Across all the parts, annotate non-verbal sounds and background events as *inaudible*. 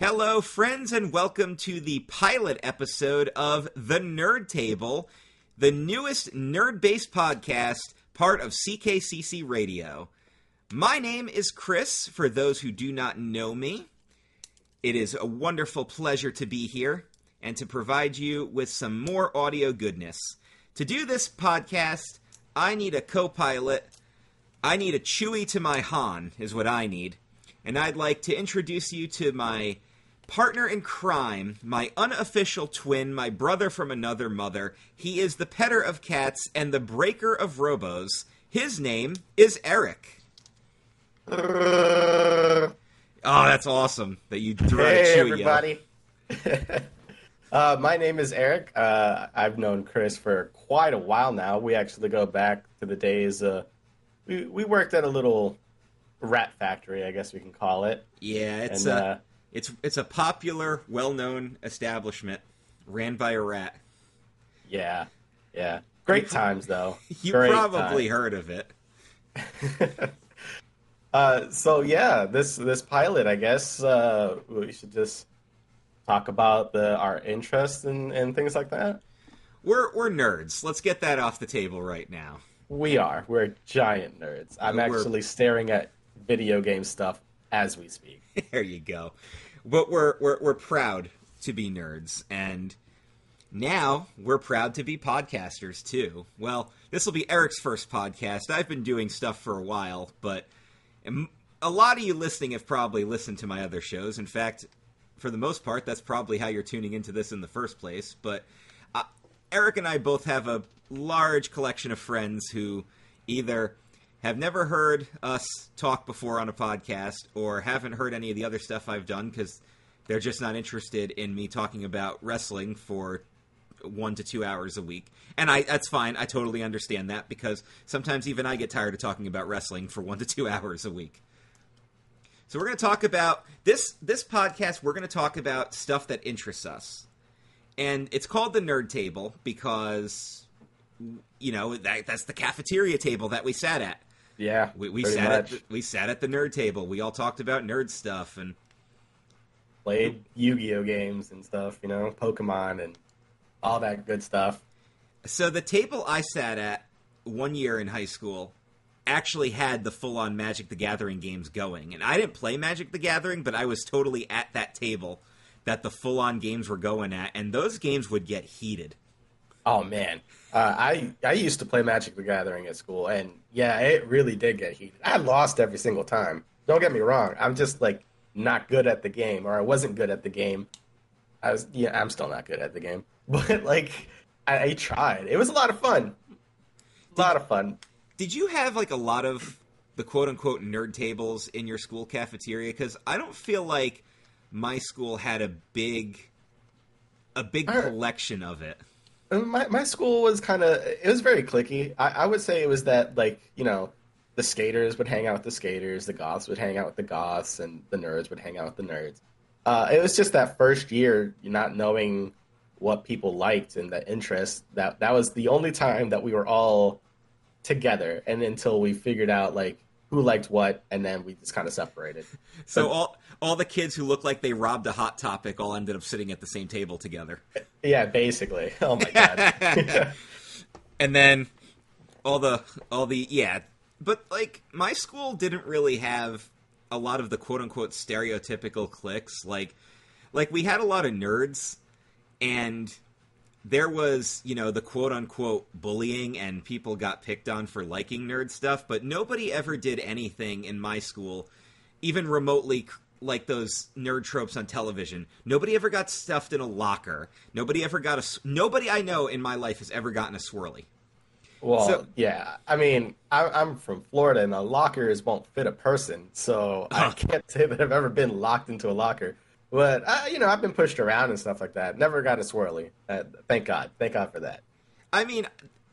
Hello, friends, and welcome to the pilot episode of The Nerd Table, the newest nerd based podcast, part of CKCC Radio. My name is Chris, for those who do not know me. It is a wonderful pleasure to be here and to provide you with some more audio goodness. To do this podcast, I need a co pilot. I need a Chewie to my Han, is what I need. And I'd like to introduce you to my partner in crime, my unofficial twin, my brother from another mother. He is the petter of cats and the breaker of robos. His name is Eric. *laughs* Oh, that's awesome that you threw Hey, Chewie everybody. *laughs* uh, my name is Eric. Uh, I've known Chris for quite a while now. We actually go back to the days. Uh, we we worked at a little rat factory, I guess we can call it. Yeah, it's And, a uh, it's it's a popular, well-known establishment ran by a rat. Yeah, yeah. Great times though. *laughs* You Great probably times. heard of it. *laughs* Uh, so yeah, this this pilot, I guess uh, we should just talk about the our interests and, and things like that. We're we're nerds. Let's get that off the table right now. We are. We're giant nerds. I'm We're- actually staring at video game stuff as we speak. *laughs* there you go. But we're we're we're proud to be nerds, and now we're proud to be podcasters too. Well, this will be Eric's first podcast. I've been doing stuff for a while, but a lot of you listening have probably listened to my other shows. In fact, for the most part, that's probably how you're tuning into this in the first place. But uh, Eric and I both have a large collection of friends who either have never heard us talk before on a podcast or haven't heard any of the other stuff I've done because they're just not interested in me talking about wrestling for one to two hours a week. And I that's fine. I totally understand that because sometimes even I get tired of talking about wrestling for one to two *laughs* hours a week. So we're going to talk about this this podcast. We're going to talk about stuff that interests us, and it's called the Nerd Table because you know that that's the cafeteria table that we sat at. Yeah, We, we sat much. at the, we sat at the nerd table. We all talked about nerd stuff, and played Yu-Gi-Oh games and stuff. You know, Pokemon and all that good stuff. so the table I sat at one year in high school actually had the full on Magic the Gathering games going, and I didn't play Magic the Gathering, but I was totally at that table that the full on games were going at, and those games would get heated. Oh man, uh, I I used to play Magic the Gathering at school, and yeah, it really did get heated. I lost every single time. Don't get me wrong. I'm just like not good at the game, or I wasn't good at the game. I was yeah, I'm still not good at the game, *laughs* but like I, I tried. It was a lot of fun. A lot of fun. Did you have like a lot of the quote unquote nerd tables in your school cafeteria? Because I don't feel like my school had a big a big collection of it. Uh, My my school was kind of it was very clicky. I, I would say it was that like you know the skaters would hang out with the skaters, the goths would hang out with the goths, and the nerds would hang out with the nerds. Uh, it was just that first year, not knowing what people liked and the interest. That that was the only time that we were all together, and until we figured out like who liked what, and then we just kind of separated. *laughs* So But- all all the kids who looked like they robbed a hot topic all ended up sitting at the same table together. *laughs* Yeah, basically. *laughs* Oh my god. and then all the all the yeah, but like my school didn't really have a lot of the quote unquote stereotypical cliques. Like like we had a lot of nerds and there was, you know, the quote unquote bullying and people got picked on for liking nerd stuff, but nobody ever did anything in my school, even remotely like those nerd tropes on television. Nobody ever got stuffed in a locker. Nobody ever got a. Nobody I know in my life has ever gotten a swirly. Well, So- yeah. I mean, I, I'm from Florida, and the lockers won't fit a person, so I can't say that I've ever been locked into a locker. But uh, you know, I've been pushed around and stuff like that. Never got a swirly. Uh, thank God. Thank God for that. I mean,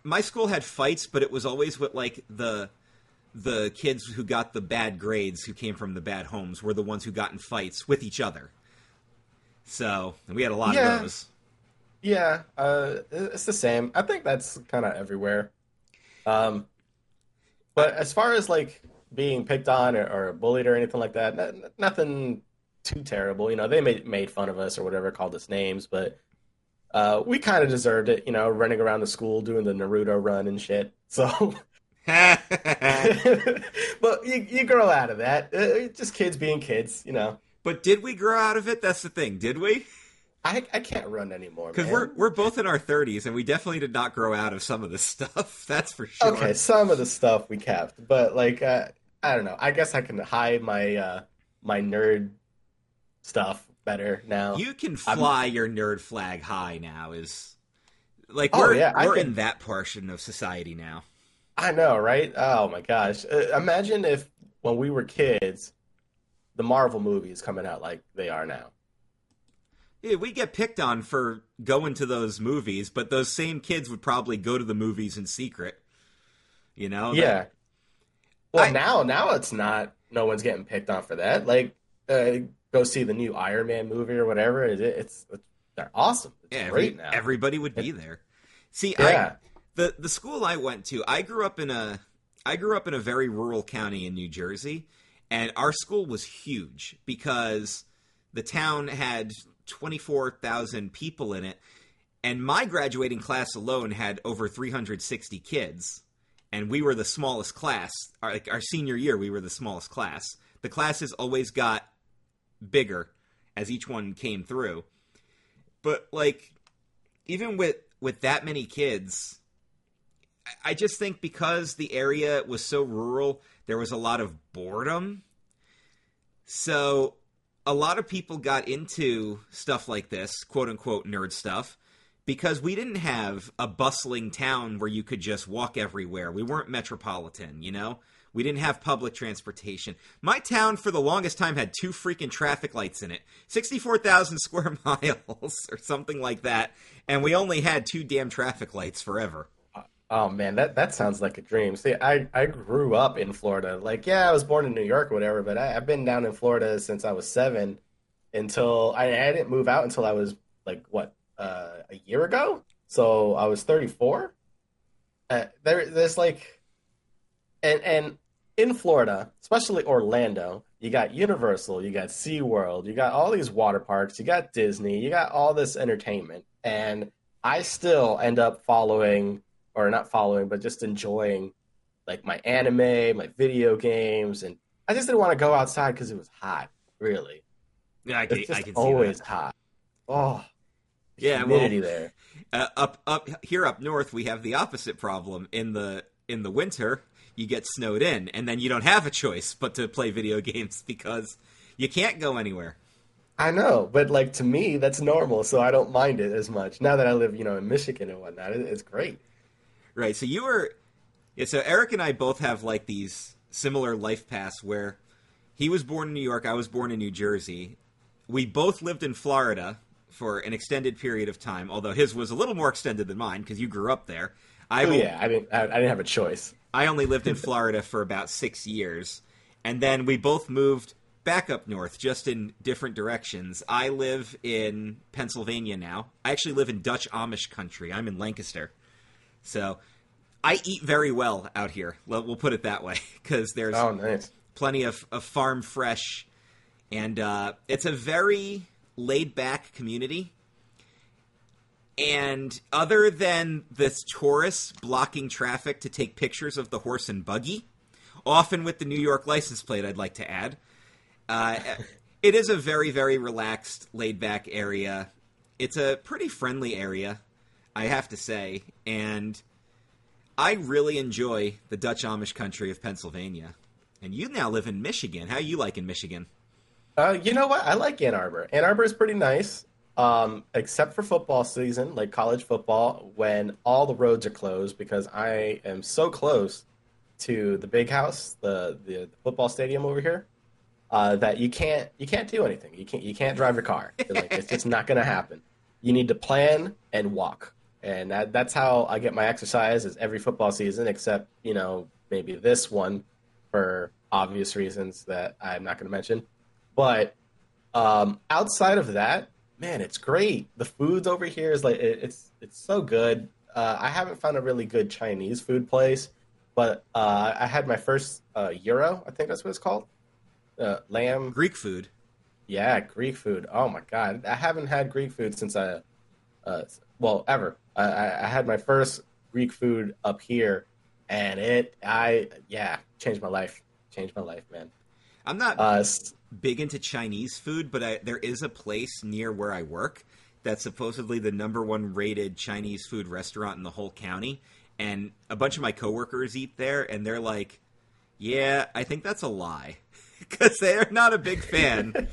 my school had fights, but it was always with like the the kids who got the bad grades, who came from the bad homes, were the ones who got in fights with each other. So we had a lot Yeah. of those. Yeah, uh, it's the same. I think that's kind of everywhere. Um, but as far as like being picked on or, or bullied or anything like that, n- nothing too terrible. You know, they made made fun of us or whatever, called us names, but uh, we kind of deserved it. You know, running around the school doing the Naruto run and shit. So, *laughs* *laughs* but you, you grow out of that. Uh, just kids being kids, you know. but did we grow out of it? That's the thing. Did we? I, I can't run anymore Because we're we're both in our thirties, and we definitely did not grow out of some of the *laughs* stuff. That's for sure. okay. Some of the stuff we kept, but like uh, I don't know. I guess I can hide my uh, my nerd stuff better now. You can fly your nerd flag high now. Is like Oh, we're yeah, we're in that portion of society now. I know, right? Oh my gosh! Uh, imagine if when we were kids, the Marvel movies coming out like they are now. Yeah, we get picked on for going to those movies, but those same kids would probably go to the movies in secret. You know? Yeah. Well, I- now now it's not. No one's getting picked on for that. Like, uh, go see the new Iron Man movie or whatever. It, it's, it's they're awesome. It's yeah, every- now. everybody would be there. See, yeah. I the the school I went to, I grew up in a I grew up in a very rural county in New Jersey, and our school was huge because the town had 24,000 people in it, and my graduating class alone had over 360 kids, and we were the smallest class. Our, like our senior year, we were the smallest class. The classes always got bigger as each one came through. But like even with with that many kids, I- just think because the area was so rural, there was a lot of boredom. So a lot of people got into stuff like this, quote unquote nerd stuff, because we didn't have a bustling town where you could just walk everywhere. We weren't metropolitan, you know? We didn't have public transportation. My town, for the longest time, had two freaking traffic lights in it 64,000 square *laughs* miles or something like that. And we only had two damn traffic lights forever. Oh man, that that sounds like a dream. See, I I grew up in Florida. Like, yeah, I was born in New York or whatever, but I, I've been down in Florida since I was seven. Until I, I didn't move out until I was like what uh, a year ago. So I was thirty four. Uh, there, there's like, and and in Florida, especially Orlando, you got Universal, you got SeaWorld, you got all these water parks, you got Disney, you got all this entertainment, and I still end up following or not following, but just enjoying like my anime, my video games, and I just didn't want to go outside because it was hot. Really, Yeah, I can, it's I just can see always that. hot. Oh, Yeah, well- humidity there. Uh, up up here up north, we have the opposite problem. In the in the winter, you get snowed in, and then you don't have a choice but to play video *laughs* games because you can't go anywhere. I know, but like to me, that's normal, so I don't mind it as much. Now that I live, you know, in Michigan and whatnot, it's great. Right. So you were. Yeah, so Eric and I both have like these similar life paths where he was born in New York, I was born in New Jersey. We both lived in Florida for an extended period of time, although his was a little more extended than mine because you grew up there. I Oh yeah, I didn't, I, I didn't have a choice. I only lived in Florida for about six years, and then we both moved back up north, just in different directions. I live in Pennsylvania now. I actually live in Dutch Amish country. I'm in Lancaster, so I eat very well out here. Well, We'll put it that way, *laughs* because there's Oh, nice. plenty of, of farm fresh, and uh, it's a very laid back community. And other than this tourists blocking traffic to take pictures of the horse and buggy, often with the New York license plate, I'd like to add, uh, *laughs* it is a very, very relaxed, laid back area. It's a pretty friendly area, I have to say. And I really enjoy the Dutch Amish country of Pennsylvania. And you now live in Michigan. How you like in Michigan? Uh, you know what? I like Ann Arbor. Ann Arbor is pretty nice, um, except for football season, like college football, when all the roads are closed because I am so close to the big house, the the football stadium over here, uh, that you can't you can't do anything. You can't you can't drive your car. like it's just not going to happen. You need to plan and walk, and that, that's how I get my exercise. Is every football season, except you know maybe this one for obvious reasons that I'm not going to mention. But um, outside of that, man, it's great. The food's over here is like it, it's it's so good. Uh, I haven't found a really good Chinese food place, but uh, I had my first uh, gyro. I think that's what it's called. Uh, lamb. Greek food. Yeah, Greek food. Oh my god, I haven't had Greek food since I, uh, well, ever. I, I had my first Greek food up here, and it, I, yeah, changed my life. Changed my life, man. I'm not Uh, big into Chinese food, but I, there is a place near where I work that's supposedly the number one rated Chinese food restaurant in the whole county. And a bunch of my coworkers eat there, and they're like, "Yeah, I think that's a lie," *laughs* because they're not a big fan.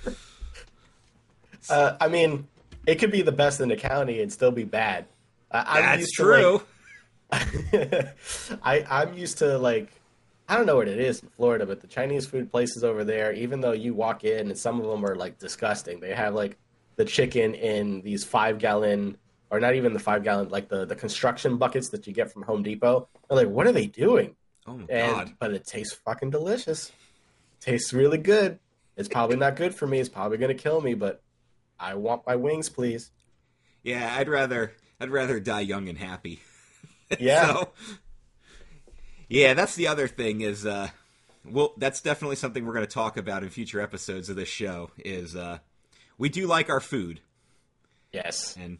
*laughs* uh, I mean, it could be the best in the county and still be bad. That's used to, true. like, *laughs* I I'm used to like I don't know what it is in Florida, but the Chinese food places over there, even though you walk in and some of them are like disgusting, they have like the chicken in these five gallon or not even the five gallon, like the the construction buckets that you get from Home Depot. They're like, what are they doing? oh my And god! but it tastes fucking delicious. Tastes really good. It's probably not good for me. It's probably gonna kill me, but I want my wings, please. Yeah, I'd rather I'd rather die young and happy. *laughs* Yeah. So, yeah, that's the other thing is uh well that's definitely something we're going to talk about in future episodes of this show is uh we do like our food Yes. and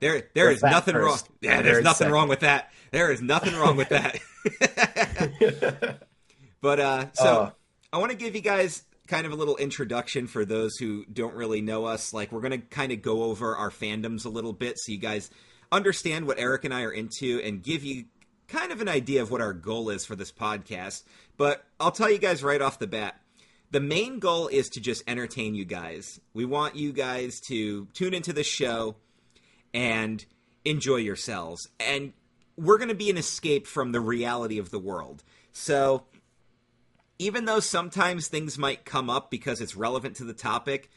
there there We're is nothing wrong. Yeah, there's nothing second. wrong with that. There is nothing wrong with that. *laughs* *laughs* but uh so Oh. I want to give you guys kind of a little introduction for those who don't really know us. Like we're going to kind of go over our fandoms a little bit so you guys understand what Eric and I are into and give you kind of an idea of what our goal is for this podcast. But I'll tell you guys right off the bat. The main goal is to just entertain you guys. We want you guys to tune into the show and enjoy yourselves. And we're going to be an escape from the reality of the world. So, even though sometimes things might come up because it's relevant to the topic,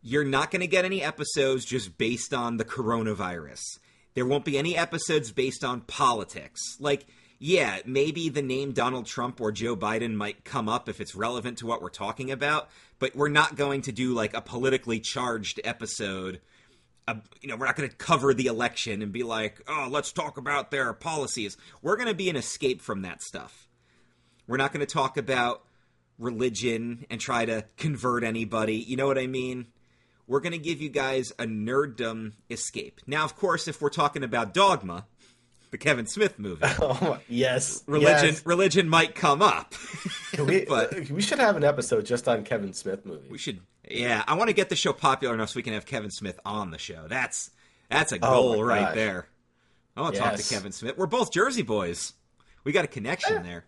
you're not going to get any episodes just based on the coronavirus. There won't be any episodes based on politics. Like, yeah, maybe the name Donald Trump or Joe Biden might come up if it's relevant to what we're talking about, but we're not going to do like a politically charged episode. Uh, you know, we're not going to cover the election and be like, oh, let's talk about their policies. We're going to be an escape from that stuff. We're not going to talk about religion and try to convert anybody. You know what I mean? We're going to give you guys a nerddom escape. Now, of course, if we're talking about Dogma, the Kevin Smith movie, *laughs* Oh yes. religion yes. religion might come up. *laughs* We, *laughs* but- uh, we should have an episode just on Kevin Smith movies. we should yeah, I want to get the show popular enough so we can have Kevin Smith on the show. That's that's a Oh goal my right there. I want to talk to Kevin Smith. We're both Jersey boys. We got a connection Yeah. there.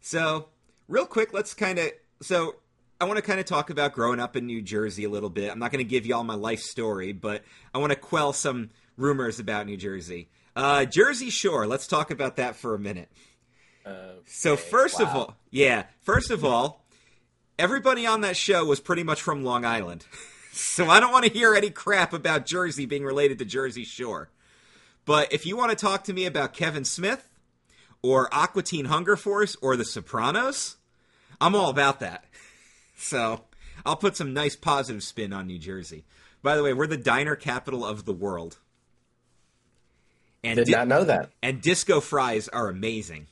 So, real quick, let's kind of so I want to kind of talk about growing up in New Jersey a little bit. I'm not going to give you all my life story, but I want to quell some rumors about New Jersey. Uh, Jersey Shore. Let's talk about that for a minute. So Okay, first of all, yeah, first of all, everybody on that show was pretty much from Long Island. *laughs* so I don't want to hear any crap about Jersey being related to Jersey Shore. But if you want to talk to me about Kevin Smith or Aqua Teen Hunger Force or The Sopranos, I'm all about that. So I'll put some nice positive spin on New Jersey. By the way, we're the diner capital of the world. And Did di- not know that. and disco fries are amazing.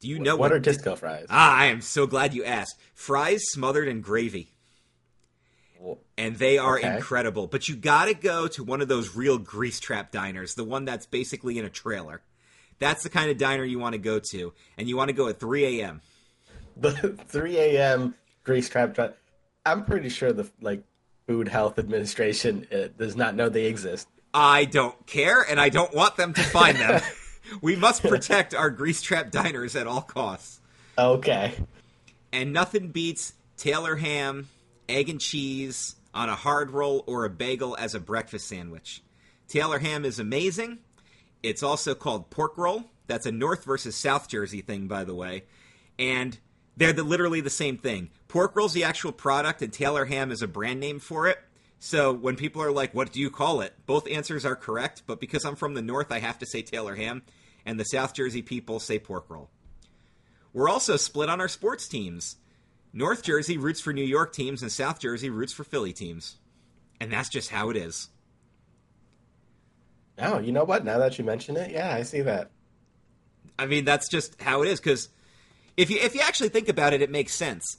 Do you know what what, are disco fries? Ah, I am so glad you asked. Fries smothered in gravy, Well, and they are Okay. incredible. But you got to go to one of those real grease trap diners, the one that's basically in a trailer. That's the kind of diner you want to go to, and you want to go at 3 a.m. The *laughs* 3 a.m. grease trap. Dri- I'm pretty sure the like Food Health Administration uh, does not know they exist. I don't care, and I don't want them to find them. *laughs* we must protect our grease trap diners at all costs. Okay. And nothing beats Taylor ham, egg and cheese on a hard roll or a bagel as a breakfast sandwich. Taylor ham is amazing. It's also called pork roll. That's a North versus South Jersey thing, by the way. And they're the, literally the same thing. Pork roll's the actual product, and Taylor ham is a brand name for it. So when people are like, what do you call it? Both answers are correct, but because I'm from the North, I have to say Taylor ham, and the South Jersey people say pork roll. We're also split on our sports teams. North Jersey roots for New York teams, and South Jersey roots for Philly teams. And that's just how it is. Oh, you know what? Now that you mention it, yeah, I see that. I mean, that's just how it is. Because if you if you actually think about it, it makes sense.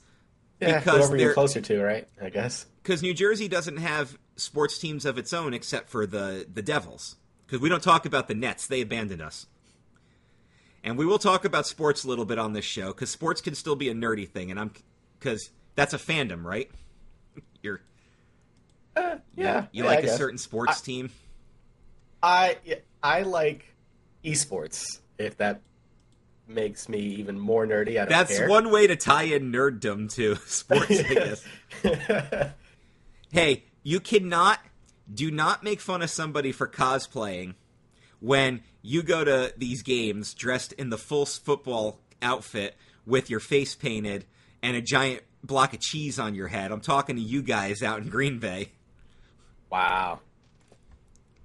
Yeah, Because whoever you're closer to, right? I guess. because New Jersey doesn't have sports teams of its own except for the the Devils. Because we don't talk about the Nets; they abandoned us. And we will talk about sports a little bit on this show because sports can still be a nerdy thing, and I'm because that's a fandom, right? *laughs* You're Uh, yeah, you yeah, like I a guess. certain sports team. I I like esports. If that makes me even more nerdy, I don't That's care. one way to tie in nerddom to *laughs* sports, I guess. *laughs* hey, you cannot do not make fun of somebody for cosplaying when you go to these games dressed in the full football outfit with your face painted and a giant block of cheese on your head. I'm talking to you guys out in Green Bay. wow.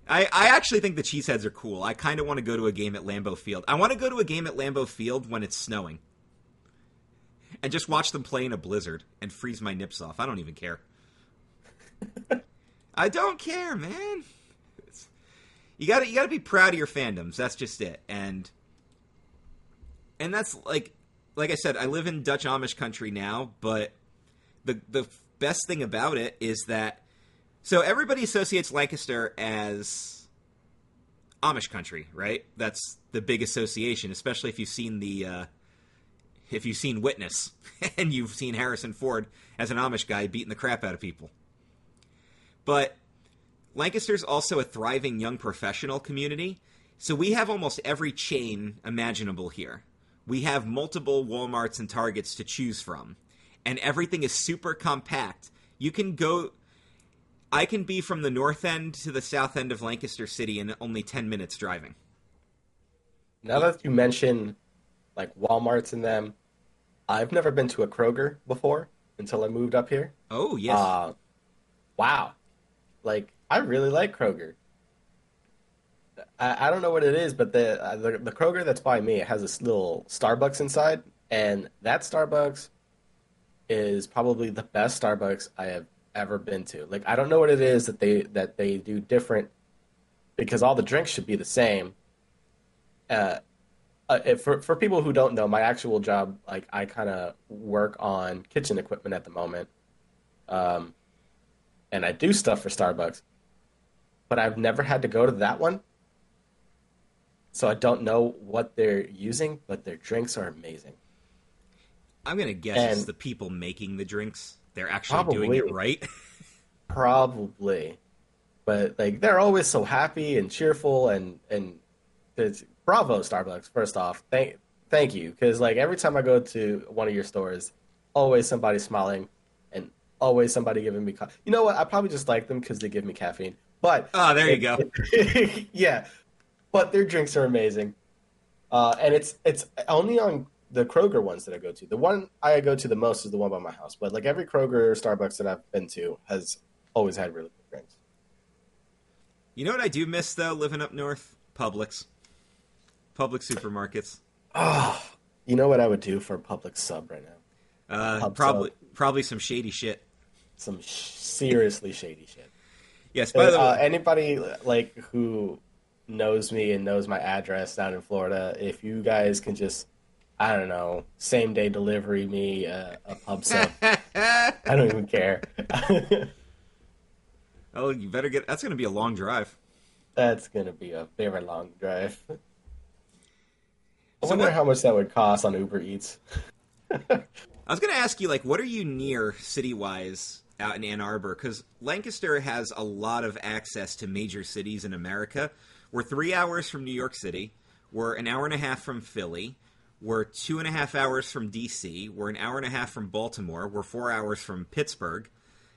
I, I actually think the cheeseheads are cool. I kind of want to go to a game at Lambeau Field. I want to go to a game at Lambeau Field when it's snowing. And just watch them play in a blizzard and freeze my nips off. I don't even care. *laughs* I don't care, man. It's- you got to you got to be proud of your fandoms. That's just it. And and that's like like I said, I live in Dutch Amish country now, but the the best thing about it is that so everybody associates Lancaster as Amish country, right? That's the big association, especially if you've seen the uh, if you've seen Witness *laughs* and you've seen Harrison Ford as an Amish guy beating the crap out of people. But Lancaster's also a thriving young professional community, so we have almost every chain imaginable here. We have multiple Walmarts and Targets to choose from, and everything is super compact. You can go I can be from the north end to the south end of Lancaster City in only 10 minutes driving. Now that you mention like Walmarts and them, I've never been to a Kroger before until I moved up here. Oh, yes. Uh, wow. Like, I really like Kroger. I, I don't know what it is, but the, uh, the the Kroger that's by me it has this little Starbucks inside, and that Starbucks is probably the best Starbucks I have ever been to. Like, I don't know what it is that they that they do different because all the drinks should be the same. Uh, uh, if- for for people who don't know, my actual job, like I kind of work on kitchen equipment at the moment, um, and I do stuff for Starbucks, but I've never had to go to that one, so I don't know what they're using, but their drinks are amazing. I'm going to guess it's the people making the drinks. They're actually doing it Probably. right. *laughs* Probably, but like they're always so happy and cheerful, and and it's bravo Starbucks. First off, thank thank you because like every time I go to one of your stores, always somebody smiling, and always somebody giving me. Co- you know what? I probably just like them because they give me caffeine. But Oh, there you go. *laughs* yeah, but their drinks are amazing, uh, and it's it's only on the Kroger ones that I go to. The one I go to the most is the one by my house. But like every Kroger or Starbucks that I've been to has always had really good drinks. You know what I do miss, though, living up north? Publix. Public supermarkets. Oh, you know what I would do for a Publix sub right now? Uh, probably, sub. probably some shady shit. Some sh- seriously shady shit. Yes, by the uh, way, anybody like who knows me and knows my address down in Florida, if you guys can just, I don't know, same day delivery me a, a pub sub, I don't even care. *laughs* oh, you better get. That's going to be a long drive. That's gonna be a very long drive. *laughs* I So wonder what- how much that would cost on Uber Eats. *laughs* I was going to ask you, like, what are you near city wise out in Ann Arbor? Because Lancaster has a lot of access to major cities in America. We're three hours from New York City. We're an hour and a half from Philly. We're two and a half hours from D.C. We're an hour and a half from Baltimore. We're four hours from Pittsburgh.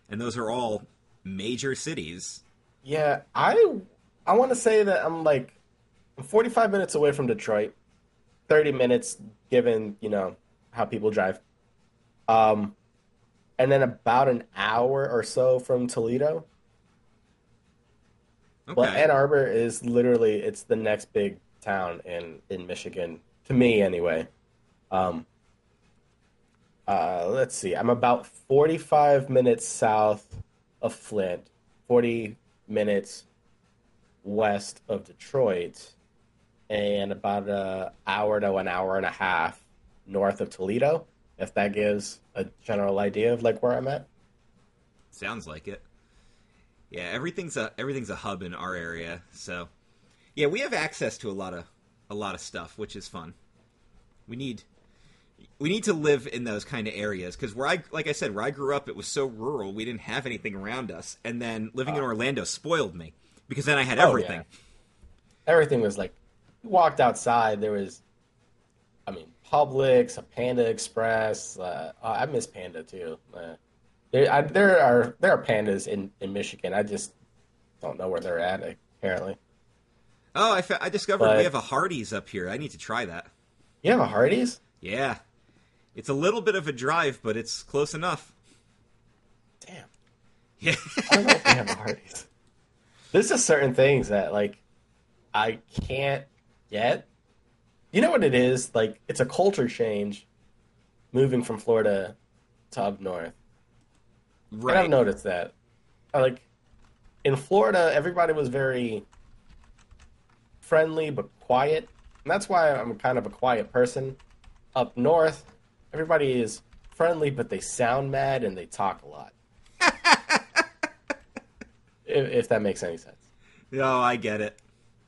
And those are all major cities. Yeah, I I want to say that I'm like I'm 45 minutes away from Detroit, 30 minutes given you know how people drive, um, and then about an hour or so from Toledo. Okay. Well, Ann Arbor is literally it's the next big town in in Michigan to me anyway. Um, uh, let's see, I'm about 45 minutes south of Flint, 40 minutes west of Detroit, and about an hour to an hour and a half north of Toledo, If that gives a general idea of like where I'm at. Sounds like it. Yeah, everything's a everything's a hub in our area, so yeah, we have access to a lot of a lot of stuff, which is fun. We need we need to live in those kind of areas because where I like I said, where I grew up, it was so rural, we didn't have anything around us, and then living in Orlando spoiled me because then I had Oh, everything. yeah. Everything was like, you walked outside, there was, I mean, Publix, a Panda Express. Uh, oh, I miss Panda too. Uh, there, I, there are there are pandas in, in Michigan. I just don't know where they're at. Apparently, Oh, I, fa- I discovered But- we have a Hardee's up here. I need to try that. you have a Hardee's. Yeah, it's a little bit of a drive, but it's close enough. Damn, *laughs* Yeah. I don't know if we have a Hardee's. There's just certain things that like I can't get. You know what it is? Like it's a culture change, moving from Florida to up north. And I've noticed that. Like in Florida, everybody was very friendly but quiet, and that's why I'm kind of a quiet person. Up north, everybody is friendly, but they sound mad and they talk a lot. *laughs* if, if that makes any sense. No, I get it.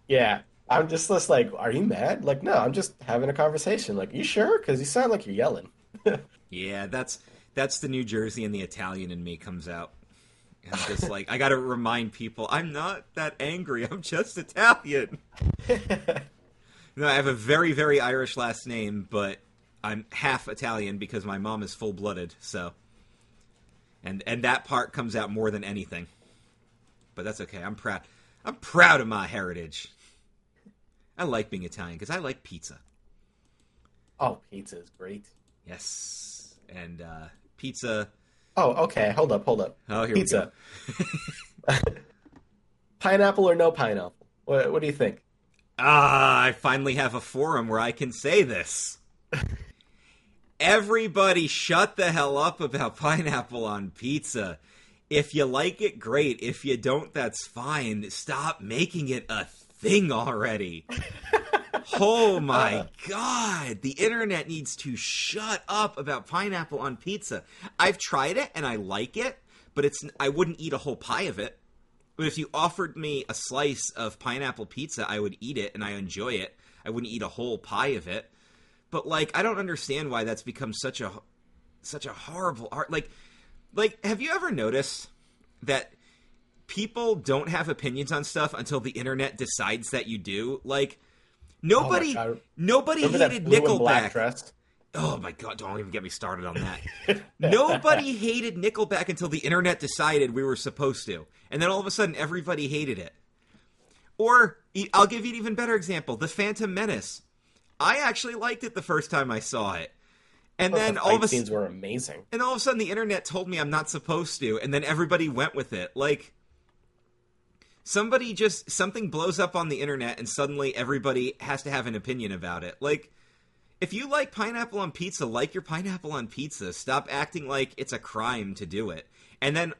Yeah, I'm just just like, are you mad? Like, no, I'm just having a conversation. Like, you sure? Because you sound like you're yelling. *laughs* Yeah, that's that's the New Jersey and the Italian in me comes out. I'm just like I got to remind people I'm not that angry. I'm just Italian. *laughs* No, I have a very very Irish last name, but I'm half Italian because my mom is full blooded. So, and and that part comes out more than anything. But that's okay. I'm proud. I'm proud of my heritage. I like being Italian because I like pizza. oh, pizza is great. Yes, and uh, pizza. Oh, okay. Hold up, hold up. Oh, here Pizza. *laughs* pineapple or no pineapple? What, what do you think? Ah, I finally have a forum where I can say this. Everybody shut the hell up about *laughs* pineapple on pizza. If you like it, great. If you don't, that's fine. Stop making it a thing already. oh my god. The internet needs to shut up about pineapple on pizza. I've tried it and I like it, but it's I wouldn't eat a whole pie of it. But if you offered me a slice of pineapple pizza, I would eat it and I enjoy it. I wouldn't eat a whole pie of it. But like I don't understand why that's become such a such a horrible art like like have you ever noticed that people don't have opinions on stuff until the internet decides that you do? Like oh nobody God. nobody Remember hated blue and black Nickelback. Oh my god, don't even get me started on that. *laughs* Nobody hated Nickelback until the internet decided we were supposed to. And then all of a sudden everybody hated it. Or I'll give you an even better example, The Phantom Menace. I actually liked it the first time I saw it. And oh, then the all of a scenes were amazing. and all of a sudden the internet told me I'm not supposed to, and then everybody went with it. Like somebody just something blows up on the internet and suddenly everybody has to have an opinion about it. Like if you like pineapple on pizza, like your pineapple on pizza. Stop acting like it's a crime to do it. And then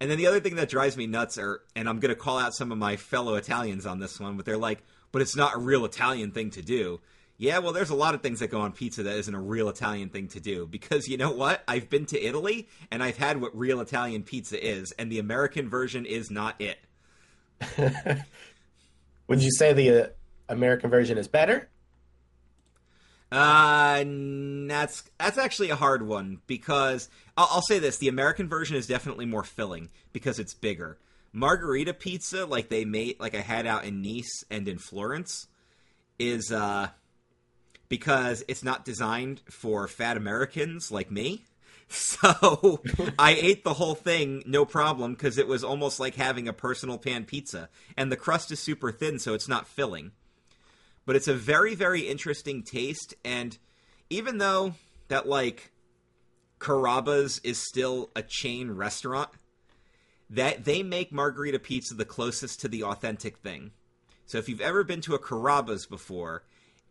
and then the other thing that drives me nuts are and I'm going to call out some of my fellow Italians on this one, but they're like, "But it's not a real Italian thing to do." Yeah, well, there's a lot of things that go on pizza that isn't a real Italian thing to do because you know what? I've been to Italy and I've had what real Italian pizza is, and the American version is not it. *laughs* Would you say the uh, American version is better? Uh, that's that's actually a hard one because I'll, I'll say this: the American version is definitely more filling because it's bigger. Margarita pizza, like they made, like I had out in Nice and in Florence, is uh because it's not designed for fat Americans like me. So *laughs* I ate the whole thing no problem because it was almost like having a personal pan pizza, and the crust is super thin, so it's not filling. But it's a very very interesting taste and even though that like Carrabba's is still a chain restaurant that they make margarita pizza the closest to the authentic thing. So if you've ever been to a Carrabba's before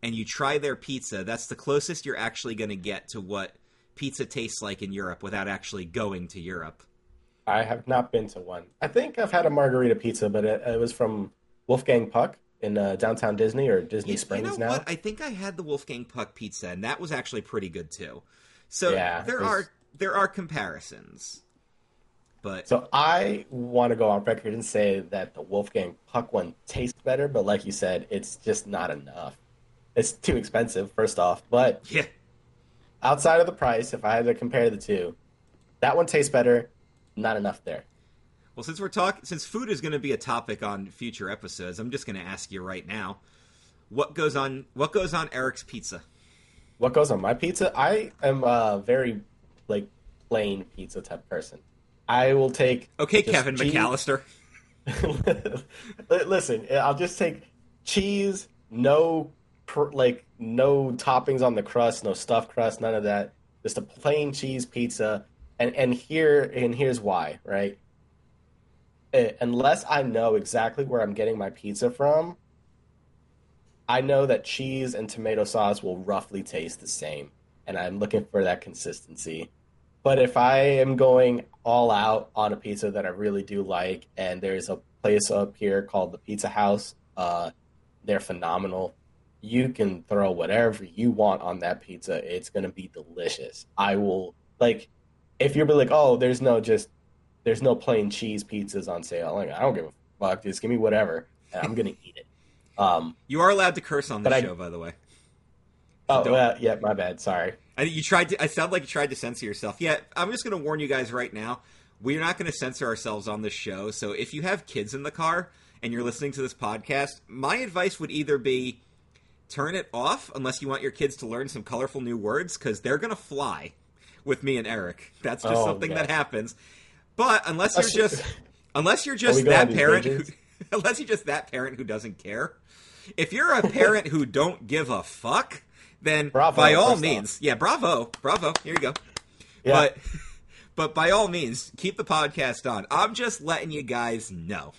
and you try their pizza that's the closest you're actually going to get to what pizza tastes like in Europe without actually going to Europe I have not been to one. I think I've had a margarita pizza, but it, it was from Wolfgang Puck in uh, downtown Disney or Disney You- Springs you know now. what? I think I had the Wolfgang Puck pizza, and that was actually pretty good too. So Yeah, there there's- are there are comparisons, but So I want to go on record and say that the Wolfgang Puck one tastes better, but like you said, it's just not enough. It's too expensive, first off. But yeah, outside of the price, if I had to compare the two, that one tastes better. Not enough there. Well, since we're talking, since food is going to be a topic on future episodes, I'm just going to ask you right now, what goes on? What goes on Eric's pizza? What goes on my pizza? I am a very like plain pizza type person. I will take Okay, Kevin cheese- McAllister. *laughs* Listen, I'll just take cheese, no pr- like no toppings on the crust, no stuffed crust, none of that. Just a plain cheese pizza. And and here and here's why, right? Uh, unless I know exactly where I'm getting my pizza from, I know that cheese and tomato sauce will roughly taste the same, and I'm looking for that consistency. But if I am going all out on a pizza that I really do like, and there's a place up here called the Pizza House, uh, they're phenomenal. You can throw whatever you want on that pizza; it's gonna be delicious. I will like if you're like, oh, there's no just there's no plain cheese pizzas on sale. Like I don't give a fuck, just give me whatever, and I'm gonna eat it. Um, You are allowed to curse on this I- show, by the way. oh, Don't- well, yeah, my bad. Sorry. I, you tried to. I sound like you tried to censor yourself. Yeah, I'm just going to warn you guys right now. We're not going to censor ourselves on this show. So if you have kids in the car and you're listening to this podcast, my advice would either be turn it off unless you want your kids to learn some colorful new words because they're going to fly with me and Eric. That's just Oh, something yeah. that happens. But unless you're just unless you're *laughs* just that parent, who, *laughs* unless you're just that parent who doesn't care. If you're a parent who don't give a fuck, then Bravo, by all means, yeah, bravo, bravo. Here you go. Yeah. But *laughs* but by all means, keep the podcast on. I'm just letting you guys know.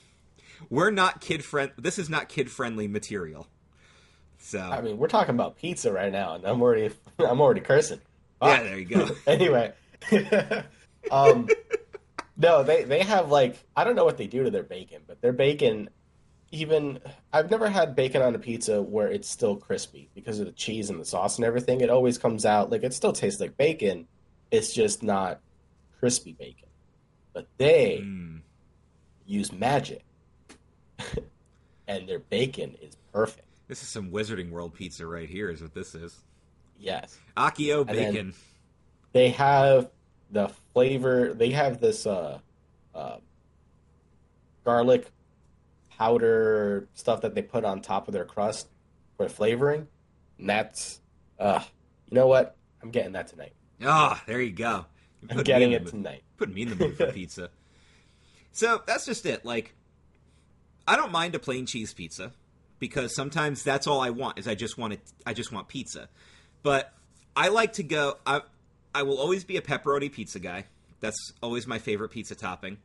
We're not kid friend this is not kid friendly material. So I mean, we're talking about pizza right now, and I'm already *laughs* I'm already cursing. yeah, Fuck. there you go. *laughs* anyway, *laughs* um, no, they they have like I don't know what they do to their bacon, but their bacon, even I've never had bacon on a pizza where it's still crispy because of the cheese and the sauce and everything. It always comes out like it still tastes like bacon. It's just not crispy bacon. But they Mm. use magic, and their bacon is perfect. This is some Wizarding World pizza right here, is what this is. Yes. Accio bacon. they have the flavor they have this uh, uh, garlic powder stuff that they put on top of their crust for flavoring and that's uh you know what i'm getting that tonight Ah, there you go. I'm put getting it tonight putting me in the mood for *laughs* pizza. So that's just it. Like, I don't mind a plain cheese pizza because sometimes that's all I want is I just want it. I just want pizza. But I like to go. I I will always be a pepperoni pizza guy. That's always my favorite pizza topping.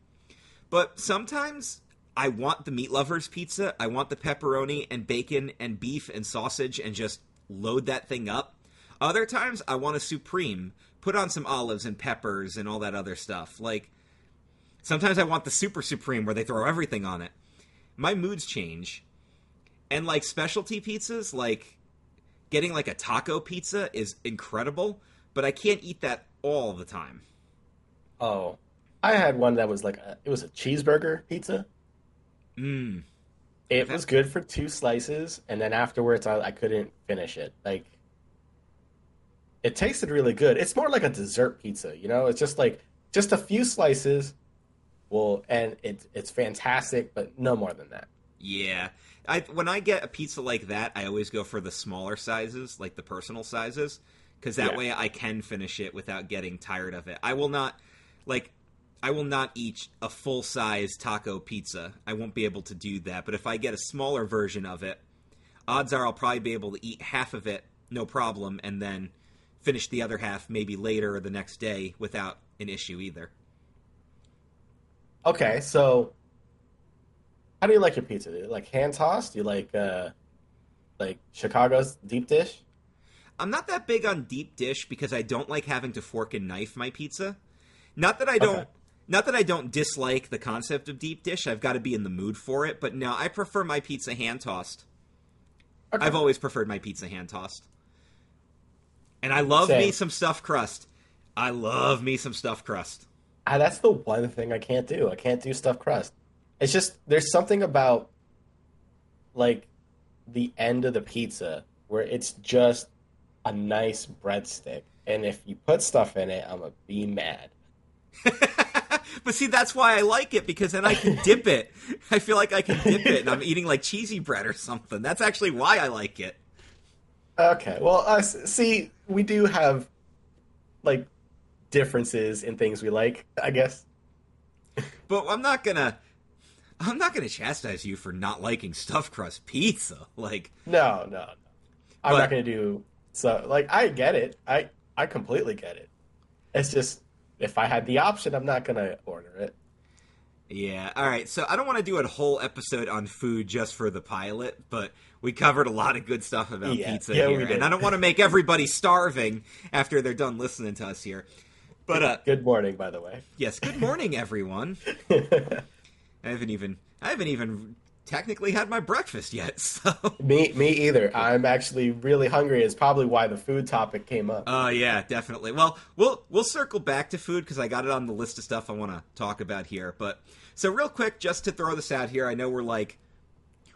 But sometimes I want the meat lovers pizza. I want the pepperoni and bacon and beef and sausage and just load that thing up. Other times I want a supreme, put on some olives and peppers and all that other stuff. Like sometimes I want the super supreme where they throw everything on it. My moods change. And like specialty pizzas, like getting like a taco pizza is incredible, but I can't eat that all the time. oh. I had one that was like a, it was a cheeseburger pizza. Mm. it was good for two slices and then afterwards I, I couldn't finish it. Like it tasted really good. It's more like a dessert pizza you know? It's just like just a few slices well and it's it's fantastic but no more than that. Yeah. I when I get a pizza like that, I always go for the smaller sizes, like the personal sizes, cuz that Yeah. way I can finish it without getting tired of it. I will not like I will not eat a full size taco pizza. I won't be able to do that, but if I get a smaller version of it, odds are I'll probably be able to eat half of it no problem and then finish the other half maybe later or the next day without an issue either. okay so how do you like your pizza do you like hand tossed do you like uh like chicago's deep dish I'm not that big on deep dish because I don't like having to fork and knife my pizza. Not that I don't Okay. not that I don't dislike the concept of deep dish. I've got to be in the mood for it, but no, I prefer my pizza hand tossed. okay. I've always preferred my pizza hand tossed. And I love me some stuffed crust. I love me some stuffed crust. Ah, that's the one thing I can't do. I can't do stuffed crust. It's just there's something about like the end of the pizza where it's just a nice breadstick, and if you put stuff in it, I'm gonna be mad. *laughs* but see, that's why I like it because then I can dip it. I feel like I can dip it, and I'm eating like cheesy bread or something. That's actually why I like it. Okay, well, uh, see, we do have like differences in things we like, I guess. But I'm not gonna. I'm not gonna chastise you for not liking stuffed crust pizza. *laughs* Like, no, no, no. I'm But- not gonna do so. Like, I get it. I I completely get it. It's just if I had the option, I'm not gonna order it. Yeah, all right. So I don't want to do a whole episode on food just for the pilot, but we covered a lot of good stuff about Yeah, pizza yeah, here, and I don't want to make everybody starving after they're done listening to us here. But uh, Good morning, by the way. yes, good morning, everyone. *laughs* I haven't even I haven't even technically had my breakfast yet, *laughs* so. me me either. I'm actually really hungry. It's probably why the food topic came up. Oh yeah, definitely. Well, we'll we'll circle back to food because I got it on the list of stuff I want to talk about here. But so real quick, just to throw this out here, I know we're like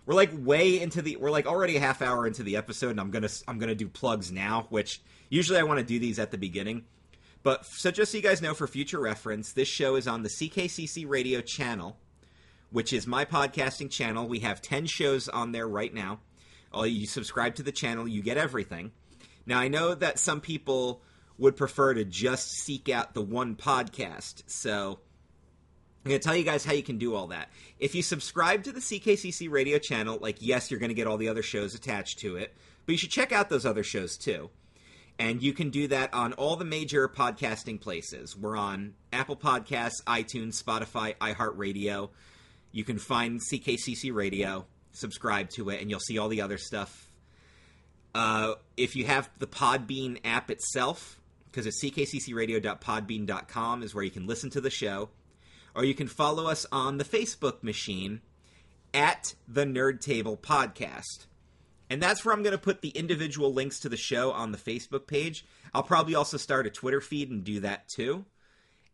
we're like way into the we're like already a half hour into the episode, and I'm gonna I'm gonna do plugs now, which usually I want to do these at the beginning. But so just so you guys know, for future reference, this show is on the CKCC Radio channel, which is my podcasting channel. We have ten shows on there right now. All you subscribe to the channel, you get everything. Now, I know that some people would prefer to just seek out the one podcast, so I'm going to tell you guys how you can do all that. If you subscribe to the CKCC radio channel, like, yes, you're going to get all the other shows attached to it, but you should check out those other shows too. And you can do that on all the major podcasting places. We're on Apple Podcasts, iTunes, Spotify, iHeartRadio. You can find CKCC Radio, subscribe to it, and you'll see all the other stuff uh, if you have the Podbean app itself, because it's ckccradio.podbean.com is where you can listen to the show, or you can follow us on the Facebook machine at the Nerd Table Podcast. And that's where I'm going to put the individual links to the show on the Facebook page. I'll probably also start a Twitter feed and do that too,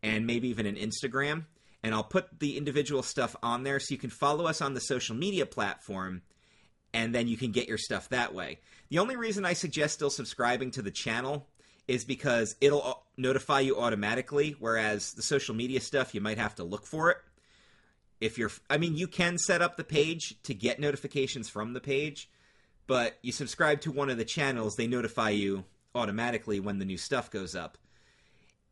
and maybe even an Instagram. And I'll put the individual stuff on there so you can follow us on the social media platform and then you can get your stuff that way. The only reason I suggest still subscribing to the channel is because it'll notify you automatically, whereas the social media stuff, you might have to look for it. If you're, I mean, you can set up the page to get notifications from the page, but you subscribe to one of the channels, they notify you automatically when the new stuff goes up.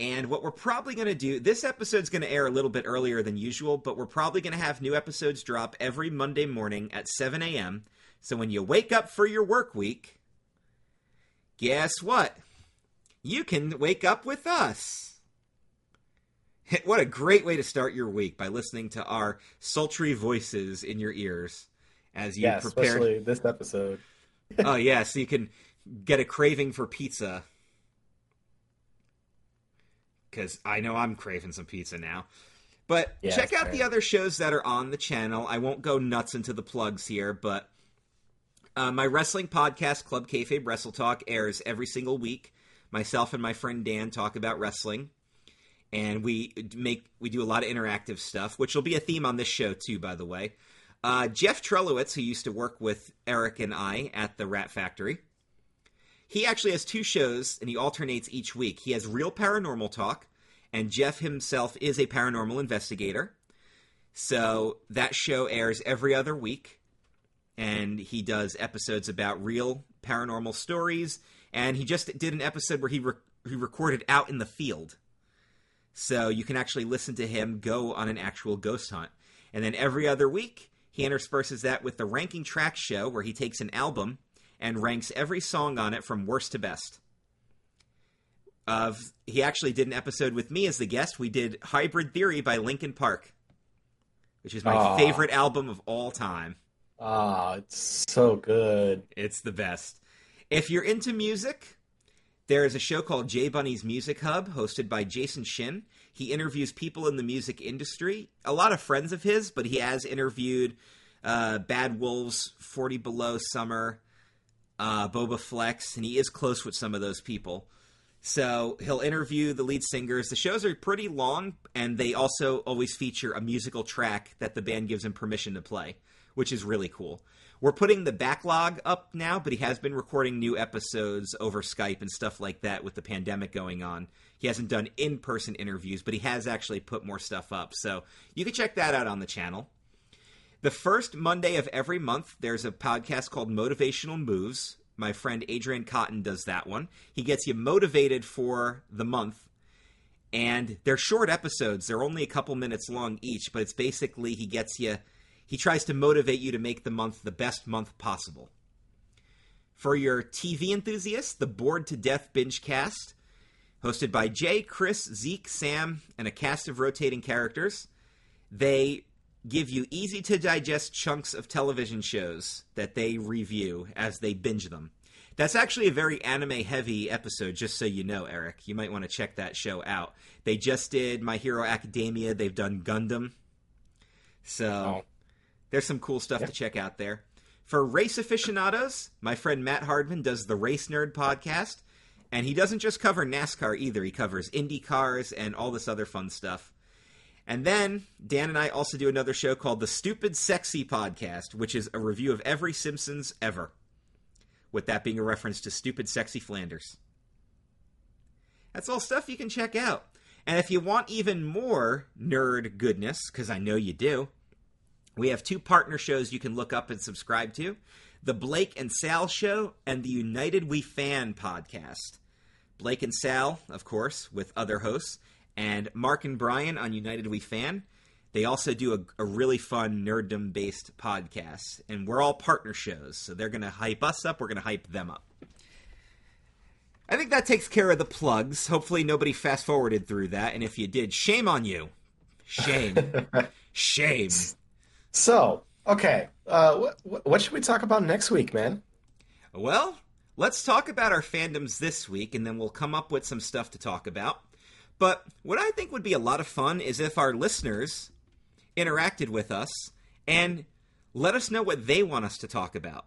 And what we're probably going to do, this episode's going to air a little bit earlier than usual, but we're probably going to have new episodes drop every Monday morning at 7 a.m. So when you wake up for your work week, guess what? You can wake up with us. *laughs* What a great way to start your week by listening to our sultry voices in your ears as you yeah, prepare. especially this episode. *laughs* oh yeah, so you can get a craving for pizza. Because I know I'm craving some pizza now. But Yeah, check out the other shows that are on the channel. I won't go nuts into the plugs here, but uh, my wrestling podcast, Club Kayfabe Wrestle Talk, airs every single week. Myself and my friend Dan talk about wrestling, and we make we do a lot of interactive stuff, which will be a theme on this show too. By the way, uh, Jeff Trelowitz, who used to work with Eric and I at the Rat Factory, he actually has two shows, and he alternates each week. He has Real Paranormal Talk, and Jeff himself is a paranormal investigator. So that show airs every other week and he does episodes about real paranormal stories. And he just did an episode where he re- he recorded out in the field, so you can actually listen to him go on an actual ghost hunt. And then every other week, he intersperses that with the Ranking Track Show, where he takes an album and ranks every song on it from worst to best. Of he actually did an episode with me as the guest. We did Hybrid Theory by Linkin Park, which is my Aw. favorite album of all time. Ah, it's so good. It's the best. If you're into music, there is a show called J Bunny's Music Hub, hosted by Jason Shin. He interviews people in the music industry, a lot of friends of his, but he has interviewed uh, Bad Wolves, 40 Below Summer, uh, Bobaflex, and he is close with some of those people. So he'll interview the lead singers. The shows are pretty long, and they also always feature a musical track that the band gives him permission to play, which is really cool. We're putting the backlog up now, but he has been recording new episodes over Skype and stuff like that with the pandemic going on. He hasn't done in person interviews, but he has actually put more stuff up. So you can check that out on the channel. The first Monday of every month, there's a podcast called Motivational Moves. My friend Adrian Cotton does that one. He gets you motivated for the month. And they're short episodes. They're only a couple minutes long each, but it's basically he gets you he tries to motivate you to make the month the best month possible. For your TV enthusiasts, the Bored to Death Binge Cast, hosted by Jay, Chris, Zeke, Sam, and a cast of rotating characters. They give you easy to digest chunks of television shows that they review as they binge them. That's actually a very anime heavy episode, just so you know, Eric. You might want to check that show out. They just did My Hero Academia, they've done Gundam. So Oh. there's some cool stuff Yeah. to check out there. For race aficionados, my friend Matt Hardman does the Race Nerd podcast, and he doesn't just cover NASCAR either. He covers Indy cars and all this other fun stuff. And then Dan and I also do another show called the Stupid Sexy Podcast, which is a review of every Simpsons ever. With that being a reference to Stupid Sexy Flanders. That's all stuff you can check out. And if you want even more nerd goodness, because I know you do, we have two partner shows you can look up and subscribe to the Blake and Sal Show and the United We Fan podcast. Blake and Sal, of course, with other hosts, and Mark and Brian on United We Fan. They also do a, a really fun nerddom based podcast, and we're all partner shows, so they're going to hype us up, we're going to hype them up. I think that takes care of the plugs. Hopefully, nobody fast forwarded through that, and if you did, shame on you. Shame. *laughs* shame. So, okay, uh, what, what should we talk about next week, man? Well, let's talk about our fandoms this week, and then we'll come up with some stuff to talk about. But what I think would be a lot of fun is if our listeners interacted with us and let us know what they want us to talk about.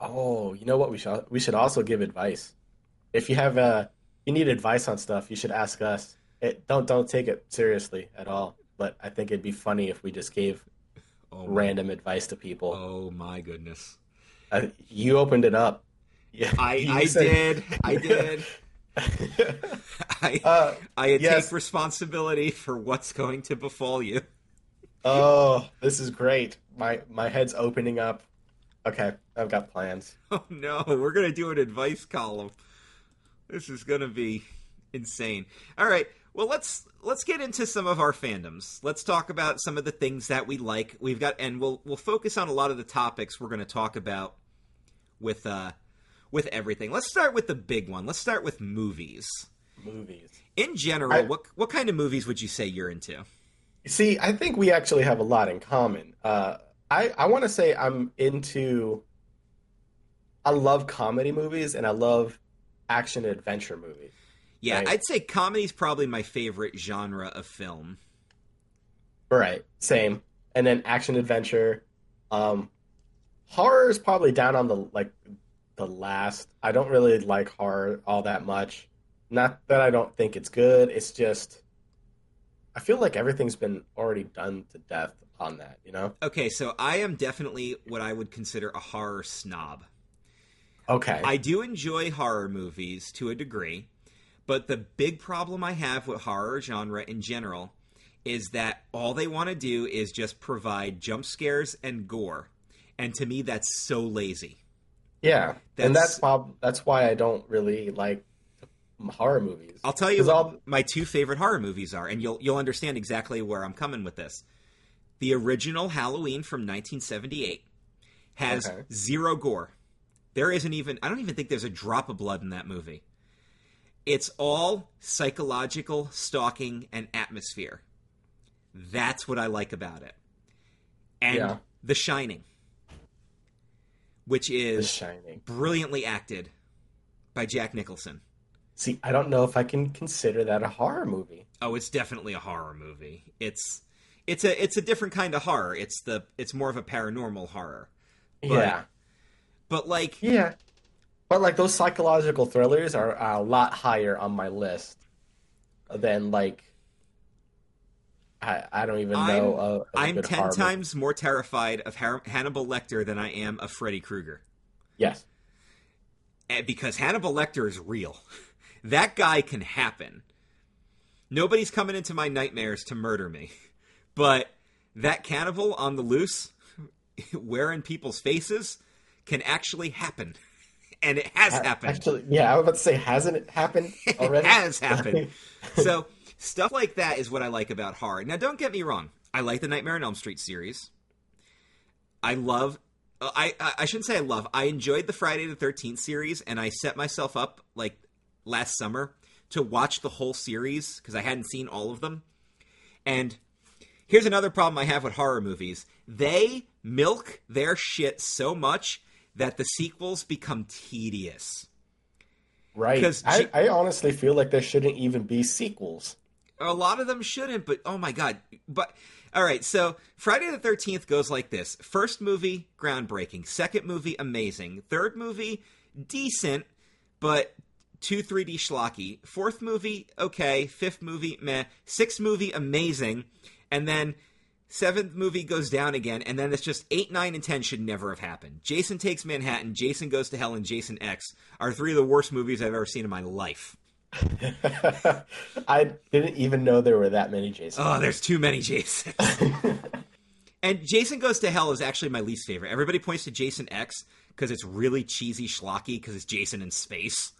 Oh, you know what? We should we should also give advice. If you have uh, you need advice on stuff, you should ask us. It, don't don't take it seriously at all. But I think it'd be funny if we just gave Oh, random advice to people. oh my goodness. Uh, you opened it up. Yeah, *laughs* I, I said- did. I did. *laughs* I, *laughs* uh, I yes. take responsibility for what's going to befall you. oh, this is great. My my head's opening up. Okay, I've got plans. *laughs* Oh no, we're gonna do an advice column. This is gonna be insane. All right, well let's let's get into some of our fandoms. Let's talk about some of the things that we like. We've got, and we'll we'll focus on a lot of the topics we're gonna talk about with uh with everything. Let's start with the big one. Let's start with movies. Movies. In general, I- what what kind of movies would you say you're into? See, I think we actually have a lot in common. Uh, I I want to say I'm into. I love comedy movies and I love action adventure movies. Yeah, Right. I'd say comedy's probably my favorite genre of film. Right, same. And then action adventure, um, horror is probably down on the like the last. I don't really like horror all that much. Not that I don't think it's good. It's just I feel like everything's been already done to death on that. You know? Okay, so I am definitely what I would consider a horror snob. Okay. I do enjoy horror movies to a degree, but the big problem I have with horror genre in general is that all they want to do is just provide jump scares and gore. And to me that's so lazy. Yeah, and That's- that's that's why I don't really like horror movies. I'll tell you what all- my two favorite horror movies are, and you'll you'll understand exactly where I'm coming with this. The original Halloween from 1978 has Okay. zero gore. There isn't even I don't even think there's a drop of blood in that movie. It's all psychological stalking and atmosphere. That's what I like about it. And Yeah. The Shining, which is brilliantly acted by Jack Nicholson. See, I don't know if I can consider that a horror movie. Oh, it's definitely a horror movie. It's it's a it's a different kind of horror. It's the it's more of a paranormal horror. But- yeah, But like yeah. But like those psychological thrillers are a lot higher on my list than like I, I don't even I'm- know. a- a I'm ten horror times more terrified of Har- Hannibal Lecter than I am of Freddy Krueger. Yes. And because Hannibal Lecter is real. That guy can happen. Nobody's coming into my nightmares to murder me. But that cannibal on the loose, *laughs* wearing people's faces, can actually happen. *laughs* And it has happened. Actually, yeah, I was about to say, hasn't it happened *laughs* already? It has happened. so stuff like that is what I like about horror. Now, don't get me wrong. I like the Nightmare on Elm Street series. I love. uh, I I I shouldn't say I love. I enjoyed the Friday the Thirteenth series, and I set myself up like last summer to watch the whole series because I hadn't seen all of them. And here's another problem I have with horror movies: they milk their shit so much that the sequels become tedious. Right. 'Cause I, I honestly feel like there shouldn't even be sequels. A lot of them shouldn't, but oh my god. But all right, so Friday the 13th goes like this. First movie, groundbreaking. Second movie, amazing. Third movie, decent, but 2 3D schlocky. Fourth movie, okay. Fifth movie, meh. Sixth movie, amazing. And then seventh movie goes down again, and then it's just 8, 9, and 10 should never have happened. Jason Takes Manhattan, Jason Goes to Hell, and Jason X are three of the worst movies I've ever seen in my life. *laughs* I didn't even know there were that many Jasons. Oh, there's too many Jasons. *laughs* and Jason Goes to Hell is actually my least favorite. Everybody points to Jason X because it's really cheesy schlocky because it's Jason in space.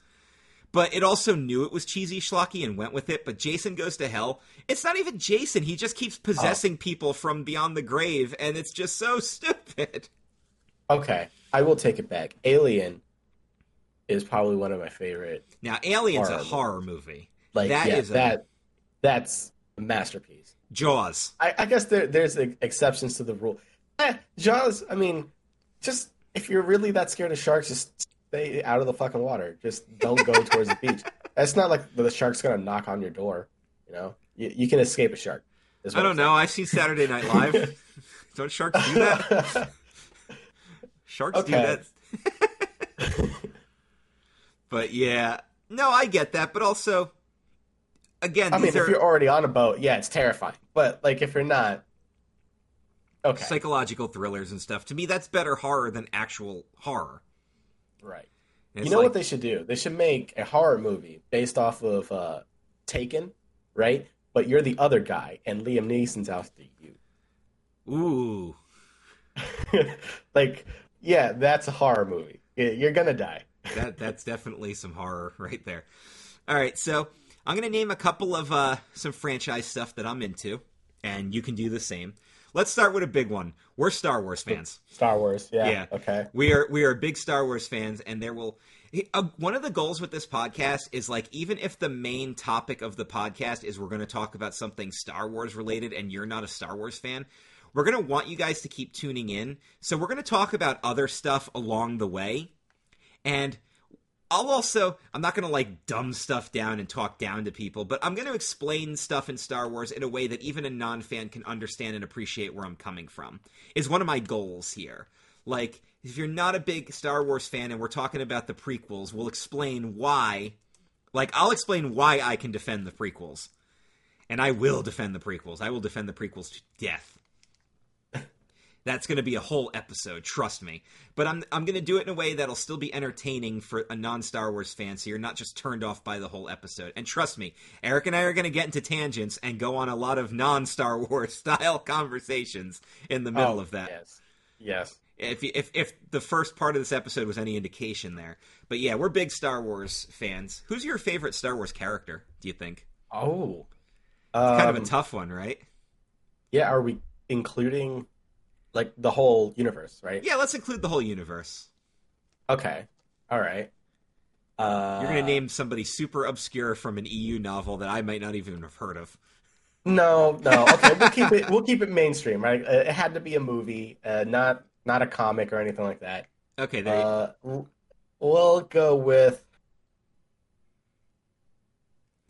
But it also knew it was cheesy schlocky and went with it. But Jason Goes to Hell, it's not even Jason. He just keeps possessing oh. people from beyond the grave, and it's just so *laughs* stupid. Okay, I will take it back. Alien is probably one of my favorite. Now, Alien's a Horror horror movie. Like That yeah, is a- that that's a masterpiece. Jaws. I, I guess there there's exceptions to the rule. Eh, Jaws. I mean, just if you're really that scared of sharks, just stay out of the fucking water. Just don't go *laughs* towards the beach. It's not like the shark's gonna knock on your door. You know, you, you can escape a shark. I don't know. I've seen Saturday Night Live. *laughs* Don't sharks do that? *laughs* Sharks do that. But yeah, no, I get that. But also, again, I mean, these if you're already on a boat, yeah, it's terrifying. But like, if you're not, okay, psychological thrillers and stuff. To me, that's better horror than actual horror. right. You know like, what they should do? They should make a horror movie based off of uh, Taken, right? But you're the other guy, and Liam Neeson's after you. Ooh, *laughs* like, yeah, that's a horror movie. You're gonna die. That that's definitely some horror *laughs* right there. All right, so I'm gonna name a couple of uh, some franchise stuff that I'm into, and you can do the same. Let's start with a big one. We're Star Wars fans. Star Wars. Yeah. Yeah. Okay. We are we are big Star Wars fans, and there will uh, one of the goals with this podcast is like even if the main topic of the podcast is we're going to talk about something Star Wars related, and you're not a Star Wars fan, we're going to want you guys to keep tuning in. So we're going to talk about other stuff along the way, and I'll also I'm not going to like dumb stuff down and talk down to people, but I'm going to explain stuff in Star Wars in a way that even a non-fan can understand and appreciate where I'm coming from. Is one of my goals here. Like if you're not a big Star Wars fan and we're talking about the prequels, we'll explain why like I'll explain why I can defend the prequels. And I will defend the prequels. I will defend the prequels to death. That's going to be a whole episode, trust me. But I'm I'm going to do it in a way that'll still be entertaining for a non-Star Wars fan, so you're not just turned off by the whole episode. And trust me, Eric and I are going to get into tangents and go on a lot of non-Star Wars *laughs* style conversations in the middle Oh, of that. Yes. Yes. If if if the first part of this episode was any indication there. But yeah, we're big Star Wars fans. Who's your favorite Star Wars character? Do you think? Oh. it's Kind of a Um, tough one, right? Yeah. Are we including like the whole universe? Right. Yeah, let's include the whole universe. Okay. All right. Uh, You're going to name somebody super obscure from an EU novel that I might not even have heard of. No, no. Okay, we'll keep it. We'll keep it mainstream, right? Uh, It had to be a movie, uh, not not a comic or anything like that. Okay, there Uh, we'll go with.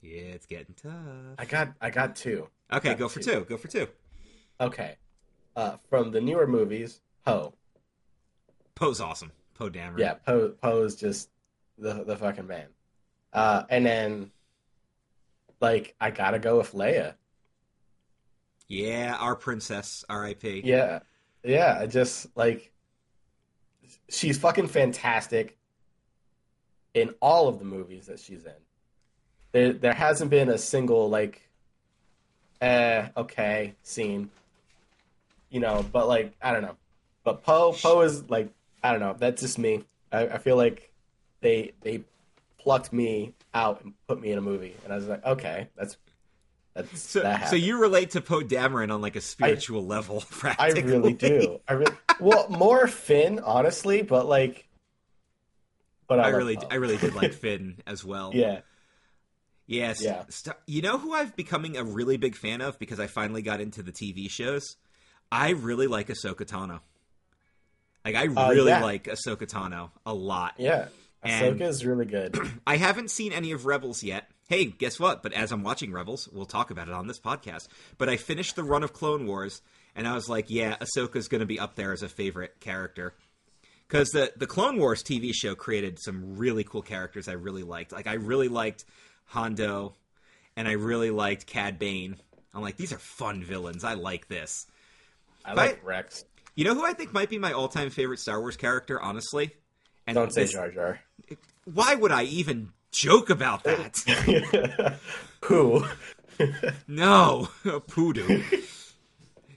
Yeah, it's getting tough. I got. I got two. Okay, got go for two. two. Go for two. Okay. Uh, from the newer movies, Poe. Poe's awesome. Poe Dameron. Yeah, Poe. Poe's just the the fucking man. Uh, and then, like, I gotta go with Leia. Yeah, our princess, R.I.P. Yeah, yeah. I Just like, she's fucking fantastic in all of the movies that she's in. There, there hasn't been a single like, eh, okay, scene. You know, but like, I don't know. But Poe, Poe is like, I don't know. That's just me. I, I feel like they they plucked me out and put me in a movie, and I was like, okay, that's that's So, that so you relate to Poe Dameron on like a spiritual level, *laughs* practically. I really do. I really well more Finn, honestly, but like, but I, I really, Poe. I really did like *laughs* Finn as well. yeah. Yes. Yeah. St- you know who I've becoming a really big fan of because I finally got into the TV shows? I really like Ahsoka Tano. Like, I Uh, really yeah. like Ahsoka Tano a lot. Yeah, And- Ahsoka is really good. *clears throat* I haven't seen any of Rebels yet. Hey, guess what? But as I'm watching Rebels, we'll talk about it on this podcast. But I finished the run of Clone Wars, and I was like, yeah, Ahsoka's going to be up there as a favorite character. Because the, the Clone Wars TV show created some really cool characters I really liked. Like, I really liked Hondo, and I really liked Cad Bane. I'm like, these are fun villains. I like this. I But- like Rex. You know who I think might be my all time favorite Star Wars character, honestly? And Don't say this- Jar Jar. Why would I even joke about *laughs* that? Who? No, *laughs* poodoo.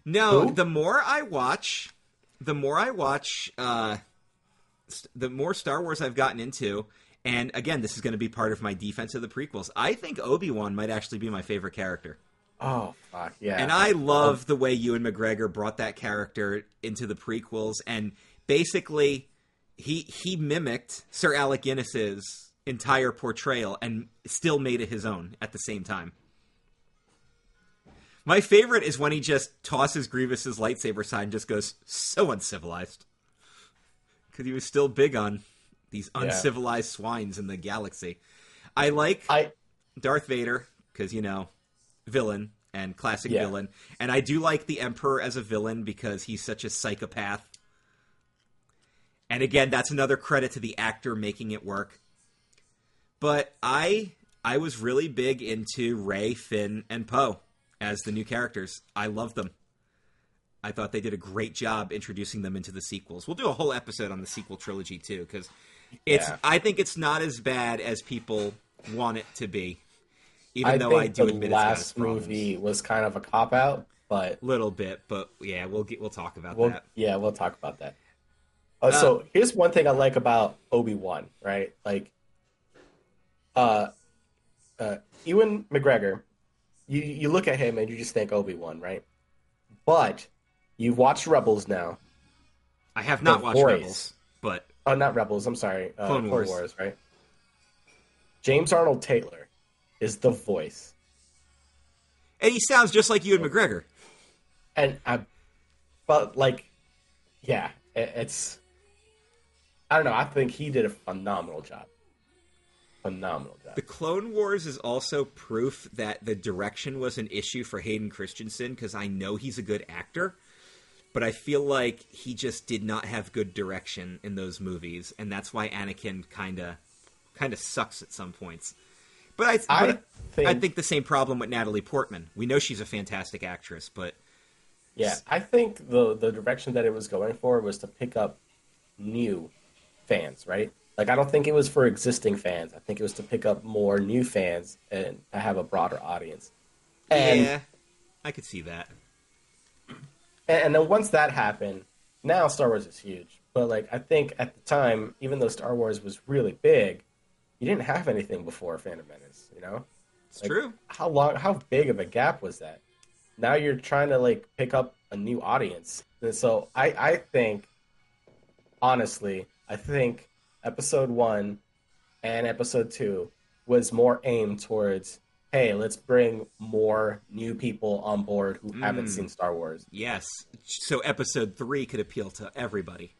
No, Who? the more I watch, the more I watch, uh, st- the more Star Wars I've gotten into. And again, this is going to be part of my defense of the prequels. I think Obi Wan might actually be my favorite character, Oh fuck yeah! and I love the way Ewan McGregor brought that character into the prequels. And basically, he he mimicked Sir Alec Guinness's entire portrayal and still made it his own at the same time. My favorite is when he just tosses Grievous's lightsaber aside and just goes so uncivilized because he was still big on these Yeah. uncivilized swines in the galaxy. I like I Darth Vader because you know villain and classic Yeah. villain, and I do like the Emperor as a villain because he's such a psychopath. And again, that's another credit to the actor making it work. But I I was really big into Rey, Finn, and Poe as the new characters. I love them. I thought they did a great job introducing them into the sequels. We'll do a whole episode on the sequel trilogy too, because it's. Yeah. I think it's not as bad as people want it to be. Even I though think I do the admit it's got its last movie was kind of a cop out, but little bit, but yeah, we'll get we'll talk about we'll that. yeah we'll talk about that. Uh, so here's one thing I like about Obi Wan, right? Like, uh, uh, Ewan McGregor, you you look at him and you just think Obi Wan, right? But you've watched Rebels now. I have not watched. Rebels, but Oh, not Rebels. I'm sorry. Uh, Clone, Wars. Wars. right? James Arnold Taylor is the voice, and he sounds just like Ewan McGregor. and I, but like, yeah, it, it's. I don't know. I think he did a phenomenal job. Phenomenal job. The Clone Wars is also proof that the direction was an issue for Hayden Christensen because I know he's a good actor, but I feel like he just did not have good direction in those movies, and that's why Anakin kind of kind of sucks at some points. But I, I but think, I think the same problem with Natalie Portman. We know she's a fantastic actress, but yeah, I think the the direction that it was going for was to pick up new fans, right? Like I don't think it was for existing fans. I think it was to pick up more new fans and to have a broader audience. And yeah, I could see that. And, and then once that happened, now Star Wars is huge. But like I think at the time, even though Star Wars was really big, you didn't have anything before Phantom Menace. You know, It's Like, true. How long? How big of a gap was that? Now you're trying to like pick up a new audience, and so I I think, honestly, I think Episode One and Episode Two was more aimed towards. Hey, let's bring more new people on board who haven't Mm. seen Star Wars. Yes. So episode three could appeal to everybody.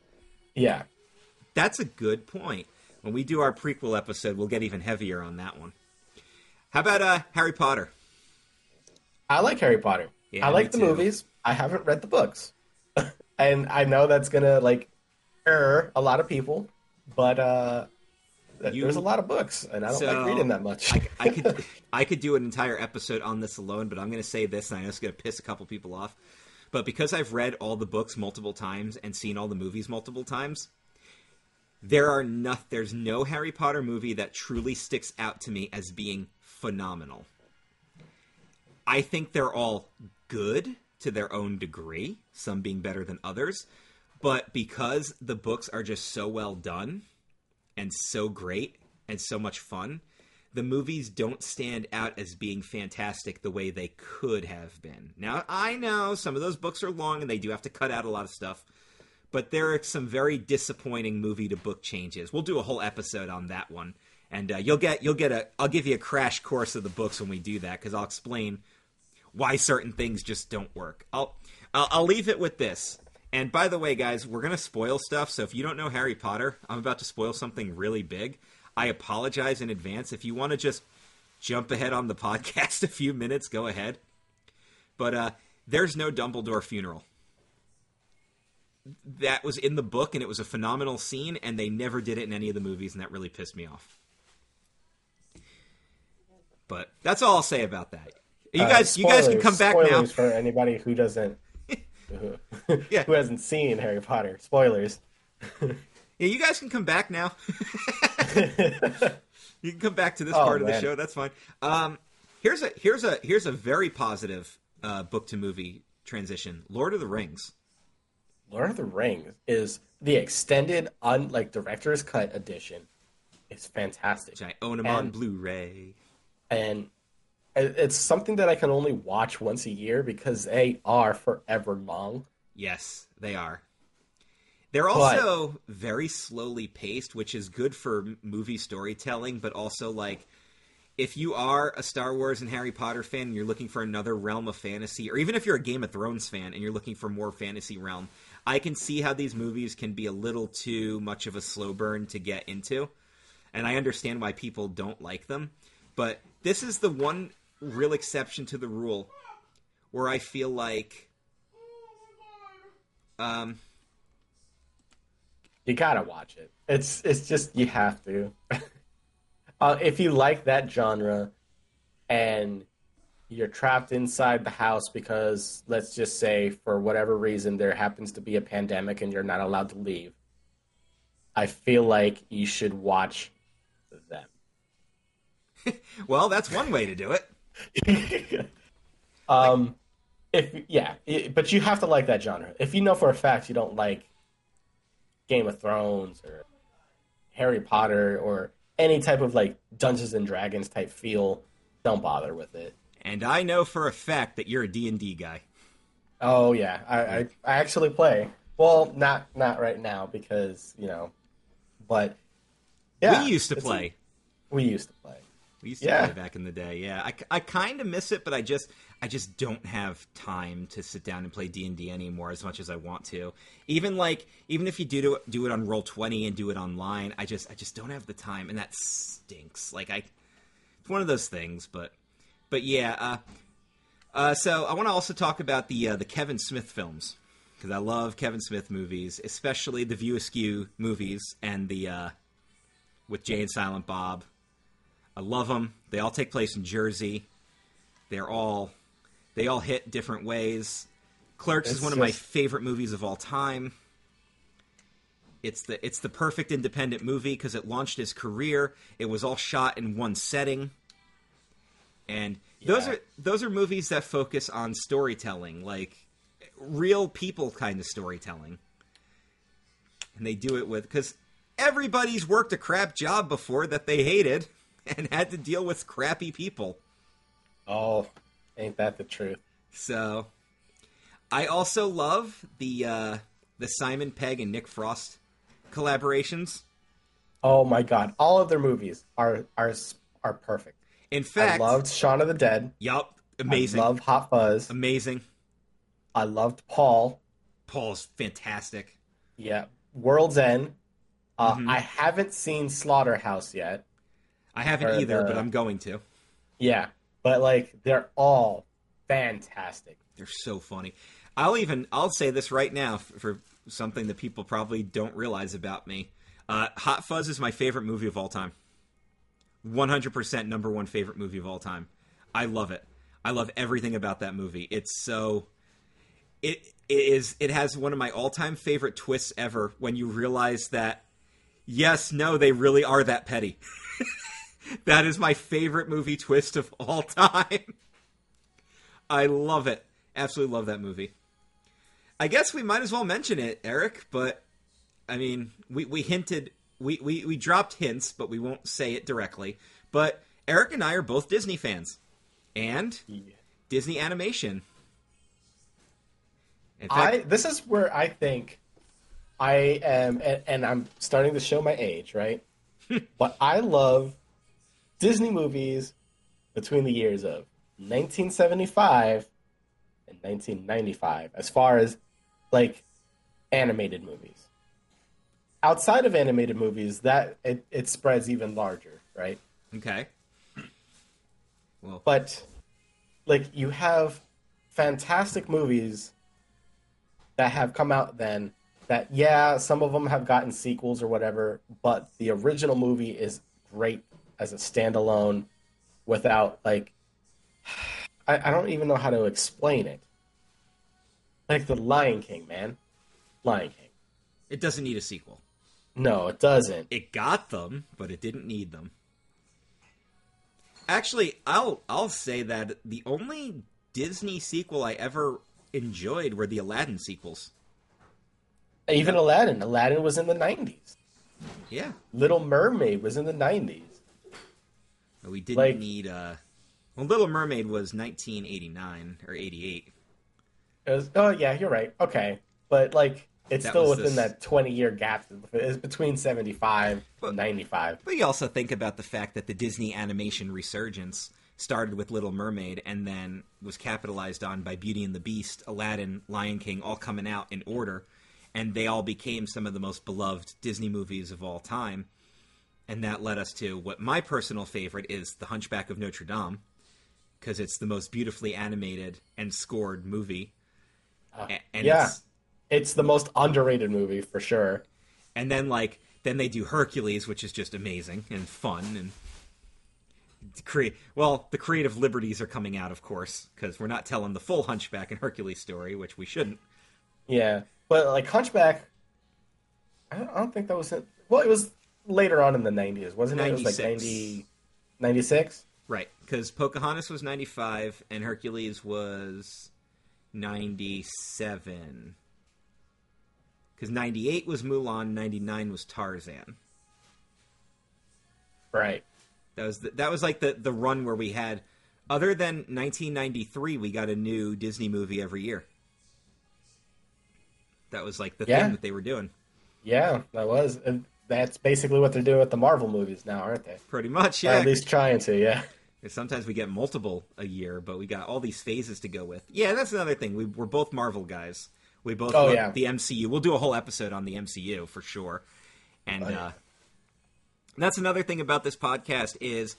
Yeah, That's a good point. When we do our prequel episode, we'll get even heavier on that one. How about uh, Harry Potter? I like Harry Potter. Yeah, I like the too. movies. I haven't read the books, *laughs* and I know that's gonna like err a lot of people, but uh, You- There's a lot of books, and I don't So, like reading that much. I, I could *laughs* I could do an entire episode on this alone, but I'm going to say this, and I know it's going to piss a couple people off. But because I've read all the books multiple times and seen all the movies multiple times, there are no, there's no Harry Potter movie that truly sticks out to me as being phenomenal. I think they're all good to their own degree, some being better than others, but because the books are just so well done and so great and so much fun, the movies don't stand out as being fantastic the way they could have been. Now, I know some of those books are long and they do have to cut out a lot of stuff, but there are some very disappointing movie to book changes. We'll do a whole episode on that one. And uh, you'll get you'll get a I'll give you a crash course of the books when we do that because I'll explain why certain things just don't work. I'll, I'll I'll leave it with this. And by the way, guys, we're gonna spoil stuff. So if you don't know Harry Potter, I'm about to spoil something really big. I apologize in advance. If you want to just jump ahead on the *laughs* podcast a few minutes, go ahead. But uh, there's no Dumbledore funeral. That was in the book, and it was a phenomenal scene, and they never did it in any of the movies, and that really pissed me off. But that's all I'll say about that. You Uh, guys, you guys can come back now. for anybody who doesn't, who, *laughs* Yeah. who hasn't seen Harry Potter. Spoilers. *laughs* Yeah, you guys can come back now. *laughs* you can come back to this Oh, part of the show. That's fine. Um, here's a here's a here's a very positive uh, book to movie transition. Lord of the Rings. Lord of the Rings is the extended, un like director's cut edition. It's fantastic, Which I own them on Blu-ray. and it's something that I can only watch once a year because they are forever long. Yes, they are. They're But- also very slowly paced, which is good for movie storytelling, but also like if you are a Star Wars and Harry Potter fan and you're looking for another realm of fantasy, or even if you're a Game of Thrones fan and you're looking for more fantasy realm, I can see how these movies can be a little too much of a slow burn to get into. And I understand why people don't like them. But this is the one real exception to the rule where I feel like um You gotta watch it. It's it's just you have to. *laughs* uh, if you like that genre, and you're trapped inside the house because let's just say for whatever reason there happens to be a pandemic and you're not allowed to leave, I feel like you should watch them. *laughs* well, that's one way to do it. *laughs* um, if yeah, but you have to like that genre. If you know for a fact you don't like Game of Thrones or Harry Potter or any type of like Dungeons and Dragons type feel, don't bother with it. And I know for a fact that you're a D&D guy. Oh yeah, I, I, I actually play. Well, not not right now because you know, but yeah, we used to it's a- play. we used to play. We used to Yeah. play back in the day. Yeah, I, I kind of miss it, but I just I just don't have time to sit down and play D and D anymore as much as I want to. Even like even if you do do, do it on Roll Twenty and do it online, I just I just don't have the time, and that stinks. Like I, it's one of those things. But but yeah. Uh, uh, so I want to also talk about the uh, the Kevin Smith films because I love Kevin Smith movies, especially the View Askew movies and the uh, with Jay and Silent Bob. I love them. They all take place in Jersey. They're all they all hit different ways. Clerks is It's one of my favorite movies of all time. It's the it's the perfect independent movie because it launched his career. It was all shot in one setting. And those are those are movies that focus on storytelling, like real people kind of storytelling. And they do it with because everybody's worked a crap job before that they hated *laughs* and had to deal with crappy people. Oh, ain't that the truth? So I also love the uh the Simon Pegg and Nick Frost collaborations. Oh my god, all of their movies are are are perfect. In fact, I loved Shaun of the Dead. yup, amazing. I love Hot Fuzz. amazing. I loved Paul. Paul's fantastic. Yeah, World's End. Uh, Mhm. I haven't seen Slaughterhouse yet. I haven't either, the- but I'm going to. Yeah, but like they're all fantastic. They're so funny. I'll even I'll say this right now f- for something that people probably don't realize about me. Uh, Hot Fuzz is my favorite movie of all time. 100% number one favorite movie of all time. I love it. I love everything about that movie. It's so it, it is it has one of my all-time favorite twists ever when you realize that yes, no, they really are that petty. *laughs* that is my favorite movie twist of all time. *laughs* I love it. Absolutely love that movie. I guess we might as well mention it, Eric, but I mean, we, we hinted we, we, we dropped hints, but we won't say it directly. But Eric and I are both Disney fans. And Yeah. Disney animation. In I this is where I think I am, and, and I'm starting to show my age, right? *laughs* but I love Disney movies between the years of 1975 and 1995, as far as like animated movies. Outside of animated movies, that it, it spreads even larger, right? okay. Well, but like you have fantastic movies that have come out then that yeah some of them have gotten sequels or whatever but the original movie is great as a standalone without like *sighs* I, I don't even know how to explain it like the lion king man lion king it doesn't need a sequel. No it doesn't It got them, but it didn't need them. Actually, I'll I'll say that the only Disney sequel I ever enjoyed were the Aladdin sequels. even aladdin aladdin was in the 90s Yeah. little mermaid was in the 90s We didn't Like- need uh well Little Mermaid was 1989 or 88. Was, oh yeah, you're right. Okay, but like it's That still within this- that 20 year gap. It's between 75 But- and 95. But you also think about the fact that the Disney animation resurgence started with Little Mermaid and then was capitalized on by Beauty and the Beast, Aladdin, Lion King, all coming out in order, and they all became some of the most beloved Disney movies of all time. And that led us to what my personal favorite is The Hunchback of Notre Dame, because it's the most beautifully animated and scored movie. Uh, A- and yeah. it's- It's the most underrated movie for sure. and then like then they do Hercules, which is just amazing and fun and create. Well, the creative liberties are coming out, of course, because we're not telling the full Hunchback and Hercules story, which we shouldn't. Yeah, but like Hunchback, I don't, I don't think that was it. Well, it was later on in the 90s, wasn't it? It was like 96. 90, 96. Right, because Pocahontas was ninety five and Hercules was ninety seven. Because ninety eight was Mulan, ninety nine was Tarzan. Right. That was the, that was like the the run where we had, other than 1993, we got a new Disney movie every year. That was like the Yeah. thing that they were doing, Yeah, that was. And that's basically what they're doing with the Marvel movies now, aren't they? pretty much. Or Yeah, at least trying to. Yeah. sometimes we get multiple a year, but we got all these phases to go with. Yeah, that's another thing. We, we're both Marvel guys. We both Oh, love yeah. the MCU. We'll do a whole episode on the MCU for sure. And Oh, yeah. uh, that's another thing about this podcast is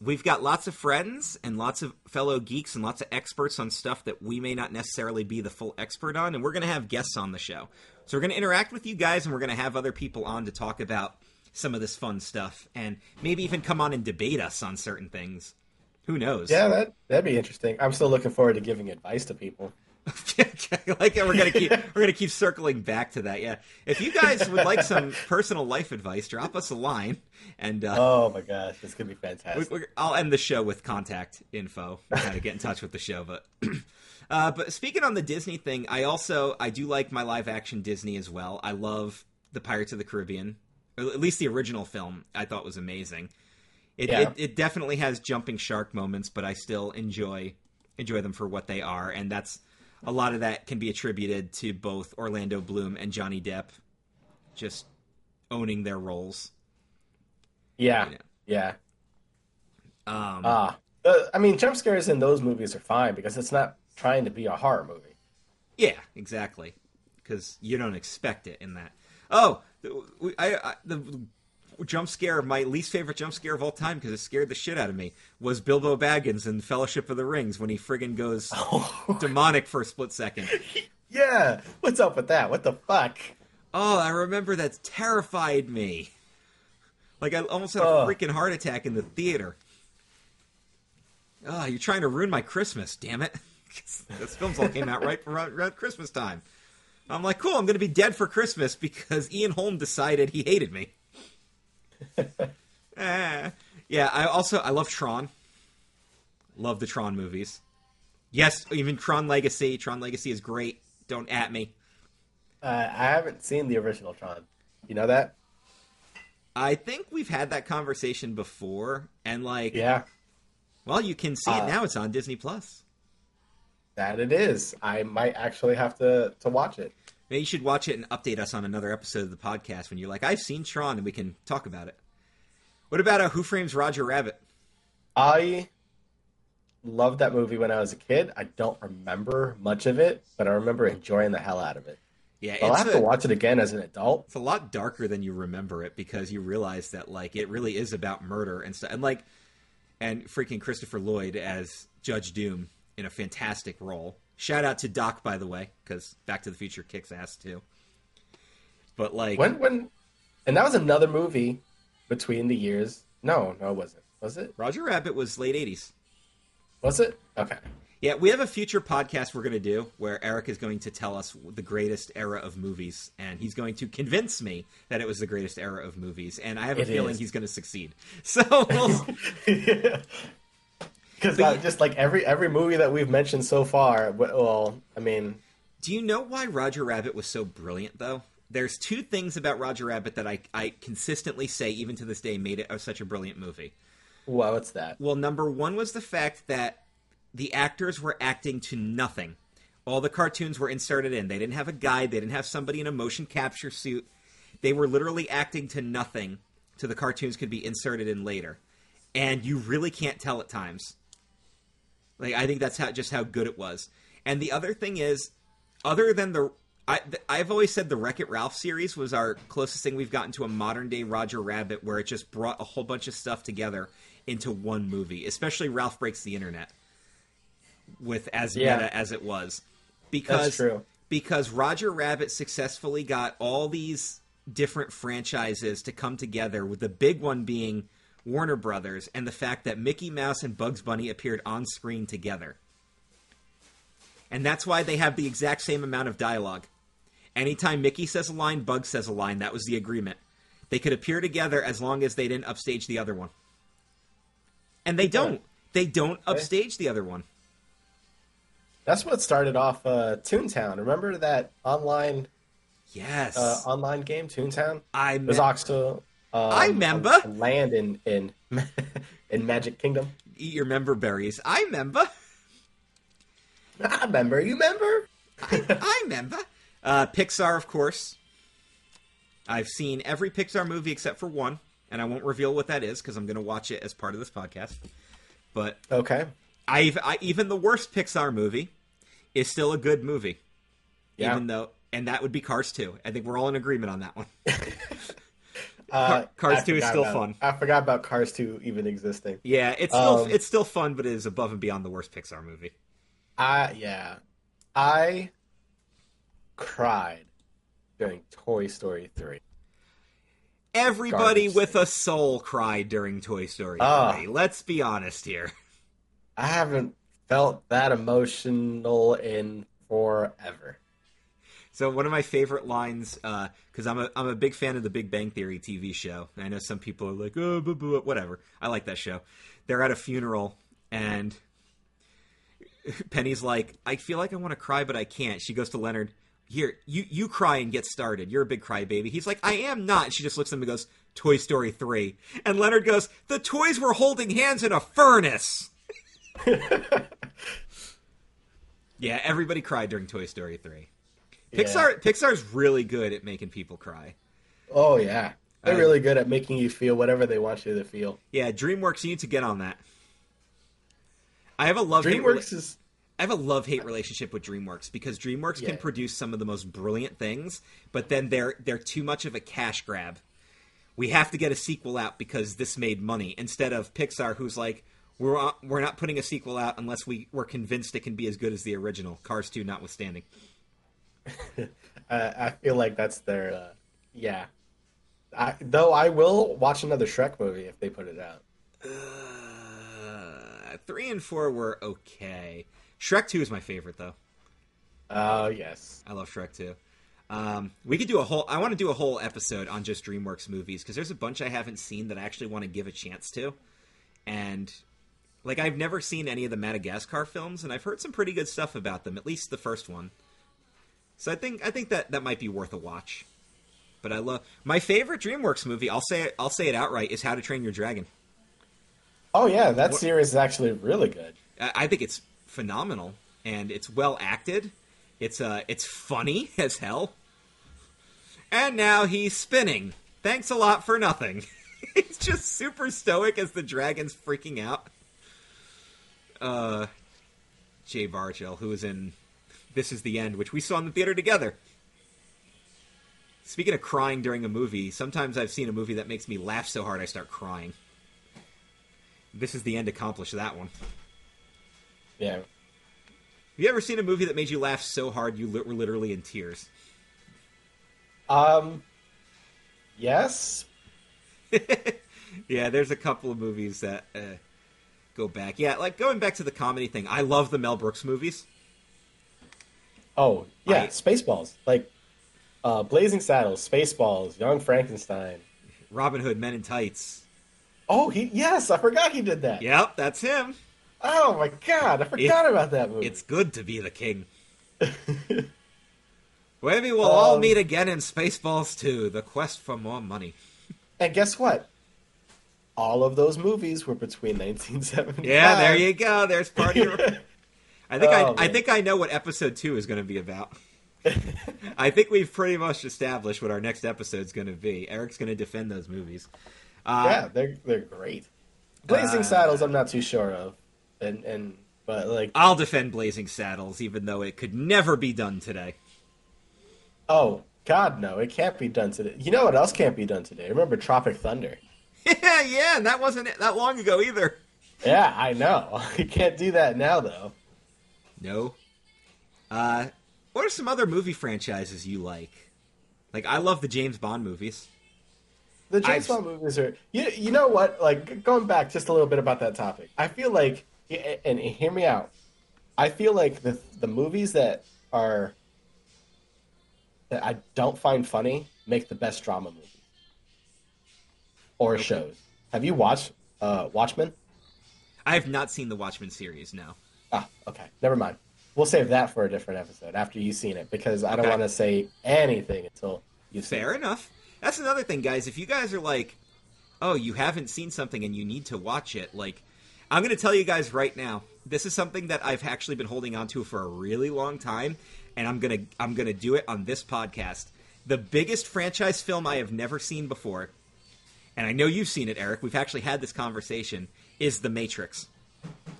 we've got lots of friends and lots of fellow geeks and lots of experts on stuff that we may not necessarily be the full expert on and we're going to have guests on the show so we're going to interact with you guys and we're going to have other people on to talk about some of this fun stuff and maybe even come on and debate us on certain things who knows Yeah, that that'd be interesting. I'm still looking forward to giving advice to people. *laughs* like we're gonna keep *laughs* we're gonna keep circling back to that. Yeah, if you guys would like some personal life advice, drop us a line, and uh, Oh my gosh, this could be fantastic. we I'll end the show with contact info, how to get in touch with the show. But *clears throat* uh, but speaking on the Disney thing, I also I do like my live action Disney as well. I love the Pirates of the Caribbean, or at least the original film. I thought was amazing. It, Yeah. it it definitely has jumping shark moments, but I still enjoy enjoy them for what they are, and that's a lot of that can be attributed to both Orlando Bloom and Johnny Depp just owning their roles. Yeah, Yeah. yeah. Um, Ah, uh, I mean, jump scares in those movies are fine because it's not trying to be a horror movie. Yeah, exactly. Because you don't expect it in that. Oh, I, I, the jump scare, my least favorite jump scare of all time, because it scared the shit out of me, was Bilbo Baggins in Fellowship of the Rings when he friggin' goes *laughs* oh. demonic for a split second. *laughs* Yeah, what's up with that? What the fuck? Oh, I remember that terrified me. Like I almost had a Ugh. freaking heart attack in the theater. Oh, you're trying to ruin my Christmas, damn it. *laughs* Those films all came out right around, around Christmas time. I'm like, cool, I'm going to be dead for Christmas because Ian Holm decided he hated me. Ah. *laughs* yeah, I also I love Tron. Love the Tron movies. Yes, even Tron Legacy. Tron Legacy is great. Don't at me. Uh, I haven't seen the original Tron. You know that? I think we've had that conversation before, and like, Yeah, well, you can see Uh, it now. It's on Disney Plus. that it is. I might actually have to to watch it. Maybe you should watch it and update us on another episode of the podcast when you're like, I've seen Tron, and we can talk about it. What about uh, Who Framed Roger Rabbit? I loved that movie when I was a kid. I don't remember much of it, but I remember enjoying the hell out of it. Yeah, I'll have a, to watch it again as an adult. it's a lot darker than you remember it because you realize that like it really is about murder and stuff, and like, and freaking Christopher Lloyd as Judge Doom in a fantastic role. Shout out to Doc, by the way, because Back to the Future kicks ass too. But like, When when and that was another movie between the years. No, no, it wasn't. Was it? Roger Rabbit was late '80s. Was it? Okay. Yeah, we have a future podcast we're going to do where Eric is going to tell us the greatest era of movies, and he's going to convince me that it was the greatest era of movies, and I have a It feeling is. he's going to succeed. *laughs* So, we'll- *laughs* *laughs* Because just like every every movie that we've mentioned so far, well, I mean, do you know why Roger Rabbit was so brilliant, though? There's two things about Roger Rabbit that I, I consistently say, even to this day, made it such a brilliant movie. well, what's that? Well, number one was the fact that the actors were acting to nothing. All the cartoons were inserted in. They didn't have a guide. They didn't have somebody in a motion capture suit. They were literally acting to nothing, so the cartoons could be inserted in later. And you really can't tell at times. Like I think that's how just how good it was. And the other thing is, other than the, I, I've always said the Wreck It Ralph series was our closest thing we've gotten to a modern day Roger Rabbit, where it just brought a whole bunch of stuff together into one movie. Especially Ralph Breaks the Internet, with as Yeah. meta as it was, because true. because Roger Rabbit successfully got all these different franchises to come together, with the big one being Warner Brothers, and the fact that Mickey Mouse and Bugs Bunny appeared on screen together. And that's why they have the exact same amount of dialogue. Anytime Mickey says a line, Bugs says a line. That was the agreement. They could appear together as long as they didn't upstage the other one. And they don't. They don't upstage the other one. That's what started off uh, Toontown. Remember that online Yes. uh, online game, Toontown? I It was also um, I remember. land in in *laughs* in Magic Kingdom. eat your member berries. I remember. I remember. You remember? I remember. Uh, Pixar, of course. I've seen every Pixar movie except for one, and I won't reveal what that is because I'm going to watch it as part of this podcast. But Okay. I've I, even the worst Pixar movie is still a good movie, Yeah. even though, and that would be Cars 2. I think we're all in agreement on that one. *laughs* Uh, Cars 2 is still about- fun. I forgot about Cars 2 even existing. Yeah, it's still Um, it's still fun, but it is above and beyond the worst Pixar movie. I yeah, I cried during Toy Story 3. Everybody Garbage. with a soul cried during Toy Story 3. Ah. Let's be honest here. *laughs* I haven't felt that emotional in forever. So one of my favorite lines, uh, because I'm a I'm a big fan of the Big Bang Theory TV show. I know some people are like, oh, boo, boo, whatever. I like that show. They're at a funeral, and *laughs* Penny's like, I feel like I want to cry, but I can't. She goes to Leonard. Here, you you cry and get started. You're a big crybaby. He's like, I am not. She just looks at him and goes, Toy Story three. And Leonard goes, the toys were holding hands in a furnace. *laughs* yeah, everybody cried during Toy Story three. Pixar Pixar's really good at making people cry. Oh yeah, they're Uh, really good at making you feel whatever they want you to feel. Yeah, DreamWorks, you need to get on that. I have a love hate DreamWorks is I have a love hate relationship with DreamWorks because DreamWorks can produce some of the most brilliant things, but then they're they're too much of a cash grab. We have to get a sequel out because this made money instead of Pixar, who's like we're not, we're not putting a sequel out unless we we're convinced it can be as good as the original. Cars two, notwithstanding. *laughs* uh, I feel like that's their uh, yeah. I, though I will watch another Shrek movie if they put it out. Uh, three and four were okay. Shrek Two is my favorite though. Oh yes, I love Shrek Two. Um, we could do a whole. I want to do a whole episode on just DreamWorks movies because there's a bunch I haven't seen that I actually want to give a chance to, and like I've never seen any of the Madagascar films, and I've heard some pretty good stuff about them. At least the first one. So I think I think that that might be worth a watch. But I love my favorite DreamWorks movie. I'll say it. I'll say it outright. Is How to Train Your Dragon. Oh yeah, that what, series is actually really good. I think it's phenomenal, and it's well acted. It's uh, it's funny *laughs* as hell. And now he's spinning. Thanks a lot for nothing. *laughs* he's just super stoic as the dragon's freaking out. Uh, Jay Baruchel, who is in This Is the End, which we saw in the theater together. Speaking of crying during a movie, sometimes I've seen a movie that makes me laugh so hard I start crying. This is the end accomplished that one. Yeah. Have you ever seen a movie that made you laugh so hard you were literally in tears? Um, yes. *laughs* yeah, there's a couple of movies that uh, go back. Yeah, like going back to the comedy thing. I love the Mel Brooks movies. Oh yeah, I, Spaceballs. Like uh, Blazing Saddles, Spaceballs, Young Frankenstein, Robin Hood, Men in Tights. Oh, he yes, I forgot he did that. Yep, that's him. Oh my god, I forgot it, about that movie. It's good to be the king. Maybe *laughs* we'll um, all meet again in Spaceballs 2, The Quest for More Money. And guess what? All of those movies were between 1975. Yeah, there you go. There's part *laughs* of I think oh, I, I think I know what episode 2 is going to be about. *laughs* I think we've pretty much established what our next episode is going to be. Eric's going to defend those movies. Uh, yeah, they're they're great. Blazing uh, Saddles, I'm not too sure of, and and but like I'll defend Blazing Saddles, even though it could never be done today. Oh God, no! It can't be done today. You know what else can't be done today? Remember Tropic Thunder? Yeah, *laughs* yeah, and that wasn't that long ago either. Yeah, I know. *laughs* You can't do that now, though. No. Uh, what are some other movie franchises you like? Like, I love the James Bond movies. The James I've... Bond movies are. You, you know what? Like, going back just a little bit about that topic, I feel like, and, hear me out, I feel like the the movies that are that I don't find funny make the best drama movies or okay. shows. Have you watched uh, Watchmen? I have not seen the Watchmen series. No. Ah, okay. Never mind. We'll save that for a different episode after you've seen it because I don't want to say anything until you. Fair it. enough. That's another thing, guys. If you guys are like, "Oh, you haven't seen something and you need to watch it," like, I'm going to tell you guys right now. This is something that I've actually been holding on to for a really long time, and I'm gonna I'm gonna do it on this podcast. The biggest franchise film I have never seen before, and I know you've seen it, Eric. We've actually had this conversation. Is The Matrix.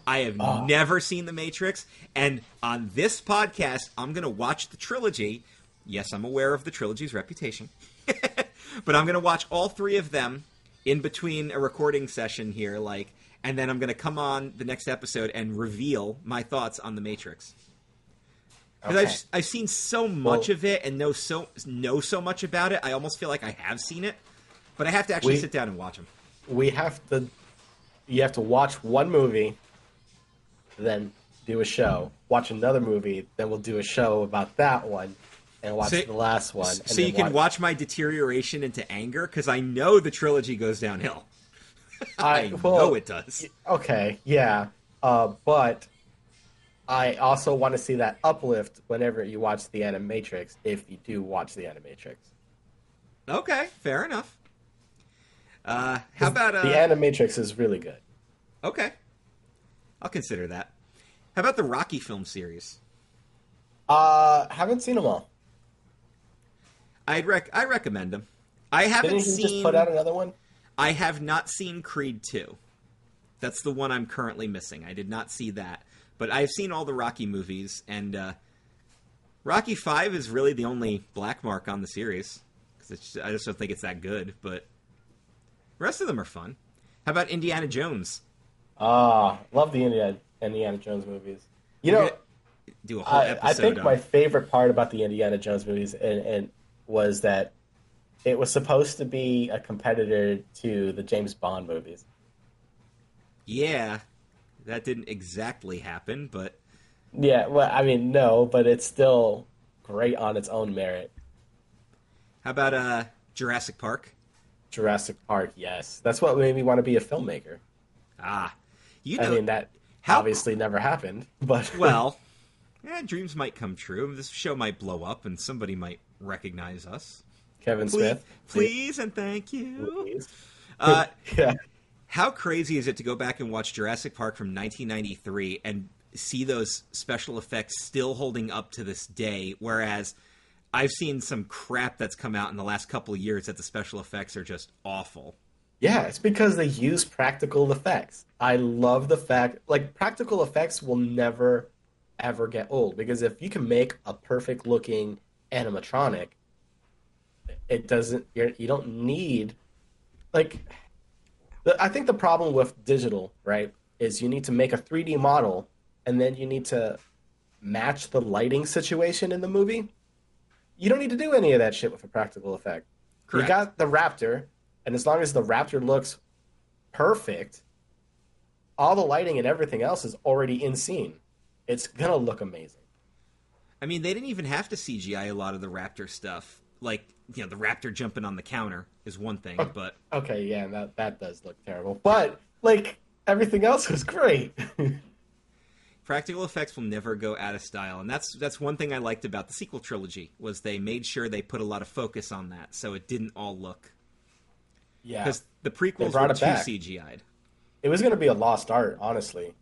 I have oh. never seen The Matrix, and on this podcast, I'm going to watch the trilogy. Yes, I'm aware of the trilogy's reputation, *laughs* but I'm going to watch all three of them in between a recording session here, like, and then I'm going to come on the next episode and reveal my thoughts on The Matrix. Because okay. I've I've seen so much well, of it and know so know so much about it, I almost feel like I have seen it, but I have to actually we, sit down and watch them. We have to. You have to watch one movie then do a show, watch another movie, then we'll do a show about that one, and watch so, the last one. so you can watch... my deterioration into anger because I know the trilogy goes downhill. *laughs* I, I well, know it does. Okay, yeah, uh, but I also want to see that uplift whenever you watch the Animatrix. If you do watch the Animatrix. Okay, fair enough. Uh, how about uh... the Animatrix is really good. Okay, I'll consider that. How about the Rocky film series? Uh, haven't seen them all. I'd rec I recommend them. I haven't Didn't seen. Just put out another one. I have not seen Creed two. That's the one I'm currently missing. I did not see that, but I've seen all the Rocky movies, and uh, Rocky Five is really the only black mark on the series because I just don't think it's that good. But the rest of them are fun. How about Indiana Jones? Ah, love the Indiana Indiana Jones movies. You know, do a whole I, episode. I think on. my favorite part about the Indiana Jones movies and, and was that it was supposed to be a competitor to the James Bond movies. yeah, that didn't exactly happen, but Yeah, well, I mean, no, but it's still great on its own merit. how about uh Jurassic Park? Jurassic Park, yes, that's what made me want to be a filmmaker. Ah, you know, I mean, that how- obviously never happened, but *laughs* well, yeah, dreams might come true. This show might blow up, and somebody might recognize us. Kevin Please, Smith, please, and thank you. please. Uh, *laughs* yeah, how crazy is it to go back and watch Jurassic Park from 1993 and see those special effects still holding up to this day? Whereas I've seen some crap that's come out in the last couple of years that the special effects are just awful. Yeah, it's because they use practical effects. I love the fact, like, practical effects will never ever get old because if you can make a perfect looking animatronic, it doesn't. You're, you don't need like. The, I think the problem with digital, right, is you need to make a 3D model and then you need to match the lighting situation in the movie. You don't need to do any of that shit with a practical effect. Correct. You got the raptor, and as long as the raptor looks perfect, all the lighting and everything else is already in scene. It's gonna look amazing. I mean, they didn't even have to CGI a lot of the Raptor stuff. Like, you know, the Raptor jumping on the counter is one thing, oh, but Okay, yeah, that that does look terrible, but like everything else was great. *laughs* practical effects will never go out of style and that's that's one thing i liked about the sequel trilogy was they made sure they put a lot of focus on that so it didn't all look yeah, because the prequels were too back. cgi'd it was gonna be a lost art, honestly.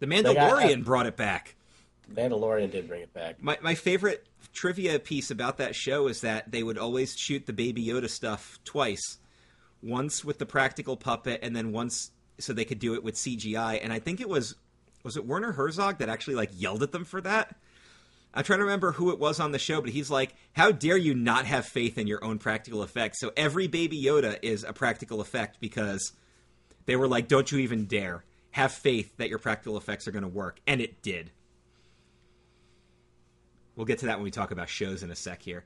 the got- uh, mandalorian brought it back The Mandalorian did bring it back. my, my favorite trivia piece about that show is that they would always shoot the baby yoda stuff twice once with the practical puppet and then once so they could do it with cgi and i think it was was it werner herzog that actually like yelled at them for that I'm trying to remember who it was on the show, but he's like, "How dare you not have faith in your own practical effects?" So every Baby Yoda is a practical effect because they were like, "Don't you even dare have faith that your practical effects are going to work," and it did. We'll get to that when we talk about shows in a sec here,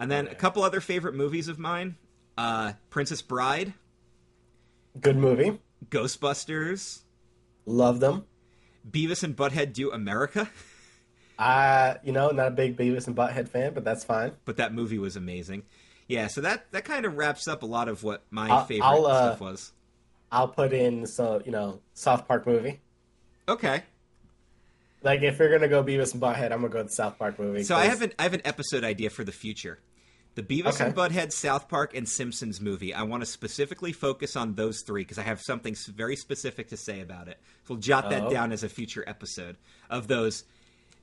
and then a couple other favorite movies of mine: uh, Princess Bride, Good movie. Ghostbusters, Love them. Beavis and Butthead Do America. *laughs* Uh, you know, not a big Beavis and Butthead fan, but that's fine. but that movie was amazing. Yeah, so that that kind of wraps up a lot of what my I'll- favorite I'll, uh, stuff was. I'll put in so you know South Park movie. Okay, Like if you're gonna go Beavis and Butthead, I'm gonna go with the South Park movie. so I have an I have an episode idea for the future. The Beavis and Butthead, South Park, and Simpsons movie. I want to specifically focus on those three because I have something very specific to say about it. So we'll jot that Oh. down as a future episode of those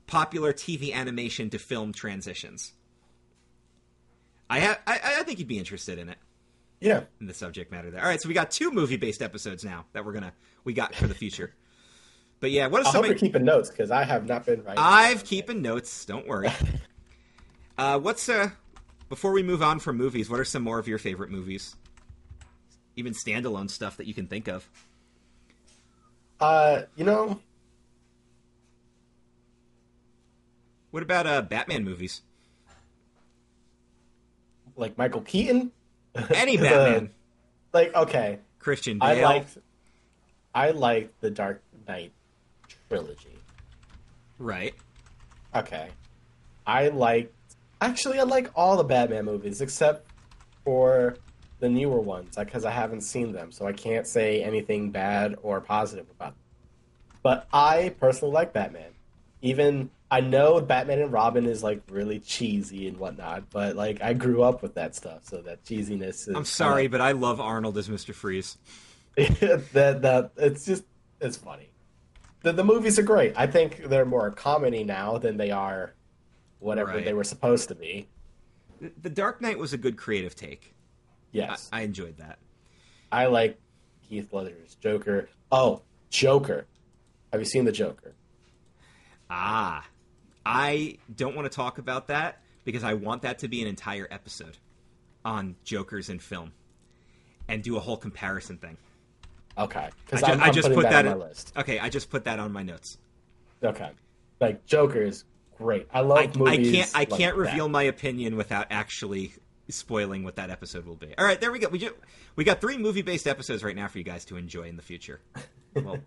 popular TV animation to film transitions. I have I, I think you'd be interested in it. yeah. in the subject matter there. All right, so we got two movie based episodes now that we're gonna we got for the future. But yeah, what are hope you're keeping notes because I have not been right. I've keeping notes. Don't worry. *laughs* uh, what's uh before we move on from movies? What are some more of your favorite movies? Even standalone stuff that you can think of. Uh, you know, What about uh Batman movies? like Michael Keaton. Any *laughs* The- Batman? like okay, Christian Bale. I liked, I liked the Dark Knight trilogy. Right. Okay, I like. Actually, I like all the Batman movies except for the newer ones because I haven't seen them, so I can't say anything bad or positive about them. But I personally like Batman. Even I know Batman and Robin is like really cheesy and whatnot, but like I grew up with that stuff, so that cheesiness. Is I'm sorry, but I love Arnold as Mr. Freeze. *laughs* that that it's just it's funny. The the movies are great. I think they're more a comedy now than they are whatever Right. they were supposed to be. The- Dark Knight was a good creative take. I, Yes, I enjoyed that. I, like Heath Ledger's Joker. Oh, Joker. Have you seen the Joker? Ah, I don't want to talk about that because I want that to be an entire episode on Jokers in film and do a whole comparison thing. Okay, I, because I I'm just put that, that on in- my list. Okay, I just put that on my notes. Okay, like Joker is great. I love I, I movies. can't I like can't that. reveal my opinion without actually spoiling what that episode will be. All right, there we go. We ju- we got three movie based episodes right now for you guys to enjoy in the future. *laughs* Well,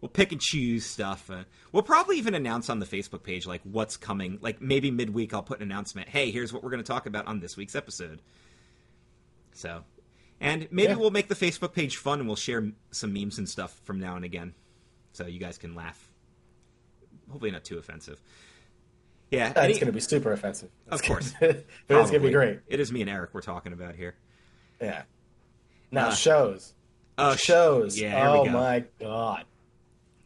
we'll pick and choose stuff. Uh, we'll probably even announce on the Facebook page like what's coming. Like maybe midweek, I'll put an announcement. Hey, here's what we're going to talk about on this week's episode. So, and maybe Yeah. we'll make the Facebook page fun and we'll share some memes and stuff from now and again, so you guys can laugh. Hopefully, not too offensive. Yeah, it's any- going to be super offensive. Of course. but *laughs* it's going to be great. It is me and Eric we're talking about here. Yeah. Now Uh, shows. Oh, shows. Yeah, oh my god.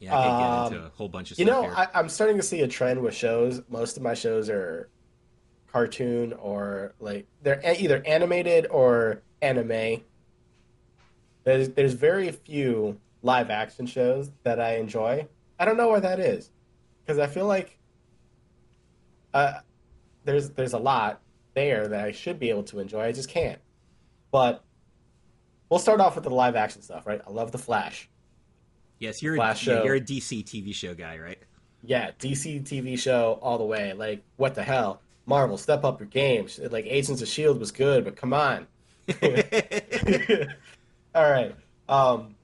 Yeah, I can get Um, into a whole bunch of stuff. You know, here. I, I'm starting to see a trend with shows. Most of my shows are cartoon or like they're either animated or anime. There's there's very few live action shows that I enjoy. I don't know why that is, because I feel like uh, there's there's a lot there that I should be able to enjoy. I just can't. But we'll start off with the live action stuff, right? I love the Flash. Yes, you're a, Flash yeah, show. you're a DC TV show guy, right? Yeah, DC TV show all the way. Like, what the hell? Marvel, step up your game. Like, Agents of S.H.I.E.L.D. was good, but come on. *laughs* all right. Um,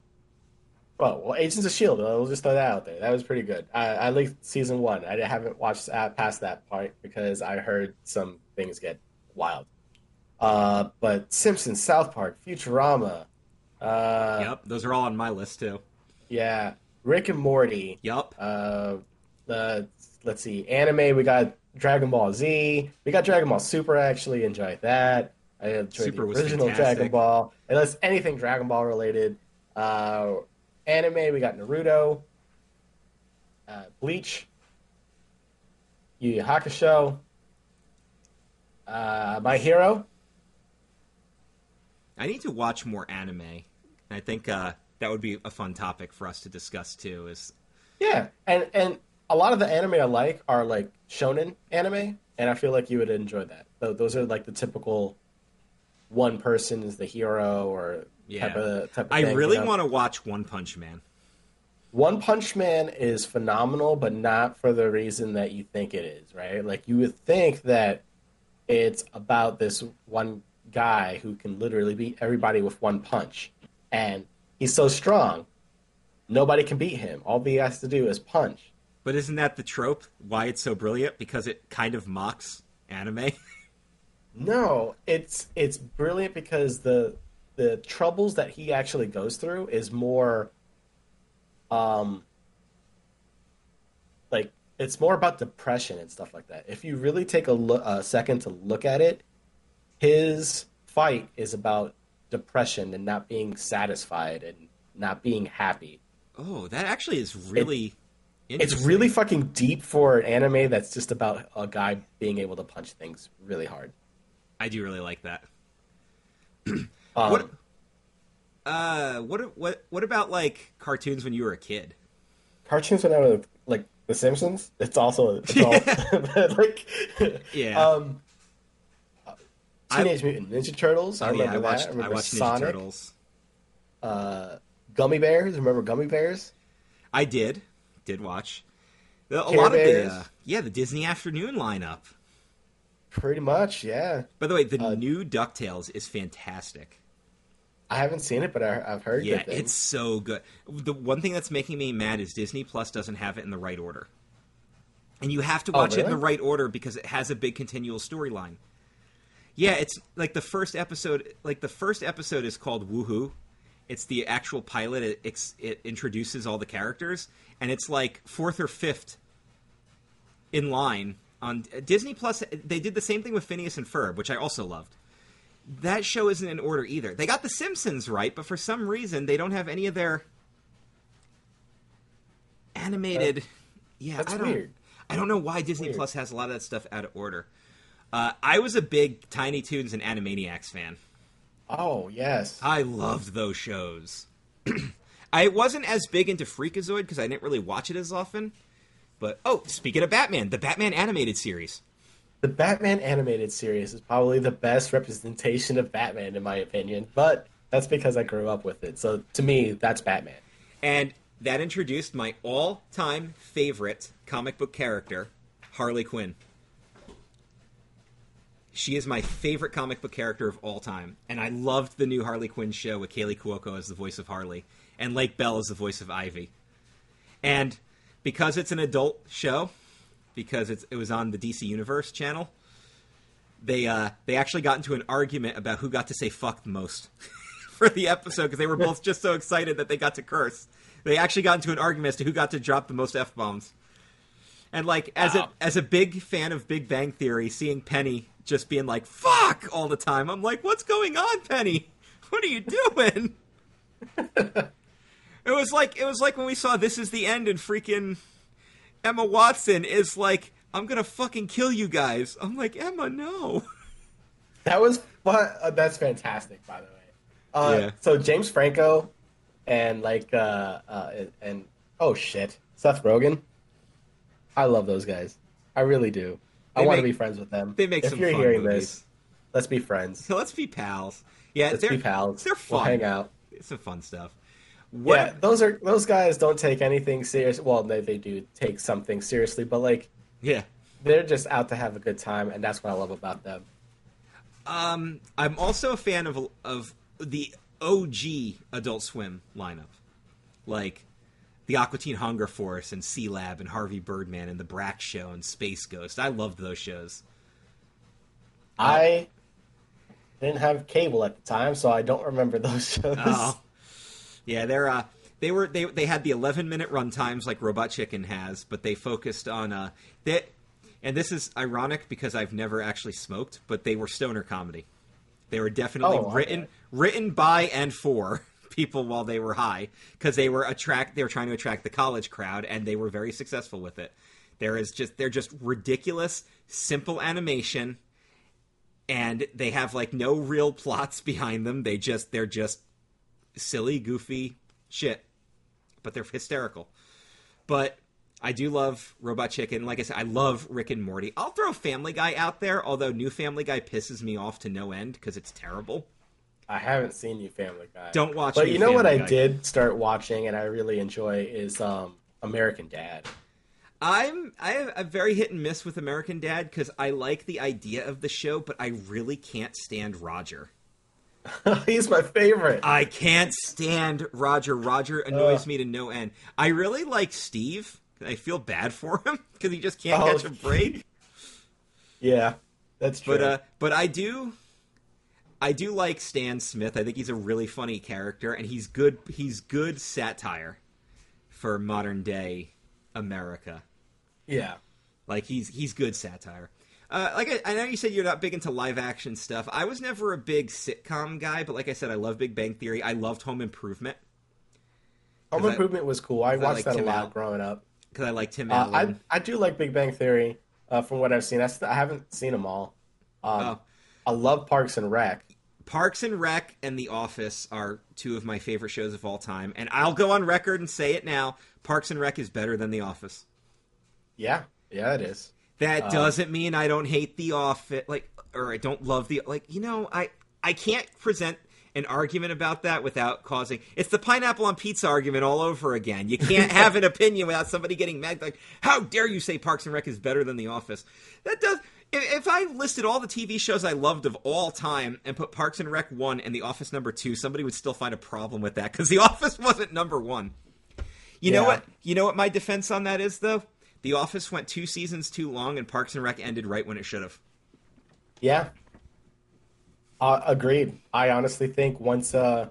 well, well, Agents of S.H.I.E.L.D., we'll just throw that out there. That was pretty good. I, I liked season one. I haven't watched uh, past that part because I heard some things get wild. Uh, but Simpsons, South Park, Futurama. Uh, yep, those are all on my list too. Yeah. Rick and Morty. Yep. Uh, the let's see, anime. We got Dragon Ball Z. We got Dragon Ball Super. I actually enjoyed that. I enjoyed Super the original. Dragon Ball. Unless anything Dragon Ball related. Uh, anime. We got Naruto. Uh, Bleach. Yu Yu Hakusho. Uh, My Hero. I need to watch more anime. I think uh, that would be a fun topic for us to discuss too. Is Yeah, and and a lot of the anime I like are like shonen anime, and I feel like you would enjoy that. Tho- Those are like the typical one person is the hero or Yeah. type of type of I thing, really you know? want to watch One Punch Man. One Punch Man is phenomenal, but not for the reason that you think it is, right? Like you would think that it's about this one guy who can literally beat everybody with one punch, and he's so strong, nobody can beat him. All he has to do is punch. But isn't that the trope? Why it's so brilliant? Because it kind of mocks anime. *laughs* No, it's it's brilliant because the the troubles that he actually goes through is more um like it's more about depression and stuff like that. If you really take a, look, a second to look at it, his fight is about depression and not being satisfied and not being happy. oh, that actually is really. It's really fucking deep for an anime that's just about a guy being able to punch things really hard. I do really like that. *clears throat* Um, what? Uh, what? What? What about like cartoons when you were a kid? cartoons when I was like The Simpsons. It's also it's all *laughs* *laughs* like Yeah. Um, Teenage Mutant Ninja Turtles. I Oh, remember yeah, I that. watched. I I remember watched Ninja Turtles. Uh, Gummy Bears. Remember Gummy Bears? I did. Did watch. A Care lot Bears? of the uh, yeah the Disney afternoon lineup. Pretty much, yeah. By the way, the Uh, new Ducktales is fantastic. I haven't seen it, but I, I've heard Yeah, it's so good. The one thing that's making me mad is Disney Plus doesn't have it in the right order. And you have to Oh, watch it in the right order because it has a big continual storyline. Yeah, it's like the first episode like the first episode is called Woohoo. It's the actual pilot. It, ex- it introduces all the characters and it's like fourth or fifth in line on uh, Disney Plus. They did the same thing with Phineas and Ferb, which I also loved that show isn't in order either. They got The Simpsons right, but for some reason they don't have any of their animated. yeah, That's I don't. weird. I don't know why Disney Weird. Plus has a lot of that stuff out of order. Uh, I was a big Tiny Toons and Animaniacs fan. Oh yes. I loved those shows. *clears throat* I wasn't as big into Freakazoid because I didn't really watch it as often. But oh, speaking of Batman, the Batman animated series. The Batman animated series is probably the best representation of Batman, in my opinion. But that's because I grew up with it. So to me, that's Batman. And that introduced my all-time favorite comic book character, Harley Quinn. She is my favorite comic book character of all time, and I loved the new Harley Quinn show with Kaley Cuoco as the voice of Harley and Lake Bell as the voice of Ivy. And because it's an adult show, because it's, it was on the DC Universe channel, they uh, they actually got into an argument about who got to say "fuck" the most *laughs* for the episode because they were both just so excited that they got to curse. They actually got into an argument as to who got to drop the most f bombs. And like as Wow. a as a big fan of Big Bang Theory, seeing Penny just being like "fuck" all the time, I'm like, what's going on, Penny? What are you doing? *laughs* it was like it was like when we saw This Is the End and freaking Emma Watson is like, I'm gonna fucking kill you guys. I'm like, Emma, no. That was fun. Uh, that's fantastic, by the way. Uh, Yeah. So James Franco and like uh, uh, and, and oh shit, Seth Rogen. I love those guys. I really do. I want to be friends with them. They make if some you're fun hearing movies. this, let's be friends. So let's be pals. Yeah, Let's they're be pals. They're fun. We'll hang out. It's some fun stuff. What? Yeah, those are those guys don't take anything serious. Well, they they do take something seriously, but like yeah. they're just out to have a good time, and that's what I love about them. Um, I'm also a fan of of the OG Adult Swim lineup, like the Aqua Teen Hunger Force and Sealab and Harvey Birdman and the Brak Show and Space Ghost. I loved those shows. I didn't have cable at the time, so I don't remember those *laughs* shows. Oh, yeah, they're uh, they were they they had the 11 minute run times like Robot Chicken has, but they focused on uh that. And this is ironic because I've never actually smoked, but they were stoner comedy. They were definitely Oh, okay. written written by and for *laughs* people while they were high because they were attract they were trying to attract the college crowd and they were very successful with it. There is just they're just ridiculous, simple animation and they have like no real plots *laughs* behind them. They just they're just silly, goofy shit, but they're hysterical. But I do love Robot Chicken. Like I said, I love Rick and Morty. I'll throw Family Guy out there, although New Family Guy pisses me off to no end because it's terrible. I haven't seen you Family Guy. Don't watch But you know what I Guy. did start watching and I really enjoy is um, American Dad. I'm I I'm very hit and miss with American Dad because I like the idea of the show, but I really can't stand Roger. *laughs* He's my favorite. I can't stand Roger. Roger annoys Ugh. me to no end. I really like Steve. I feel bad *laughs* for him because he just can't Oh. catch a break. *laughs* yeah, that's true. But uh, but I do, I do like Stan Smith. I think he's a really funny character, and he's good. He's good satire for modern day America. yeah. Like he's he's good satire. Uh, like I, I know you said you're not big into live action stuff. I was never a big sitcom guy, but like I said, I love Big Bang Theory. I loved Home Improvement Home 'Cause I- Improvement was cool. I watched like that a lot Allen. growing up. because I like Tim Uh, Allen. I I do like Big Bang Theory uh, from what I've seen. I, st- I haven't seen them all. Um, Oh. I love Parks and Rec. Parks and Rec and The Office are two of my favorite shows of all time, and I'll go on record and say it now: Parks and Rec is better than The Office. Yeah, yeah, it is. That Um, doesn't mean I don't hate The Office, like, or I don't love the like. You know, I I can't present an argument about that without causing it's the pineapple on pizza argument all over again. You can't have an *laughs* opinion without somebody getting mad. Like, how dare you say Parks and Rec is better than The Office? That does. If if I listed all the TV shows I loved of all time and put Parks and Rec one and The Office number two, somebody would still find a problem with that because The *laughs* Office wasn't number one. You know what? You know what my defense on that is though. The Office went two seasons too long, and Parks and Rec ended right when it should have. Yeah. Uh, agreed. I honestly think once uh,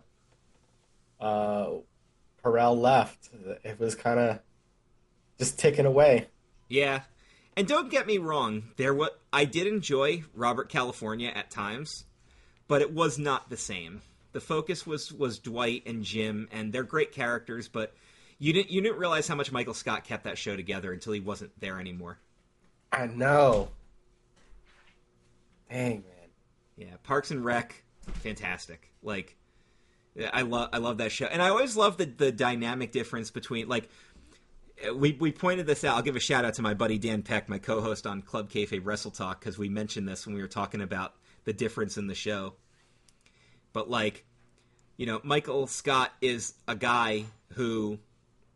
uh, Carell left, it was kind of just ticking away. Yeah, and don't get me wrong. There, what I did enjoy Robert California at times, but it was not the same. The focus was was Dwight and Jim, and they're great characters, but you didn't you didn't realize how much Michael Scott kept that show together until he wasn't there anymore. I know. Dang man. Yeah, Parks and Rec, fantastic. Like, I love I love that show, and I always love the the dynamic difference between like. We, we pointed this out. I'll give a shout out to my buddy Dan Peck, my co-host on Club Cafe Wrestle Talk, because we mentioned this when we were talking about the difference in the show. But like, you know, Michael Scott is a guy who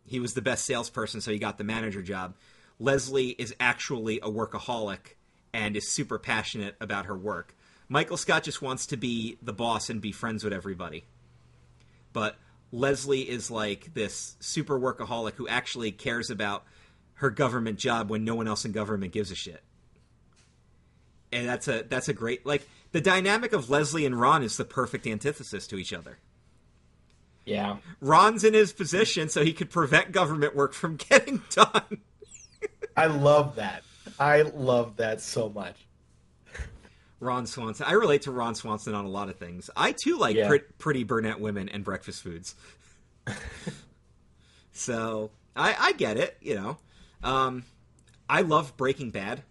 he was the best salesperson, so he got the manager job. Leslie is actually a workaholic and is super passionate about her work. Michael Scott just wants to be the boss and be friends with everybody. But Leslie is like this super workaholic who actually cares about her government job when no one else in government gives a shit. And that's a that's a great like the dynamic of Leslie and Ron is the perfect antithesis to each other. Yeah. Ron's in his position so he could prevent government work from *laughs* getting done. I love that. I love that so much. Ron Swanson. I relate to Ron Swanson on a lot of things. I too like Yeah. pre- pretty brunette women and breakfast foods. *laughs* so I, I get it. You know, um, I love Breaking Bad.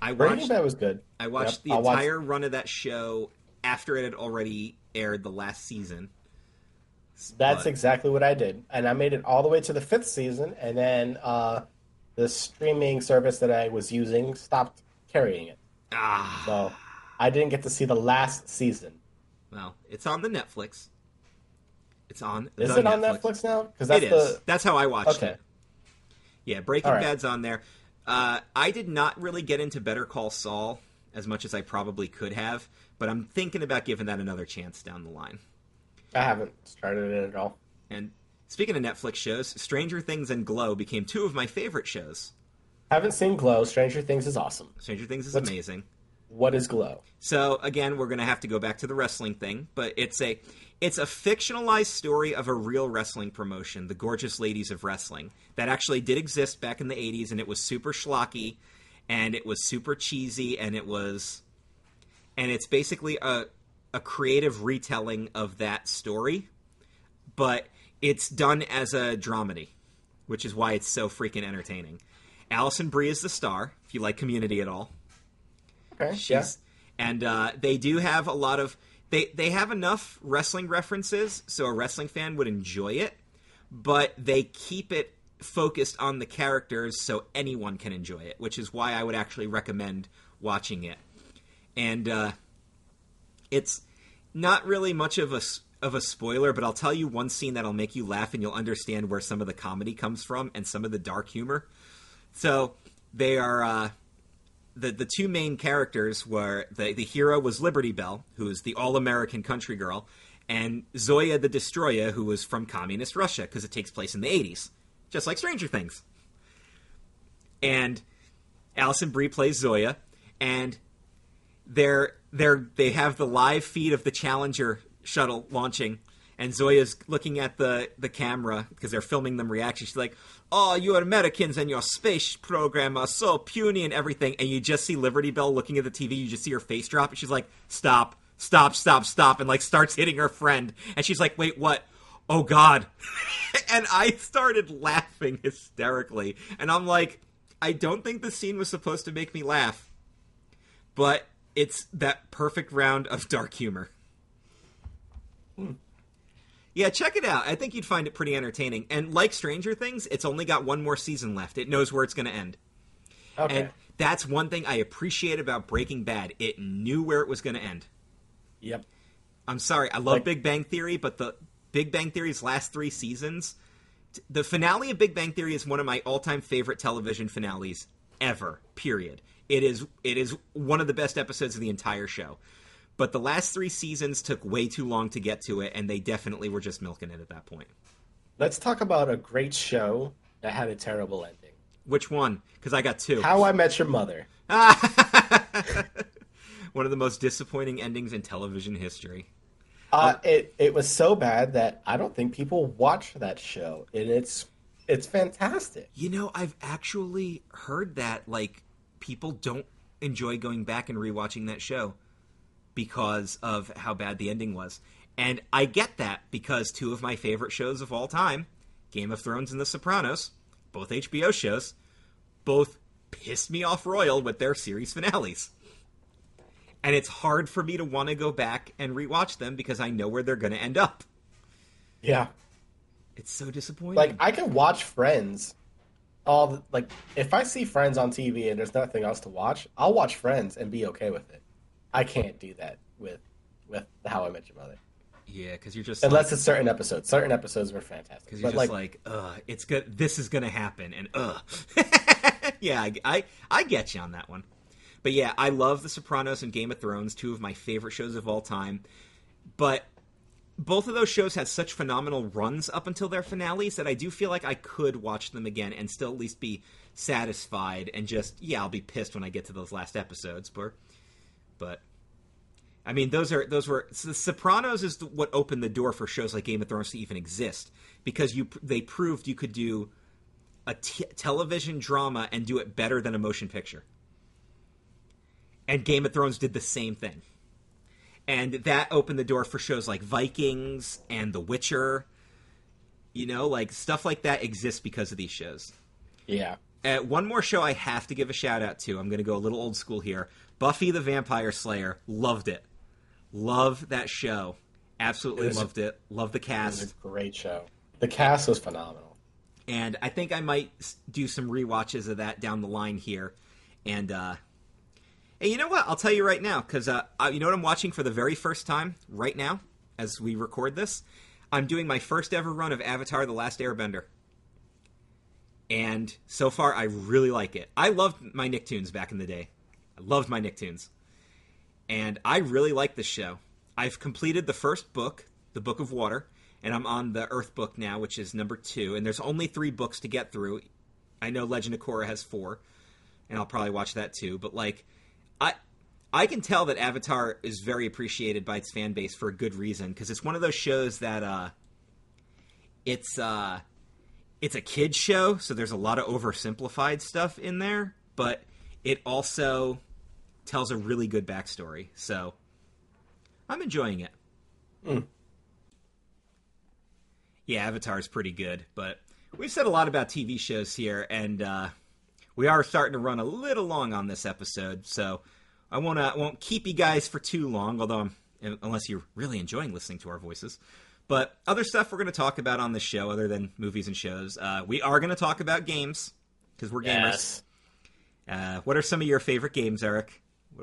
I Breaking watched. Bad was good. I watched Yep, the I'll watch- entire run of that show after it had already aired the last season. That's But- exactly what I did, and I made it all the way to the fifth season, and then uh, the streaming service that I was using stopped carrying it, Ah, so I didn't get to see the last season. well, it's on the Netflix. It's on. Is it on Netflix now? Because that's It is. the That's how I watched Okay. it. Yeah, Breaking right. Bad's on there. Uh, I did not really get into Better Call Saul as much as I probably could have, but I'm thinking about giving that another chance down the line. I haven't started it at all. And speaking of Netflix shows, Stranger Things and Glow became two of my favorite shows. Haven't seen Glow. Stranger Things is awesome. Stranger Things is What's- amazing. What is Glow? So again, we're going to have to go back to the wrestling thing, but it's a it's a fictionalized story of a real wrestling promotion, the Gorgeous Ladies of Wrestling, that actually did exist back in the 80s and it was super schlocky and it was super cheesy and it was and it's basically a a creative retelling of that story, but it's done as a dramedy, which is why it's so freaking entertaining. Alison Brie is the star, if you like community at all. Okay, She's yeah. and uh, they do have a lot of they they have enough wrestling references so a wrestling fan would enjoy it, but they keep it focused on the characters so anyone can enjoy it, which is why I would actually recommend watching it. And uh, it's not really much of a of a spoiler, but I'll tell you one scene that'll make you laugh and you'll understand where some of the comedy comes from and some of the dark humor. So they are uh, the the two main characters were the the hero was Liberty Bell, who is the all American country girl, and Zoya the Destroyer, who was from communist Russia because it takes place in the eighties, just like Stranger Things. And Alison Brie plays Zoya, and they're they're they have the live feed of the Challenger shuttle launching, and Zoya's looking at the the camera because they're filming them reaction. She's like, "Oh, you Americans and your space program are so puny and everything." And you just see Liberty Bell looking at the TV. You just see her face drop, and she's like, "Stop." Stop, stop, stop, and like starts hitting her friend. And she's like, wait, what? Oh God. *laughs* and I started laughing hysterically. And I'm like, I don't think the scene was supposed to make me laugh but it's that perfect round of dark humor. Hmm. Yeah, check it out. I think you'd find it pretty entertaining. And like Stranger Things, it's only got one more season left. It knows where it's going to end. Okay. And that's one thing I appreciate about Breaking Bad. It knew where it was going to end. yep. I'm sorry, I love Like- Big Bang Theory, but the Big Bang Theory's last three seasons, the finale of Big Bang Theory is one of my all-time favorite television finales ever. Period. It is it is one of the best episodes of the entire show. But the last three seasons took way too long to get to it, and they definitely were just milking it at that point. Let's talk about a great show that had a terrible ending. Which one? Because I got two. How I Met Your Mother. *laughs* one of the most disappointing endings in television history. Uh, it it was so bad that I don't think people watch that show, and it's it's fantastic. You know, I've actually heard that like people don't enjoy going back and rewatching that show because of how bad the ending was. And I get that because two of my favorite shows of all time, Game of Thrones and The Sopranos, both HBO shows, both pissed me off royal with their series finales. And it's hard for me to want to go back and rewatch them because I know where they're going to end up. Yeah, It's so disappointing. like I can watch Friends. All the, like if I see Friends on TV and there's nothing else to watch, I'll watch Friends and be okay with it. I can't do that with with How I Met Your Mother. Yeah, because you're just Unless like, it's certain episodes. Certain episodes were fantastic. because you're But just like, like, ugh, it's good. This is gonna happen, and ugh. *laughs* yeah, I, I I get you on that one. But yeah, I love The Sopranos and Game of Thrones, two of my favorite shows of all time. But both of those shows had such phenomenal runs up until their finales that I do feel like I could watch them again and still at least be satisfied and just yeah, I'll be pissed when I get to those last episodes, but but I mean, those are those were so The Sopranos is what opened the door for shows like Game of Thrones to even exist because you they proved you could do a t- television drama and do it better than a motion picture. And Game of Thrones did the same thing. And that opened the door for shows like Vikings and The Witcher. You know, like stuff like that exists because of these shows. yeah. Uh, one more show I have to give a shout out to. I'm going to go a little old school here. Buffy the Vampire Slayer. Loved it. Love that show. Absolutely It loved it. Love the It cast. was a great show. The cast was phenomenal. and I think I might do some rewatches of that down the line here. And uh, hey, you know what? I'll tell you right now because uh, uh, you know what I'm watching for the very first time right now as we record this. I'm doing my first ever run of Avatar: The Last Airbender, and so far I really like it. I loved my Nicktoons back in the day. I loved my Nicktoons, and I really like this show. I've completed the first book, the Book of Water, and I'm on the Earth book now, which is number two. And there's only three books to get through. I know Legend of Korra has four, and I'll probably watch that too. But like, I I can tell that Avatar is very appreciated by its fan base for a good reason because it's one of those shows that uh, it's uh, it's a kids show, so there's a lot of oversimplified stuff in there, but it also tells a really good backstory. So I'm enjoying it. Yeah, Avatar is pretty good, but we've said a lot about TV shows here, and uh, we are starting to run a little long on this episode. So I won't uh, won't keep you guys for too long, although I'm, unless you're really enjoying listening to our voices. But other stuff we're going to talk about on this show, other than movies and shows, uh, we are going to talk about games because we're gamers. Yes. Uh, what are some of your favorite games, Eric?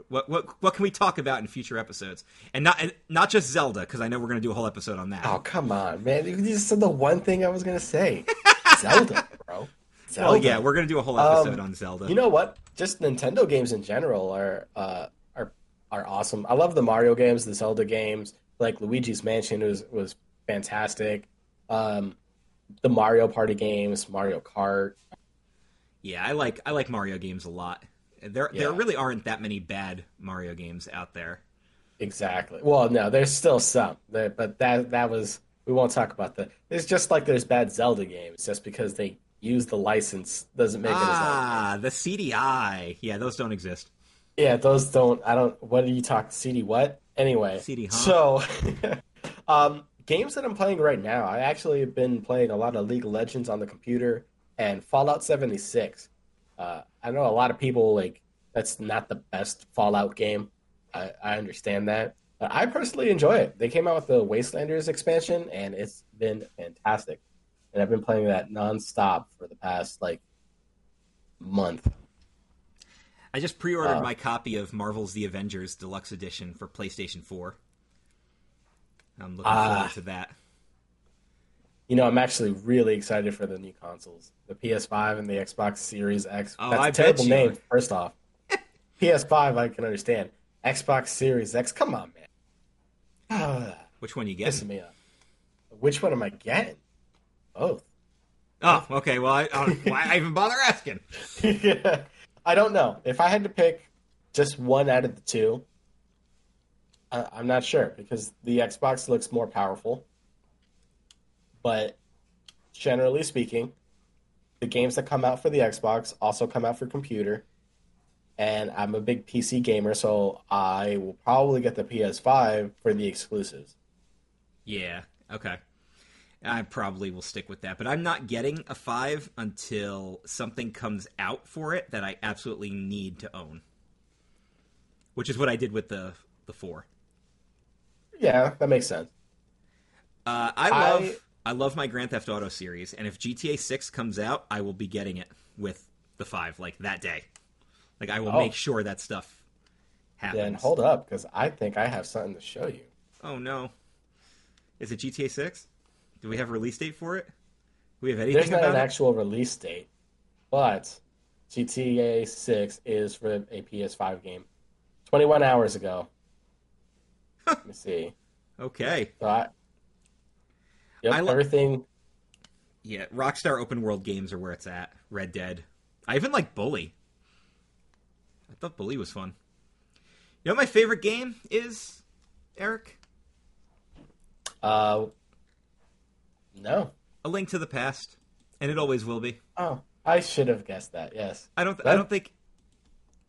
What what what can we talk about in future episodes? And not and not just Zelda, because I know we're going to do a whole episode on that. Oh come on, man! You just said the one thing I was gonna say. *laughs* Zelda, bro. Zelda. well, yeah, we're going to do a whole episode on Zelda. You know what? Just Nintendo games in general are uh, are are awesome. I love the Mario games, the Zelda games. Like Luigi's Mansion was was fantastic. Um, the Mario Party games, Mario Kart. Yeah, I like I like Mario games a lot. There there really aren't that many bad Mario games out there. Exactly. Well, no, there's still some, there, but that that was we won't talk about that. It's just like there's bad Zelda games. Just because they use the license doesn't make it. As Ah, the CDI. Yeah, those don't exist. Yeah, those don't. I don't. What are you talking? CD what? Anyway, CD huh? so *laughs* um, games that I'm playing right now. I actually have been playing a lot of League of Legends on the computer and Fallout 76. Uh, I know a lot of people like that's not the best Fallout game. I, I understand that, but I personally enjoy it. They came out with the Wastelanders expansion, and it's been fantastic. And I've been playing that nonstop for the past like month. I just pre-ordered Uh, my copy of Marvel's The Avengers Deluxe Edition for PlayStation 4. I'm looking Ah. forward to that. You know, I'm actually really excited for the new consoles, the PS5 and the Xbox Series X. Oh, That's I a terrible name. are. First off, *laughs* PS5 I can understand. Xbox Series X, come on, man. *sighs* Which one you get? pissing me off. Which one am I getting? Both. Oh, okay. Well, I, I *laughs* why I even bother asking? yeah. *laughs* I don't know. If I had to pick just one out of the two, I, I'm not sure because the Xbox looks more powerful. But generally speaking, the games that come out for the Xbox also come out for computer. And I'm a big PC gamer, so I will probably get the PS5 for the exclusives. Yeah. Okay. I probably will stick with that, but I'm not getting a five until something comes out for it that I absolutely need to own. Which is what I did with the the four. Yeah, that makes sense. Uh, I love I- I... love my Grand Theft Auto series, and if GTA Six comes out, I will be getting it with the five like that day. Like I will Oh. make sure that stuff happens. Then hold up, because I think I have something to show you. Oh no. Is it GTA Six? Do we have a release date for it? Do we have anything There's not about an it? actual release date, but GTA 6 is for a PS5 game. 21 hours ago. Let me see. Okay. So I, yep, I lo- everything. Yeah, Rockstar open world games are where it's at. Red Dead. I even like Bully. I thought Bully was fun. You know what my favorite game is, Eric? Uh, no. A Link to the Past, and it always will be. Oh, I should have guessed that. Yes. I don't. I don't think.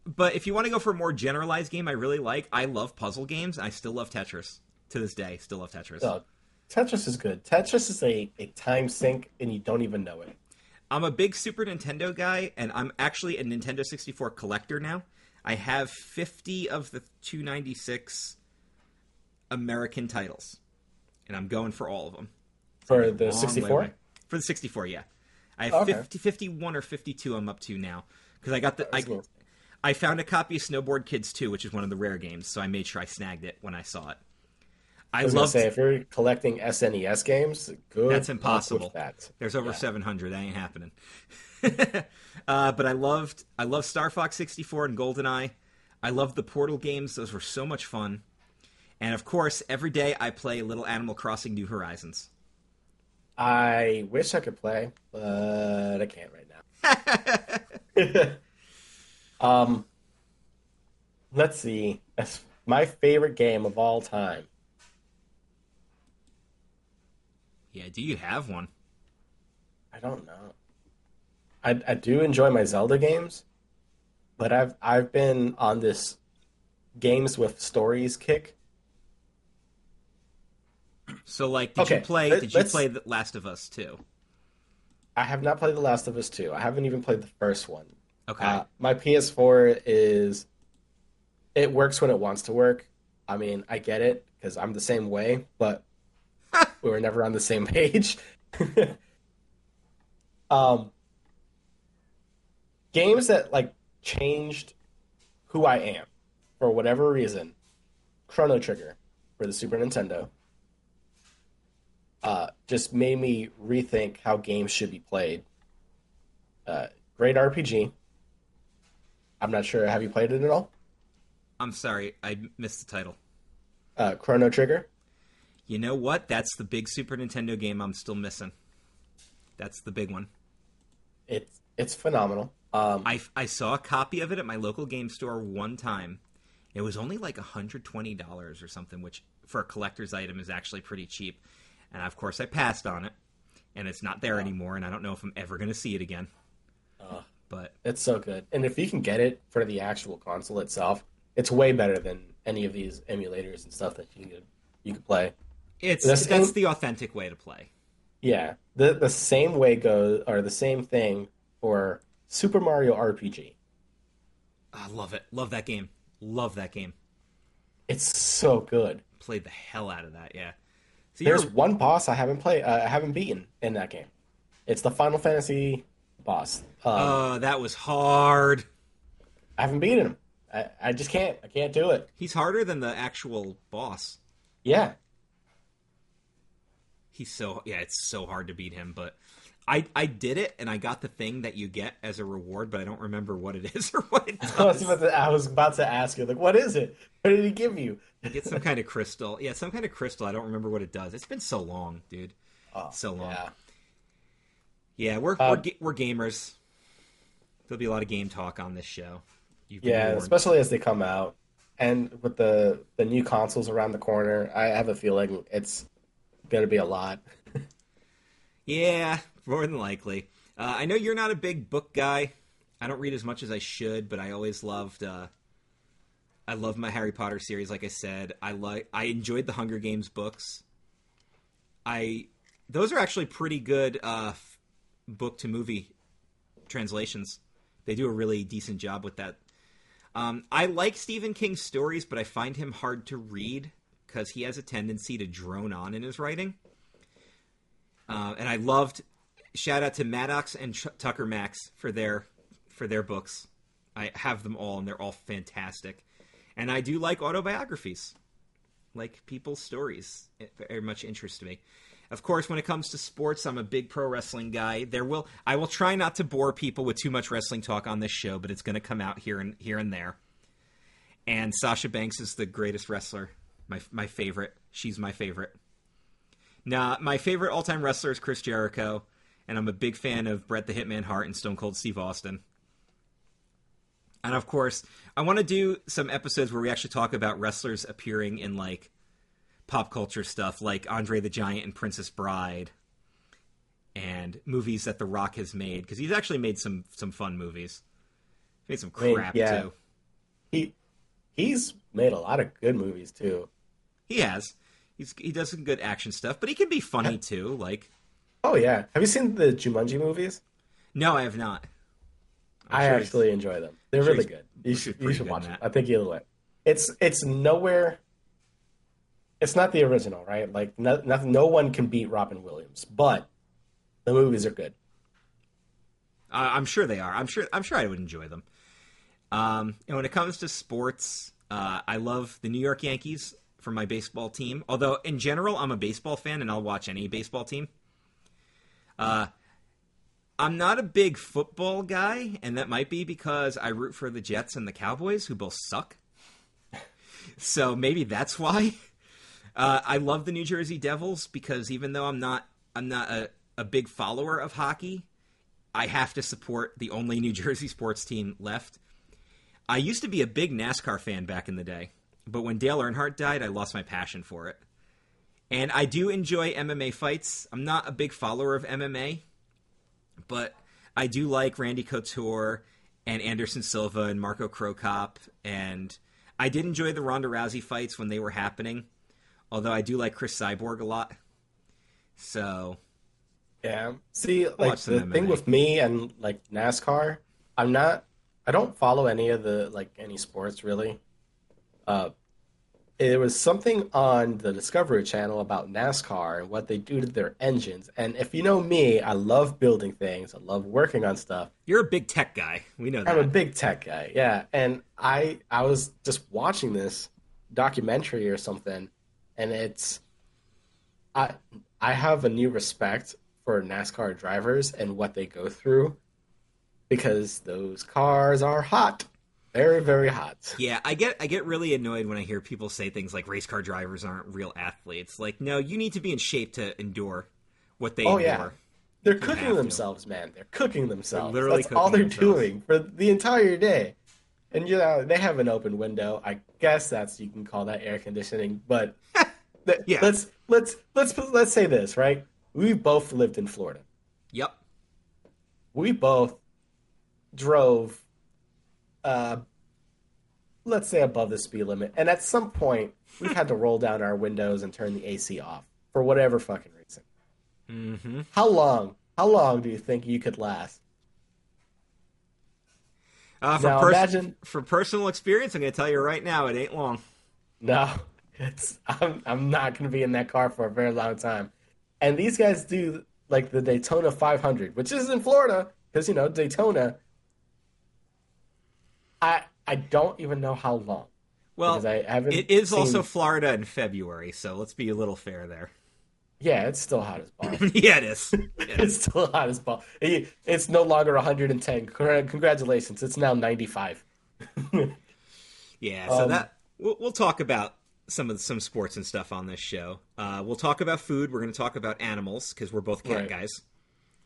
But if you want to go for a more generalized game, I really like. I love puzzle games. I still love Tetris to this day. Still love Tetris. No, Tetris is good. Tetris is a, a time sink, and you don't even know it. I'm a big Super Nintendo guy, and I'm actually a Nintendo 64 collector now. I have 50 of the 296 American titles, and I'm going for all of them. For the 64? For the 64, yeah. I have Okay. 50, 51 or 52 I'm up to now. Because I got the. I, cool. I found a copy of Snowboard Kids 2, which is one of the rare games, so I made sure I snagged it when I saw it. I, I was gonna love say if you're collecting SNES games, good. That's impossible. That. There's over Yeah. 700. That ain't happening. *laughs* uh, but I loved I loved Star Fox 64 and GoldenEye. I loved the Portal games. Those were so much fun. And of course, every day I play Little Animal Crossing New Horizons. I wish I could play, but I can't right now. *laughs* *laughs* um, let's see. That's my favorite game of all time. Yeah, do you have one? I don't know. I I do enjoy my Zelda games, but I've I've been on this games with stories kick. So like did Okay, you play let- did you play The Last of Us 2? I have not played The Last of Us 2. I haven't even played the first one. Okay. Uh, my PS4 is it works when it wants to work. I mean, I get it because I'm the same way, but we were never on the same page. *laughs* um, games that like changed who I am for whatever reason. Chrono Trigger for the Super Nintendo uh, just made me rethink how games should be played. Uh, great RPG. I'm not sure. Have you played it at all? I'm sorry, I missed the title. Uh, Chrono Trigger. You know what? That's the big Super Nintendo game I'm still missing. That's the big one. It's it's phenomenal. Um, I, I saw a copy of it at my local game store one time. It was only like $120 or something, which for a collector's item is actually pretty cheap. And of course, I passed on it, and it's not there anymore, and I don't know if I'm ever going to see it again. Uh. but it's so good, and if you can get it for the actual console itself, it's way better than any of these emulators and stuff that you could you could play. It's That's- that's the authentic way to play. Yeah, the the same way goes or the same thing for Super Mario RPG. I love it. Love that game. Love that game. It's so good. Played the hell out of that. Yeah. So There's you're, one boss I haven't played, uh, I haven't beaten in that game. It's the Final Fantasy boss. Um, uh, that was hard. I haven't beaten him. I, I just can't. I can't do it. He's harder than the actual boss. Yeah, He's so yeah, it's so hard to beat him, but I I did it and I got the thing that you get as a reward, but I don't remember what it *laughs* is or what it *laughs* I was, does. about to, I was about to ask you, like, what is it? What did he give you? Get some kind of crystal. Yeah, some kind of crystal. I don't remember what it does. It's been so long, dude. Oh, So long. Yeah. Yeah, we're Uh, we're, ga- we're gamers. There'll be a lot of game talk on this show. You've Yeah, warned. especially as they come out, and with the the new consoles around the corner, I have a feeling it's going to be a lot. *laughs* Yeah, more than likely. Uh, I know you're not a big book guy. I don't read as much as I should, but I always loved. Uh, I love my Harry Potter series. Like I said, I like. I enjoyed the Hunger Games books. I those are actually pretty good uh, f- book to movie translations. They do a really decent job with that. Um, I like Stephen King's stories, but I find him hard to read because he has a tendency to drone on in his writing. Uh, and I loved shout out to Maddox and Ch- Tucker Max for their for their books. I have them all, and they're all fantastic. And I do like autobiographies. like people's stories very much interest me. Of course, when it comes to sports, I'm a big pro wrestling guy. There will I will try not to bore people with too much wrestling talk on this show, but it's going to come out here and here and there. And Sasha Banks is the greatest wrestler, my my favorite. She's my favorite. Now, my favorite all time wrestler is Chris Jericho, and I'm a big fan of Bret the Hitman Hart and Stone Cold Steve Austin. And of course, I want to do some episodes where we actually talk about wrestlers appearing in like pop culture stuff, like Andre the Giant and Princess Bride, and movies that The Rock has made because he's actually made some some fun movies. Made some I mean, crap yeah. too. He he's made a lot of good movies too. He has. He's he does some good action stuff, but he can be funny too. Like, Oh yeah, have you seen the Jumanji movies? no, I have not. I'm I sure actually enjoy them. They're sure really good. You should you should watch it. I think you'll like. It's it's nowhere. It's not the original, right? Like no, nothing. No one can beat Robin Williams, but the movies are good. I- I'm sure they are. I'm sure. I'm sure I would enjoy them. Um, and when it comes to sports, uh, I love the New York Yankees for my baseball team. Although in general, I'm a baseball fan and I'll watch any baseball team. Uh, I'm not a big football guy, and that might be because I root for the Jets and the Cowboys, who both suck. *laughs* so maybe that's why. Uh, I love the New Jersey Devils because even though I'm not, I'm not a, a big follower of hockey, I have to support the only New Jersey sports team left. I used to be a big NASCAR fan back in the day, but when Dale Earnhardt died, I lost my passion for it. And I do enjoy MMA fights. I'm not a big follower of MMA, but I do like Randy Couture and Anderson Silva and Mirko Cro Cop. And I did enjoy the Ronda Rousey fights when they were happening, although I do like Cris Cyborg a lot. So Yeah. See, like the thing with me and like NASCAR, I'm not. I don't follow any of the like any sports really. Uh, it was something on the Discovery Channel about NASCAR and what they do to their engines. And if you know me, I love building things. I love working on stuff. you're a big tech guy. We know that. I'm a big tech guy, yeah. And I I was just watching this documentary or something, and it's I I have a new respect for NASCAR drivers and what they go through because those cars are hot, very very hot. Yeah, I get I get really annoyed when I hear people say things like race car drivers aren't real athletes. Like, no, you need to be in shape to endure what they Oh, endure. yeah. They're cooking to. themselves, man. They're cooking themselves. They're literally That's all they're themselves. doing for the entire day. And you know they have an open window. I guess that's you can call that air conditioning. But *laughs* th- Yeah. let's let's let's let's say this right. We both lived in Florida. Yep. We both drove, uh, let's say above the speed limit, and at some point we had to roll down our windows and turn the AC off for whatever fucking reason. Mm-hmm. How long? How long do you think you could last? Uh, for, Now pers- imagine- for personal experience, I'm going to tell you right now, it ain't long. No, it's I'm I'm not gonna be in that car for a very long time. And these guys do like the Daytona 500, which is in Florida, because you know Daytona. I I don't even know how long Well, I haven't. it is also Florida in February, so let's be a little fair there. yeah, it's still hot as balls. *laughs* yeah, it is. It is. *laughs* it's still hot as balls. It's no longer 110. Congratulations, it's now 95. *laughs* Yeah, so Um, that we'll, we'll talk about some of some sports and stuff on this show. Uh, we'll talk about food. We're going to talk about animals because we're both cat Right. guys.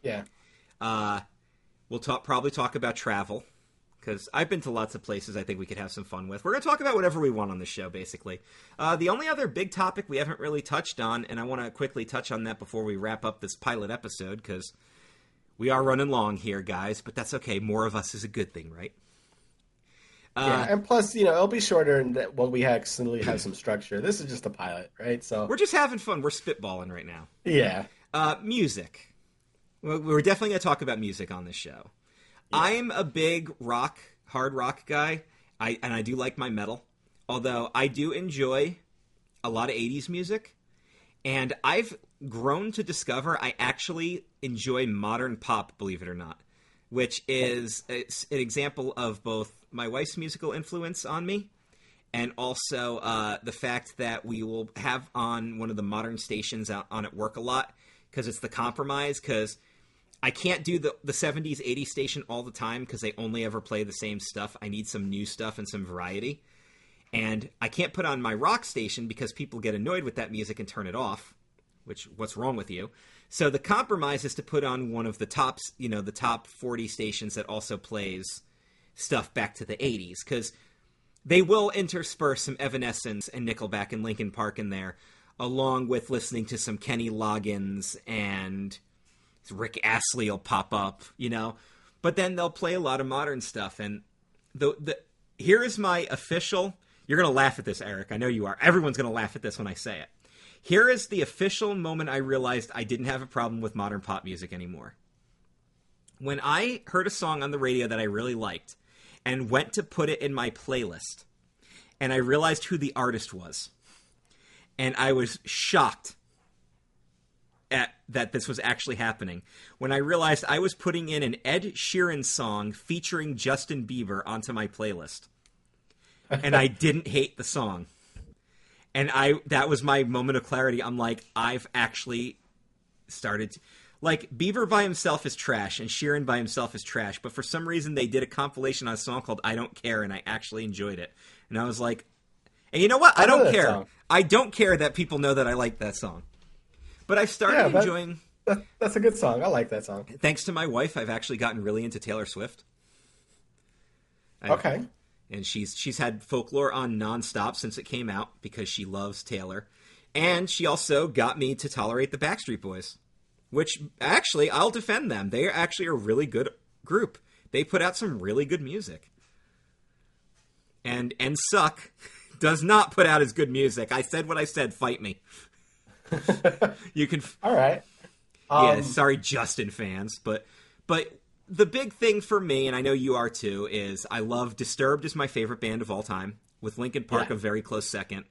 Yeah, Uh, we'll talk probably talk about travel because I've been to lots of places. I think we could have some fun with. We're going to talk about whatever we want on the show, basically. Uh, the only other big topic we haven't really touched on, and I want to quickly touch on that before we wrap up this pilot episode because we are running long here, guys. But that's okay. More of us is a good thing, right? Uh, yeah, and plus, you know, it'll be shorter and that when we actually have some structure. This is just a pilot, right? So We're just having fun. We're spitballing right now. yeah, Uh, music. We're definitely going to talk about music on this show. I'm a big rock, hard rock guy, I and I do like my metal. Although I do enjoy a lot of 80s music, and I've grown to discover I actually enjoy modern pop, believe it or not, which is an example of both my wife's musical influence on me and also uh, the fact that we will have on one of the modern stations out on at work a lot because it's the compromise because I can't do the the 70s 80s station all the time because they only ever play the same stuff. I need some new stuff and some variety. And I can't put on my rock station because people get annoyed with that music and turn it off, which what's wrong with you? So the compromise is to put on one of the tops, you know, the top 40 stations that also plays stuff back to the 80s cuz they will intersperse some Evanescence and Nickelback and Linkin Park in there along with listening to some Kenny Loggins and Rick Astley will pop up, you know. But then they'll play a lot of modern stuff and the the here is my official you're to laugh at this, Eric. I know you are. Everyone's to laugh at this when I say it. Here is the official moment I realized I didn't have a problem with modern pop music anymore. When I heard a song on the radio that I really liked and went to put it in my playlist, and I realized who the artist was, and I was shocked at that this was actually happening when I realized I was putting in an Ed Sheeran song featuring Justin Bieber onto my playlist. and I *laughs* didn't hate the song. And I that was my moment of clarity. I'm like, I've actually started to, like Bieber by himself is trash and Sheeran by himself is trash, but for some reason they did a compilation on a song called I Don't Care and I actually enjoyed it. And I was like, and you know what? I, I don't care. song. I don't care that people know that I like that song. But I started Yeah, that- enjoying That, that's a good song. I like that song. thanks to my wife, I've actually gotten really into Taylor Swift. I- Okay. and she's she's had folklore on nonstop since it came out because she loves Taylor, and she also got me to tolerate the Backstreet Boys, which actually I'll defend them. They are actually a really good group. They put out some really good music, and and suck *laughs* does not put out as good music. I said what I said. Fight me. *laughs* you can All right. yeah, Um, sorry, Justin fans, but but the big thing for me, and I know you are too, is I love Disturbed is my favorite band of all time, with Linkin Park Yeah. a very close second.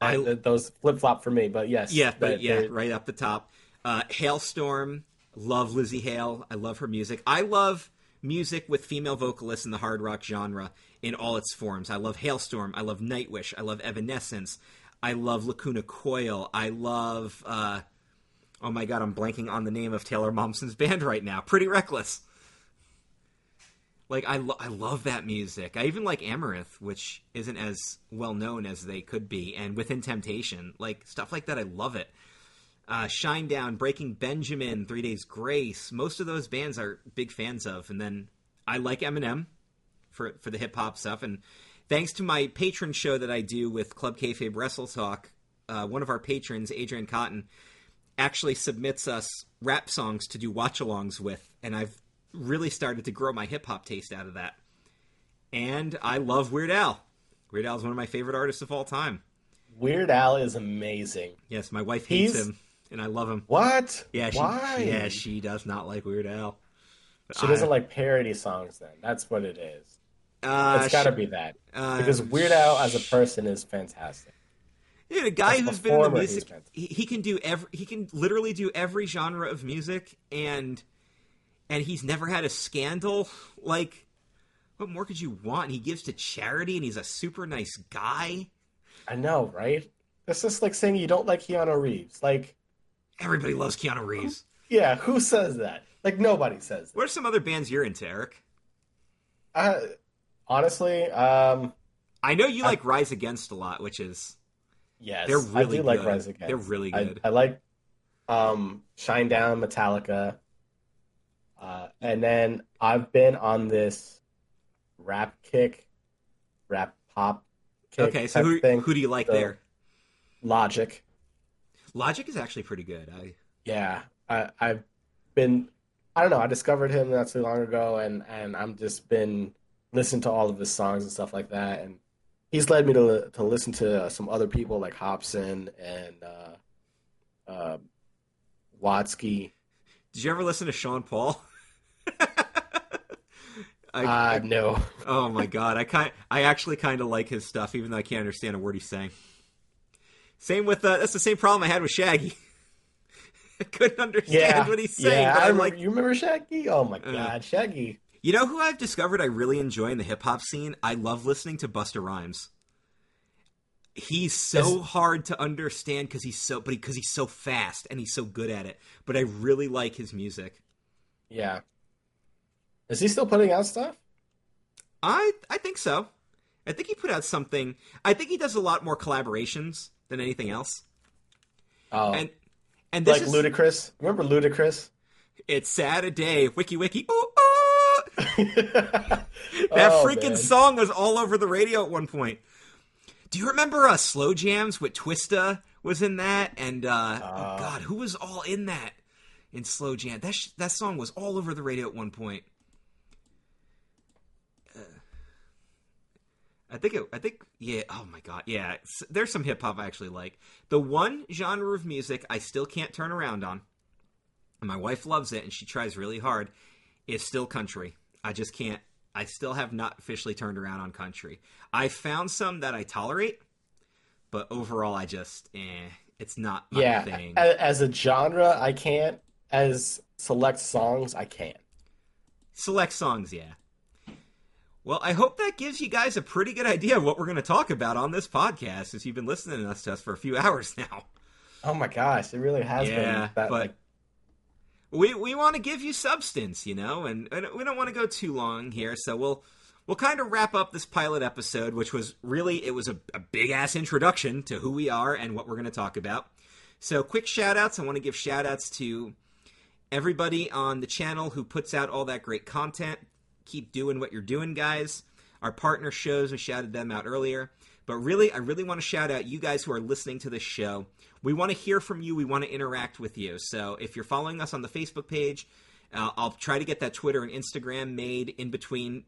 I, I those flip flop for me, but yes. yeah, but yeah, right up the top. Uh, Halestorm, love Lzzy Hale. I love her music. I love music with female vocalists in the hard rock genre in all its forms. I love Halestorm. I love Nightwish. I love Evanescence. I love Lacuna Coil. I love. Uh, oh my god, I'm blanking on the name of Taylor Momsen's band right now. Pretty Reckless. Like I, lo- I love that music. I even like Amaranthe, which isn't as well known as they could be, and Within Temptation, like stuff like that. I love it. Uh, Shinedown, Breaking Benjamin, Three Days Grace. Most of those bands are big fans of, and then I like Eminem for for the hip hop stuff. And thanks to my patron show that I do with Club Kayfabe Wrestle Talk, uh, one of our patrons, Adrian Cotton, actually submits us rap songs to do watch-alongs with, and I've really started to grow my hip hop taste out of that. And I love Weird Al. Weird Al is one of my favorite artists of all time. Weird Al is amazing. Yes, my wife hates He's- him, and I love him. What? Yeah, she, Why? yeah, she does not like Weird Al. But She I- doesn't like parody songs. Then that's what it is. Uh, It's got to be that uh, because Weird Al as a person is fantastic. Dude, a guy As who's been in the music, he, he can do every, he can literally do every genre of music, and and he's never had a scandal. Like, what more could you want? He gives to charity, and he's a super nice guy. I know, right? It's just like saying you don't like Keanu Reeves. Like, Everybody loves Keanu Reeves. yeah, who says that? Like nobody says that. What are some other bands you're into, Eric? Uh, honestly, um, I know you like Rise Against a lot, which is yes, They're really I do like good. Rise Against. They're really I- good. I, like um, Shinedown, Metallica, uh, and then I've been on this rap kick, rap pop kick okay. So who thing. who do you like So- there? Logic. Logic is actually pretty good. I Yeah, I, I've been. I don't know. I discovered him not too long ago, and and I'm just been listening to all of his songs and stuff like that, and he's led me to to listen to some other people like Hopsin and uh, uh, Watsky. did you ever listen to Sean Paul? *laughs* I, Uh, no. Oh my god, I kind I actually kind of like his stuff, even though I can't understand a word he's saying. Same with uh, that's the same problem I had with Shaggy. *laughs* I couldn't understand Yeah, what he's saying, yeah. I I'm remember, like, you remember Shaggy? Oh my Uh. God, Shaggy. You know who I've discovered I really enjoy in the hip hop scene? I love listening to Busta Rhymes. he's so hard to understand because he's so, but because he's so fast and he's so good at it. But I really like his music. Yeah. Is he still putting out stuff? I I think so. I think he put out something. I think he does a lot more collaborations than anything else. Oh, And and this like is, Ludacris. Remember Ludacris? it's Saturday. Wiki wiki. Ooh. *laughs* That Oh, freaking man. song was all over the radio at one point. Do you remember uh, Slow Jamz with Twista was in that? And uh, oh Uh. god, who was all in that in Slow Jam? That sh- that song was all over the radio at one point. Uh, I think it. I think yeah. Oh my god, yeah. There's some hip hop I actually like. The one genre of music I still can't turn around on, and my wife loves it, and she tries really hard, is still country. I just can't. I still have not officially turned around on country. I found some that I tolerate, but overall, I just eh. It's not my Yeah, thing. as a genre, I can't. As select songs, I can't. Select songs, yeah. Well, I hope that gives you guys a pretty good idea of what we're going to talk about on this podcast, as you've been listening to us, to us for a few *laughs* hours now. Oh my gosh, it really has Yeah, been that. but- like, we we want to give you substance, you know, and, and we don't want to go too long here, so we'll we'll kind of wrap up this pilot episode, which was really it was a, a big ass introduction to who we are and what we're going to talk about. So, quick shout outs. I want to give shout outs to everybody on the channel who puts out all that great content. Keep doing what you're doing, guys. Our partner shows, we shouted them out earlier. But really, I really want to shout out you guys who are listening to this show. We want to hear from you. We want to interact with you. So if you're following us on the Facebook page, uh, I'll try to get that Twitter and Instagram made in between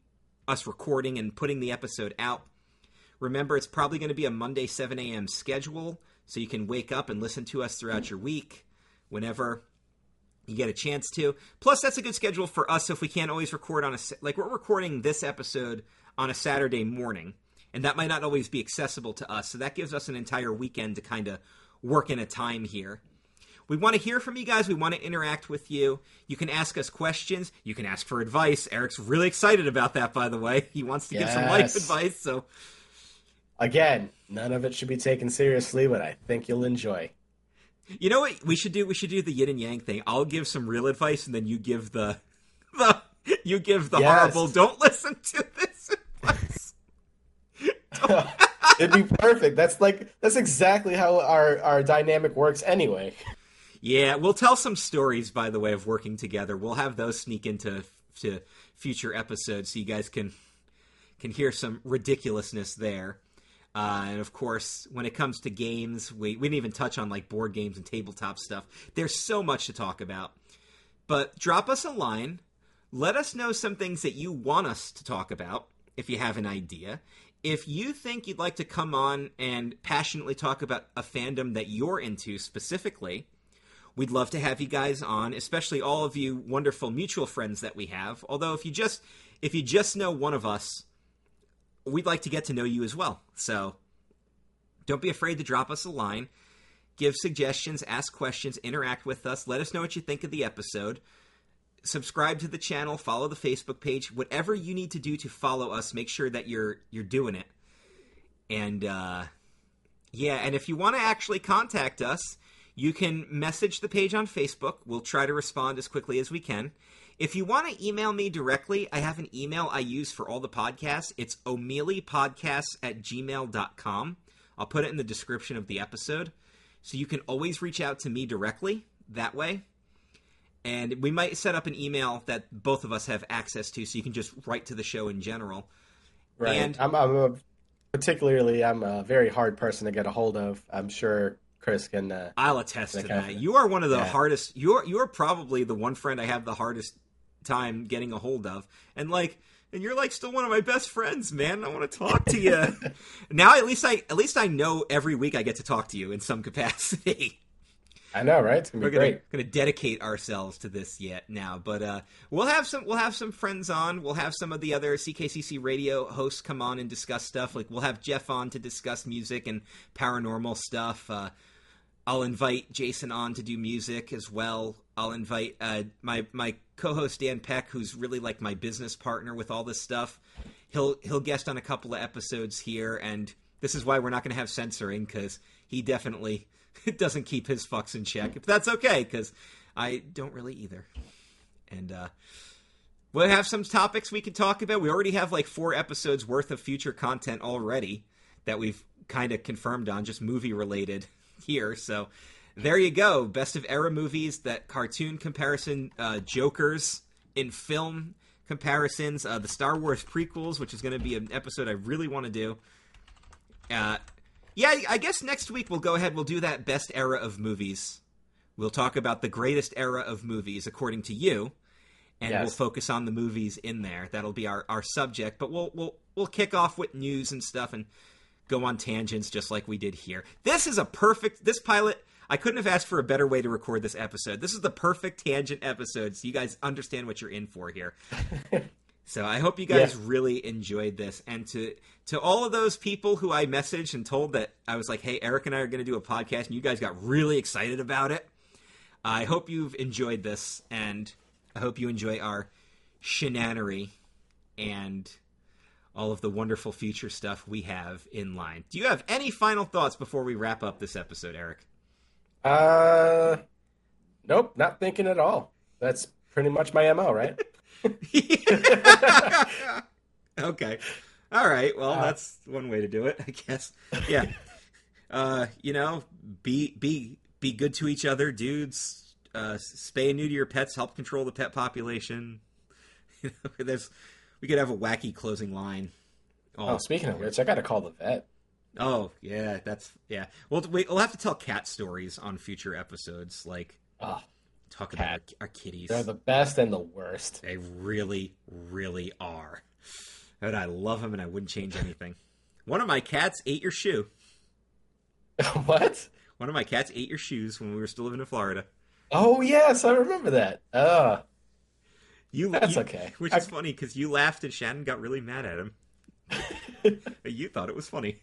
us recording and putting the episode out. Remember, it's probably going to be a Monday 7 a.m. schedule, so you can wake up and listen to us throughout your week whenever you get a chance to. Plus, that's a good schedule for us if we can't always record on a like we're recording this episode on a Saturday morning, and that might not always be accessible to us. So that gives us an entire weekend to kind of work in a time here. We want to hear from you guys. We want to interact with you. You can ask us questions. You can ask for advice. Eric's really excited about that, by the way. He wants to give some life advice. So again, none of it should be taken seriously, but I think you'll enjoy. You know what we should do? We should do the yin and yang thing. I'll give some real advice, and then you give the the you give the Yes. horrible. Don't listen to this advice. *laughs* It'd be perfect. That's like that's exactly how our our dynamic works anyway. yeah, we'll tell some stories. By the way, of working together, we'll have those sneak into to future episodes, so you guys can can hear some ridiculousness there. Uh, and of course, when it comes to games, we, we didn't even touch on like board games and tabletop stuff. There's so much to talk about. But drop us a line. Let us know some things that you want us to talk about if you have an idea. If you think you'd like to come on and passionately talk about a fandom that you're into specifically, we'd love to have you guys on, especially all of you wonderful mutual friends that we have. Although if you just if you just know one of us, we'd like to get to know you as well. So don't be afraid to drop us a line, give suggestions, ask questions, interact with us, let us know what you think of the episode. Subscribe to the channel, follow the Facebook page, whatever you need to do to follow us, make sure that you're you're doing it. And uh yeah, and if you want to actually contact us, you can message the page on Facebook. We'll try to respond as quickly as we can. If you want to email me directly, I have an email I use for all the podcasts. It's omeliepodcasts at gmail.com. I'll put it in the description of the episode. So you can always reach out to me directly that way. And we might set up an email that both of us have access to so you can just write to the show in general. Right. And- I'm, I'm a, particularly I'm a very hard person to get a hold of. I'm sure Chris can. Uh, I'll attest to that. You are one of the Yeah. hardest. You're you're probably the one friend I have the hardest time getting a hold of, and like, and you're like still one of my best friends, man. I want to talk to you. *laughs* now at least I at least I know every week I get to talk to you in some capacity. I know, right? It's gonna We're gonna gonna dedicate ourselves to this yet now, but uh, we'll have some we'll have some friends on. We'll have some of the other CKCC radio hosts come on and discuss stuff. Like we'll have Jeff on to discuss music and paranormal stuff. Uh, I'll invite Jason on to do music as well. I'll invite uh, my my co-host Dan Peck, who's really like my business partner with all this stuff. He'll he'll guest on a couple of episodes here, and this is why we're not going to have censoring because he definitely *laughs* doesn't keep his fucks in check. If that's okay, because I don't really either. And uh, we'll have some topics we can talk about. We already have like four episodes worth of future content already that we've kind of confirmed on, just movie related *laughs* here. So there you go. Best of era movies, that cartoon comparison, uh, Jokers in film comparisons, uh, the Star Wars prequels, which is going to be an episode I really want to do. Uh, yeah, I guess next week we'll go ahead. We'll do that best era of movies. We'll talk about the greatest era of movies according to you, and Yes. we'll focus on the movies in there. That'll be our, our subject. But we'll we'll we'll kick off with news and stuff and go on tangents just like we did here. This is a perfect this pilot. I couldn't have asked for a better way to record this episode. This is the perfect tangent episode, so you guys understand what you're in for here. *laughs* So I hope you guys Yeah. really enjoyed this, and to to all of those people who I messaged and told that I was like, "Hey, Eric and I are going to do a podcast," and you guys got really excited about it. I hope you've enjoyed this, and I hope you enjoy our shenanery and all of the wonderful future stuff we have in line. Do you have any final thoughts before we wrap up this episode, Eric? Uh, nope, not thinking at all. That's pretty much my mo, right? *laughs* *laughs* *laughs* *laughs* okay. All right. Well, Uh, that's one way to do it, I guess. Yeah. *laughs* uh, you know, be be be good to each other, dudes. Uh, spay and neuter your pets. Help control the pet population. *laughs* You know, there's we could have a wacky closing line. Oh, speaking of which, I got to call the vet. Oh, yeah, that's yeah. Well, we, we'll have to tell cat stories on future episodes, like Oh, talk about our, our kitties. they're the best and the worst. They really, really are. And I love them, and I wouldn't change anything. One of my cats ate your shoe. *laughs* what? One of my cats ate your shoes when we were still living in Florida. Oh yes, I remember that. Uh, You, That's you- okay. *laughs* Which I- is funny because you laughed and Shannon got really mad at him. *laughs* you thought it was funny.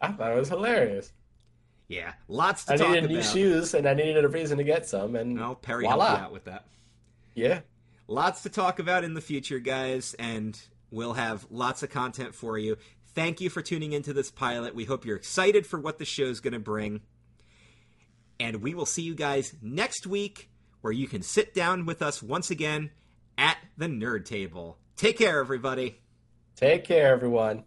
I thought it was hilarious. Yeah, lots to I talk needed about. new shoes, and I needed a reason to get some, and Well, Perry voila. helped out with that. Yeah. lots to talk about in the future, guys, and we'll have lots of content for you. Thank you for tuning into this pilot. We hope you're excited for what the show's going to bring. And we will see you guys next week, where you can sit down with us once again at the Nerd Table. Take care, everybody. Take care, everyone.